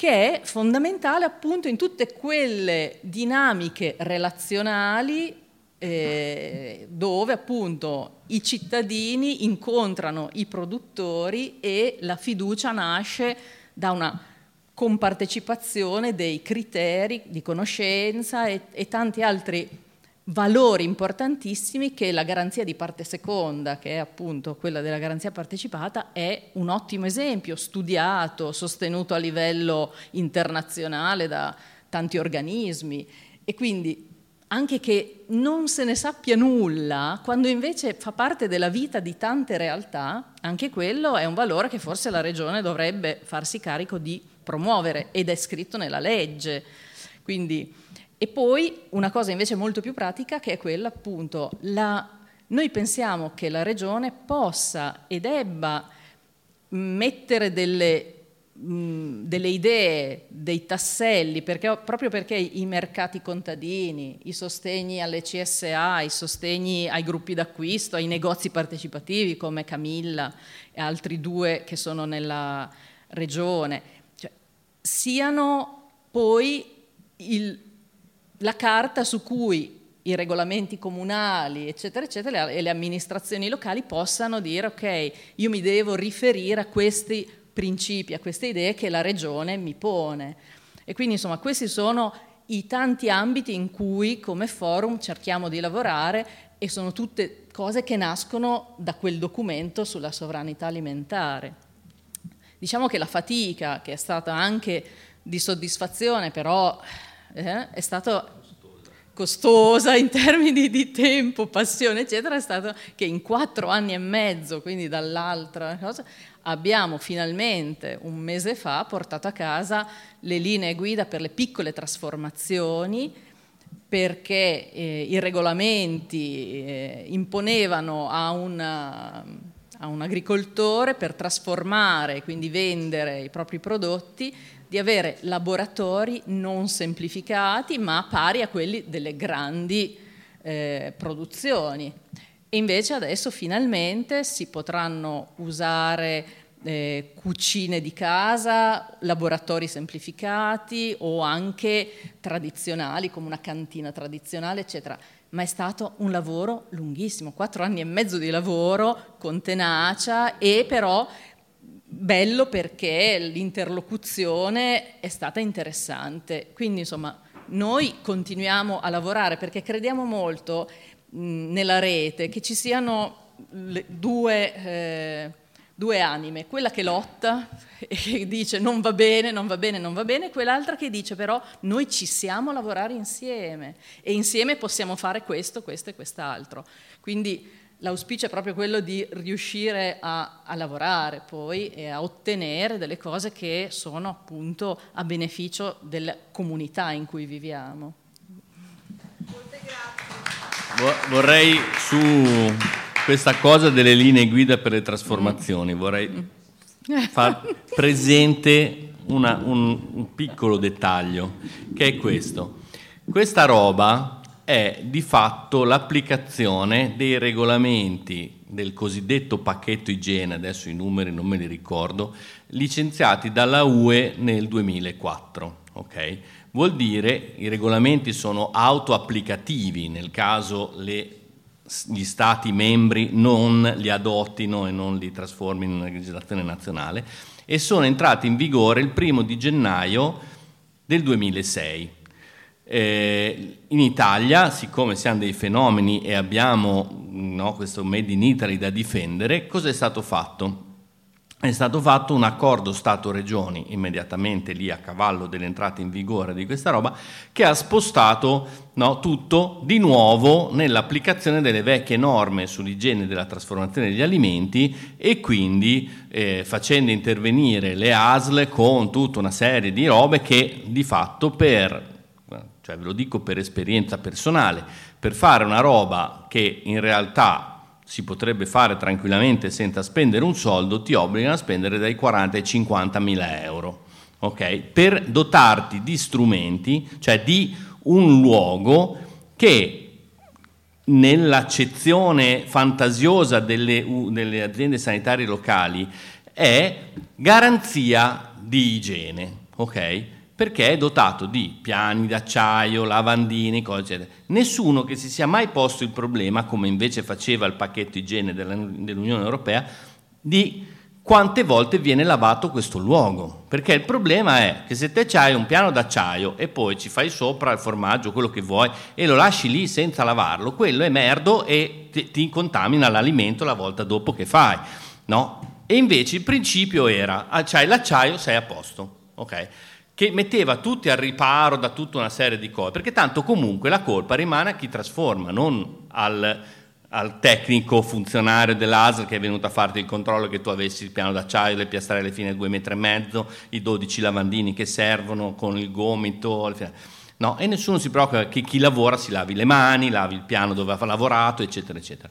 che è fondamentale appunto in tutte quelle dinamiche relazionali eh, dove appunto i cittadini incontrano i produttori e la fiducia nasce da una compartecipazione dei criteri di conoscenza e, e tanti altri valori importantissimi che la garanzia di parte seconda, che è appunto quella della garanzia partecipata, è un ottimo esempio, studiato, sostenuto a livello internazionale da tanti organismi e quindi anche che non se ne sappia nulla, quando invece fa parte della vita di tante realtà, anche quello è un valore che forse la Regione dovrebbe farsi carico di promuovere ed è scritto nella legge. Quindi e poi una cosa invece molto più pratica che è quella appunto, la, noi pensiamo che la regione possa e debba mettere delle, mh, delle idee, dei tasselli, perché, proprio perché i mercati contadini, i sostegni alle CSA, i sostegni ai gruppi d'acquisto, ai negozi partecipativi come Camilla e altri due che sono nella regione, cioè, siano poi il, la carta su cui i regolamenti comunali, eccetera, eccetera, e le amministrazioni locali possano dire ok, io mi devo riferire a questi principi, a queste idee che la regione mi pone. E quindi insomma questi sono i tanti ambiti in cui come forum cerchiamo di lavorare e sono tutte cose che nascono da quel documento sulla sovranità alimentare. Diciamo che la fatica, che è stata anche di soddisfazione, però eh, è stata costosa in termini di tempo, passione, eccetera, è stato che in quattro anni e mezzo, quindi dall'altra cosa, abbiamo finalmente un mese fa portato a casa le linee guida per le piccole trasformazioni perché eh, i regolamenti eh, imponevano a, una, a un agricoltore per trasformare, quindi vendere i propri prodotti, di avere laboratori non semplificati ma pari a quelli delle grandi eh, produzioni. E invece adesso finalmente si potranno usare eh, cucine di casa, laboratori semplificati o anche tradizionali come una cantina tradizionale, eccetera. Ma è stato un lavoro lunghissimo, quattro anni e mezzo di lavoro con tenacia e però bello perché l'interlocuzione è stata interessante. Quindi insomma noi continuiamo a lavorare perché crediamo molto nella rete, che ci siano due, eh, due, anime, quella che lotta e dice non va bene, non va bene, non va bene, e quell'altra che dice però noi ci siamo a lavorare insieme e insieme possiamo fare questo, questo e quest'altro. Quindi l'auspicio è proprio quello di riuscire a, a, lavorare poi e a ottenere delle cose che sono appunto a beneficio della comunità in cui viviamo. Vorrei su questa cosa delle linee guida per le trasformazioni, vorrei far presente una, un, un piccolo dettaglio, che è questo. Questa roba è di fatto l'applicazione dei regolamenti del cosiddetto pacchetto igiene, adesso i numeri non me li ricordo, licenziati dalla UE nel 2004. Okay? Vuol dire che i regolamenti sono autoapplicativi nel caso le, gli Stati membri non li adottino e non li trasformino in legislazione nazionale e sono entrati in vigore il primo di gennaio del 2006 eh, in Italia, siccome siamo dei fenomeni e abbiamo no, questo Made in Italy da difendere, cosa è stato fatto? è stato fatto un accordo Stato-Regioni immediatamente lì a cavallo dell'entrata in vigore di questa roba che ha spostato no, tutto di nuovo nell'applicazione delle vecchie norme sull'igiene della trasformazione degli alimenti e quindi eh, facendo intervenire le ASL con tutta una serie di robe che di fatto per, cioè ve lo dico per esperienza personale, per fare una roba che in realtà si potrebbe fare tranquillamente senza spendere un soldo, ti obbligano a spendere dai 40 ai 50 mila euro. Okay? Per dotarti di strumenti, cioè di un luogo che nell'accezione fantasiosa delle, delle aziende sanitarie locali è garanzia di igiene. Okay? Perché è dotato di piani d'acciaio, lavandini, cose eccetera. Nessuno che si sia mai posto il problema, come invece faceva il pacchetto igiene dell'Unione Europea, di quante volte viene lavato questo luogo. Perché il problema è che se te hai un piano d'acciaio e poi ci fai sopra il formaggio, quello che vuoi, e lo lasci lì senza lavarlo, quello è merdo e ti, ti contamina l'alimento la volta dopo che fai. No? E invece il principio era, ah, c'hai l'acciaio, sei a posto. Okay? Che metteva tutti al riparo da tutta una serie di cose, perché tanto comunque la colpa rimane a chi trasforma, non al, al tecnico funzionario dell'ASL che è venuto a farti il controllo che tu avessi il piano d'acciaio, le piastrelle fine 2 metri e mezzo, i 12 lavandini che servono con il gomito. No, e nessuno si preoccupa che chi lavora si lavi le mani, lavi il piano dove ha lavorato, eccetera, eccetera.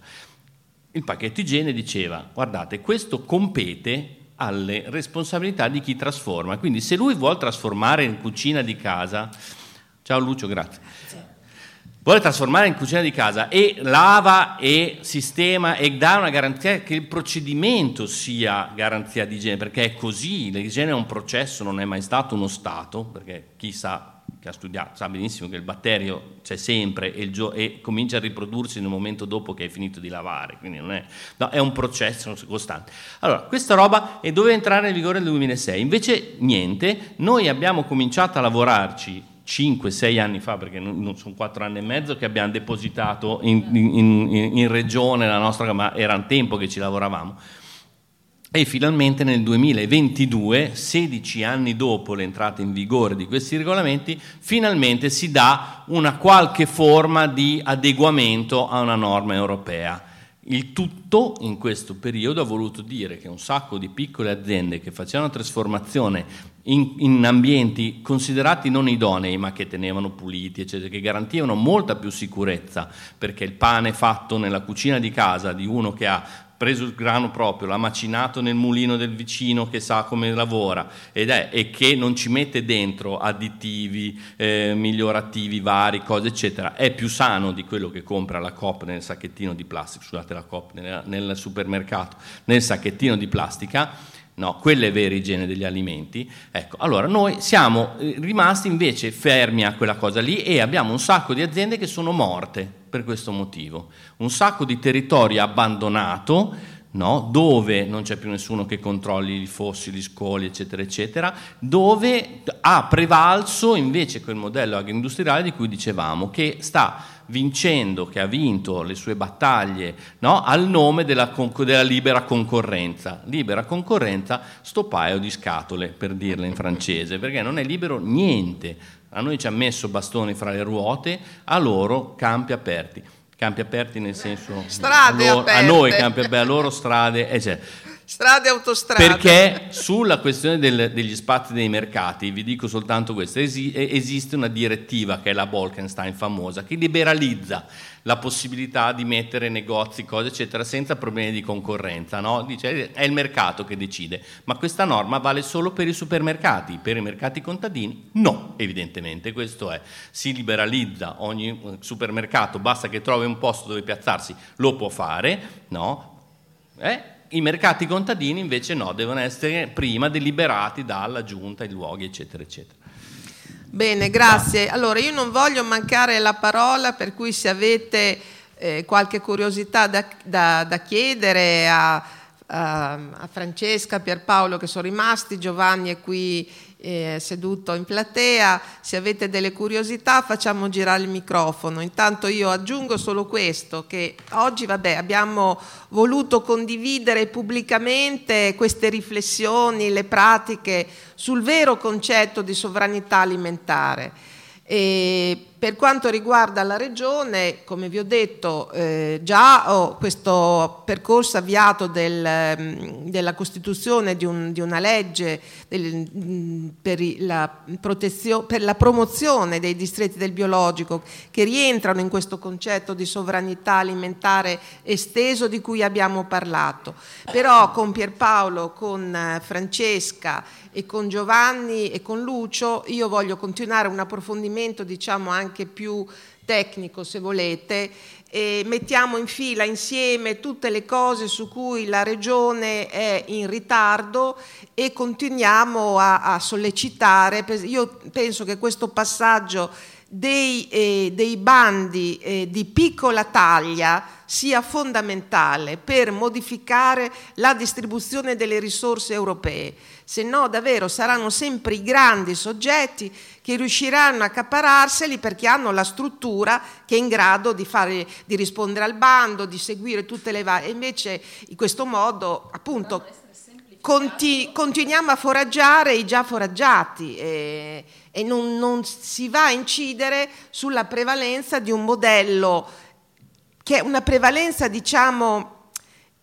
Il pacchetto igiene diceva, guardate, questo compete alle responsabilità di chi trasforma. Quindi se lui vuole trasformare in cucina di casa, ciao Lucio, grazie. Vuole trasformare in cucina di casa e lava e sistema e dà una garanzia che il procedimento sia garanzia di igiene, perché è così, l'igiene è un processo, non è mai stato uno stato, perché chi sa che ha studiato sa benissimo che il batterio c'è sempre e, gio- e, comincia a riprodursi nel momento dopo che hai finito di lavare, quindi non è, no, è un processo costante. Allora, questa roba è doveva entrare in vigore nel 2006, invece niente, noi abbiamo cominciato a lavorarci 5-6 anni fa, perché non, sono 4 anni e mezzo che abbiamo depositato in, in, in, in regione la nostra, ma era un tempo che ci lavoravamo e finalmente nel 2022, 16 anni dopo l'entrata in vigore di questi regolamenti, finalmente si dà una qualche forma di adeguamento a una norma europea. Il tutto in questo periodo ha voluto dire che un sacco di piccole aziende che facevano trasformazione in, in, ambienti considerati non idonei, ma che tenevano puliti, eccetera, che garantivano molta più sicurezza, perché il pane fatto nella cucina di casa di uno che ha preso il grano proprio, l'ha macinato nel mulino del vicino che sa come lavora ed è, e che non ci mette dentro additivi, eh, migliorativi vari, cose eccetera, è più sano di quello che compra la COP nel sacchettino di plastica, scusate la COP nel, nel supermercato, nel sacchettino di plastica, no, quella è vera igiene degli alimenti. Ecco, allora noi siamo eh, rimasti invece fermi a quella cosa lì e abbiamo un sacco di aziende che sono morte per questo motivo. Un sacco di territorio abbandonato, no? dove non c'è più nessuno che controlli i fossi, gli scoli, eccetera, eccetera, dove ha prevalso invece quel modello agroindustriale di cui dicevamo, che sta vincendo, che ha vinto le sue battaglie no? al nome della, della, libera concorrenza. Libera concorrenza, sto paio di scatole, per dirla in francese, perché non è libero niente a noi ci ha messo bastoni fra le ruote, a loro campi aperti. Campi aperti nel senso... Strade a, loro, aperte. a noi campi aperti, a loro strade, eccetera. Strade e autostrade. Perché sulla questione del, degli spazi dei mercati, vi dico soltanto questo, esi, esiste una direttiva che è la Bolkenstein famosa, che liberalizza la possibilità di mettere negozi, cose eccetera, senza problemi di concorrenza. No? Dice, è il mercato che decide, ma questa norma vale solo per i supermercati, per i mercati contadini? No, evidentemente, questo è. Si liberalizza ogni eh, supermercato, basta che trovi un posto dove piazzarsi, lo può fare, no? Eh? I mercati contadini invece no, devono essere prima deliberati dalla giunta, i luoghi, eccetera, eccetera. Bene, grazie. Allora, io non voglio mancare la parola, per cui se avete eh, qualche curiosità da, da, da chiedere a, a Francesca, a Pierpaolo che sono rimasti, Giovanni è qui eh, seduto in platea, se avete delle curiosità facciamo girare il microfono. Intanto io aggiungo solo questo, che oggi vabbè, abbiamo voluto condividere pubblicamente queste riflessioni, le pratiche sul vero concetto di sovranità alimentare. E per quanto riguarda la regione, come vi ho detto, eh, già ho questo percorso avviato del, mm, della costituzione di, un, di una legge del, mm, per, la per, la promozione dei distretti del biologico che rientrano in questo concetto di sovranità alimentare esteso di cui abbiamo parlato. Però con Pierpaolo, con eh, Francesca e con Giovanni e con Lucio io voglio continuare un approfondimento diciamo anche più tecnico se volete e mettiamo in fila insieme tutte le cose su cui la Regione è in ritardo e continuiamo a, a sollecitare. Io penso che questo passaggio dei, eh, dei bandi eh, di piccola taglia sia fondamentale per modificare la distribuzione delle risorse europee, se no davvero saranno sempre i grandi soggetti che riusciranno a accapararseli perché hanno la struttura che è in grado di, fare, di rispondere al bando, di seguire tutte le varie. E invece in questo modo appunto conti, continuiamo a foraggiare i già foraggiati. E, e non, non si va a incidere sulla prevalenza di un modello che è una prevalenza, diciamo,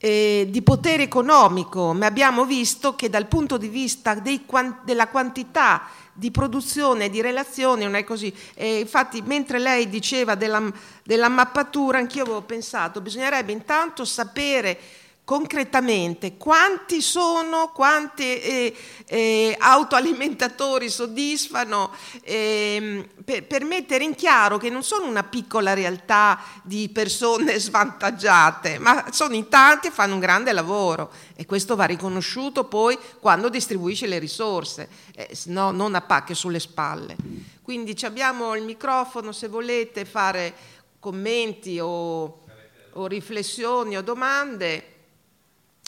eh, di potere economico, ma abbiamo visto che dal punto di vista dei, della quantità di produzione di relazioni non è così. E infatti, mentre lei diceva della, della mappatura, anch'io avevo pensato, bisognerebbe intanto sapere concretamente quanti sono, quanti eh, eh, autoalimentatori soddisfano, eh, per, per, mettere in chiaro che non sono una piccola realtà di persone svantaggiate, ma sono in tanti e fanno un grande lavoro e questo va riconosciuto poi quando distribuisce le risorse, eh, no, non a pacche sulle spalle. Quindi abbiamo il microfono se volete fare commenti o, o riflessioni o domande.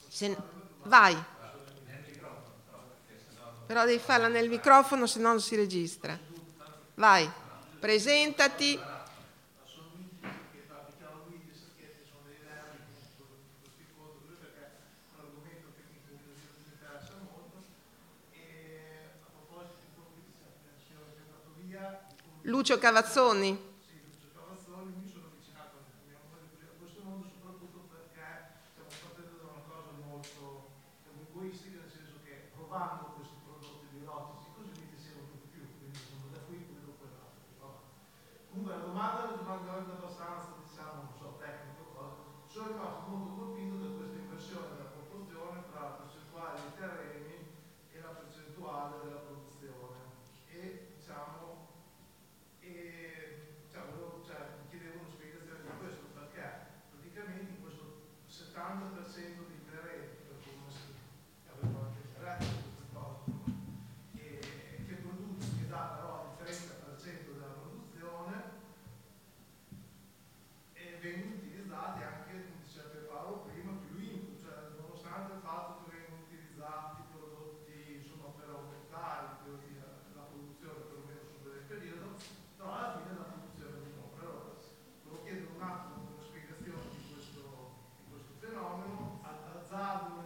Se... Vai. Però devi farla nel microfono, se no non si registra. Vai, presentati. Lucio Cavazzoni. nominal, a, a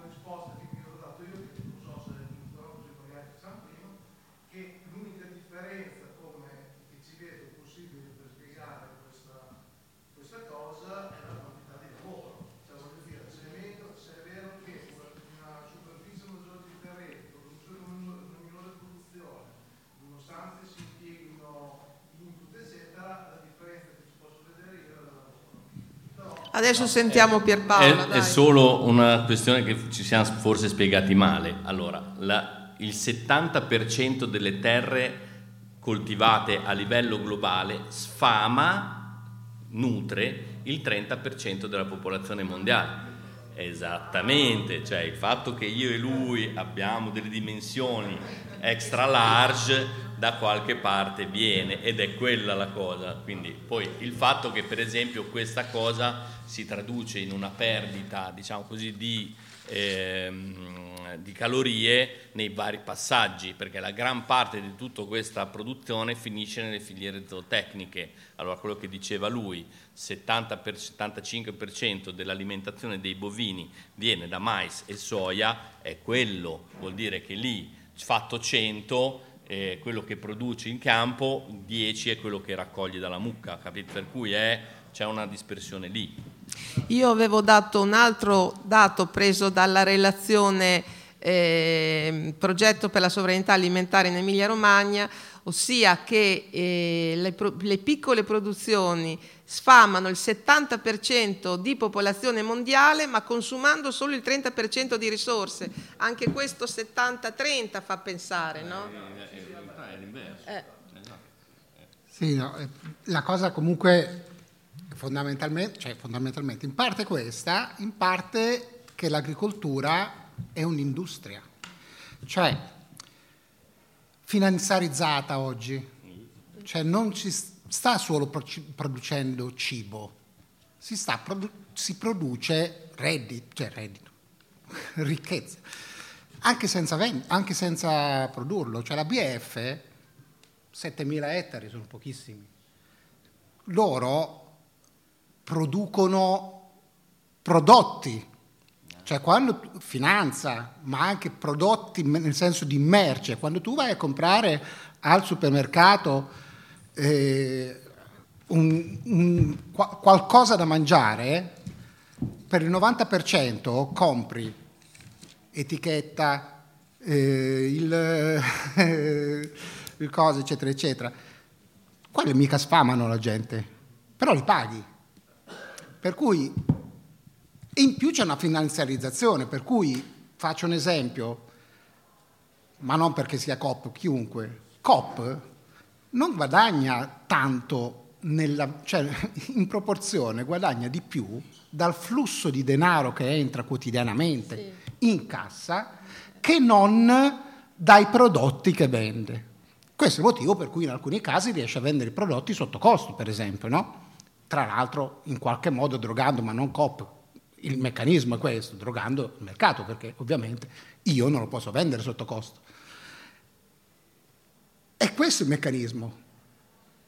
Adesso sentiamo Pierpaolo. È, è, solo una questione che ci siamo forse spiegati male. Allora, la, il 70% delle terre coltivate a livello globale sfama, nutre il 30% della popolazione mondiale. Esattamente, cioè il fatto che io e lui abbiamo delle dimensioni extra large da qualche parte viene ed è quella la cosa. Quindi poi il fatto che per esempio questa cosa si traduce in una perdita, diciamo così, di ehm, di calorie nei vari passaggi, perché la gran parte di tutta questa produzione finisce nelle filiere zootecniche. Allora quello che diceva lui, 70 per 75% dell'alimentazione dei bovini viene da mais e soia, è quello, vuol dire che lì fatto 100 eh, quello che produce in campo, 10 è quello che raccoglie dalla mucca, capito? per cui è, c'è una dispersione lì. Io avevo dato un altro dato preso dalla relazione eh, progetto per la sovranità alimentare in Emilia Romagna, ossia che eh, le, le, piccole produzioni sfamano il 70% di popolazione mondiale ma consumando solo il 30% di risorse. Anche questo 70-30 fa pensare, no? Eh. Sì, no, eh, la cosa comunque fondamentalmente, cioè fondamentalmente in parte questa, in parte che l'agricoltura è un'industria, cioè finanziarizzata oggi, cioè non ci sta solo producendo cibo, si, produ- si produce reddito, cioè reddito, ricchezza, anche senza, vend- anche senza produrlo, cioè la BF 7.000 ettari sono pochissimi, loro producono prodotti. Cioè quando finanza, ma anche prodotti nel senso di merce, quando tu vai a comprare al supermercato eh, un, un, qualcosa da mangiare, per il 90% compri etichetta, eh, il, eh, il coso, eccetera, eccetera. Quelli mica sfamano la gente, però li paghi. Per cui in più c'è una finanziarizzazione, per cui faccio un esempio, ma non perché sia COP, chiunque. COP non guadagna tanto, nella, cioè in proporzione guadagna di più dal flusso di denaro che entra quotidianamente sì. in cassa che non dai prodotti che vende. Questo è il motivo per cui in alcuni casi riesce a vendere i prodotti sotto costo, per esempio, no? Tra l'altro in qualche modo drogando, ma non COP, il meccanismo è questo, drogando il mercato, perché ovviamente io non lo posso vendere sotto costo. È questo il meccanismo,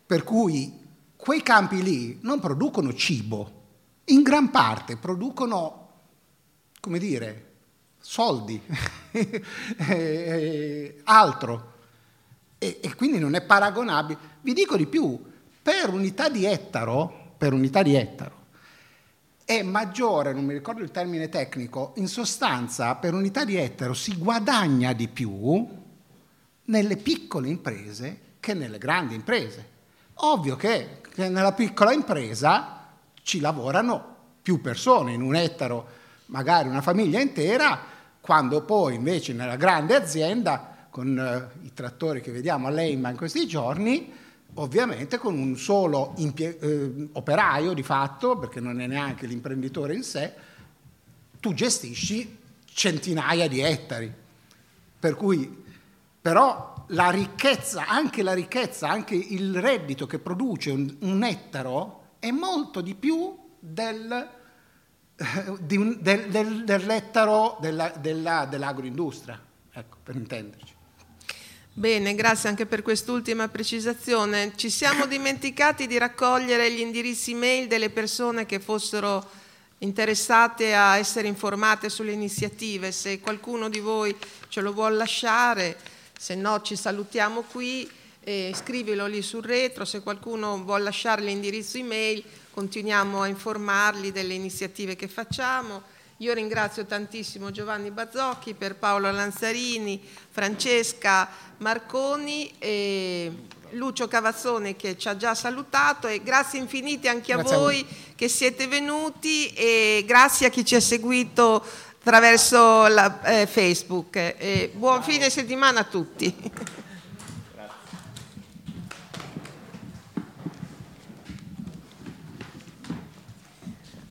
per cui quei campi lì non producono cibo, in gran parte producono, come dire, soldi, altro. E, e, quindi non è paragonabile. Vi dico di più, per unità di ettaro, per unità di ettaro, è maggiore, non mi ricordo il termine tecnico, in sostanza per unità di ettaro si guadagna di più nelle piccole imprese che nelle grandi imprese. Ovvio che, nella piccola impresa ci lavorano più persone, in un ettaro magari una famiglia intera, quando poi invece nella grande azienda, con eh, i trattori che vediamo all'EIMA in questi giorni, ovviamente con un solo impie- eh, operaio di fatto, perché non è neanche l'imprenditore in sé, tu gestisci centinaia di ettari. Per cui, però, la ricchezza, anche la ricchezza, anche il reddito che produce un, un ettaro è molto di più del, eh, di un, del, del, dell'ettaro della, della, dell'agroindustria, ecco, per intenderci. Bene, grazie anche per quest'ultima precisazione. Ci siamo dimenticati di raccogliere gli indirizzi mail delle persone che fossero interessate a essere informate sulle iniziative. Se qualcuno di voi ce lo vuole lasciare, se no ci salutiamo qui, e scrivilo lì sul retro. Se qualcuno vuole lasciare l'indirizzo email, continuiamo a informarli delle iniziative che facciamo. Io ringrazio tantissimo Giovanni Bazzocchi, per Paolo Lanzarini, Francesca Marconi e Lucio Cavazzone che ci ha già salutato e grazie infinite anche grazie a voi a che siete venuti e grazie a chi ci ha seguito attraverso la, eh, Facebook. E buon fine settimana a tutti.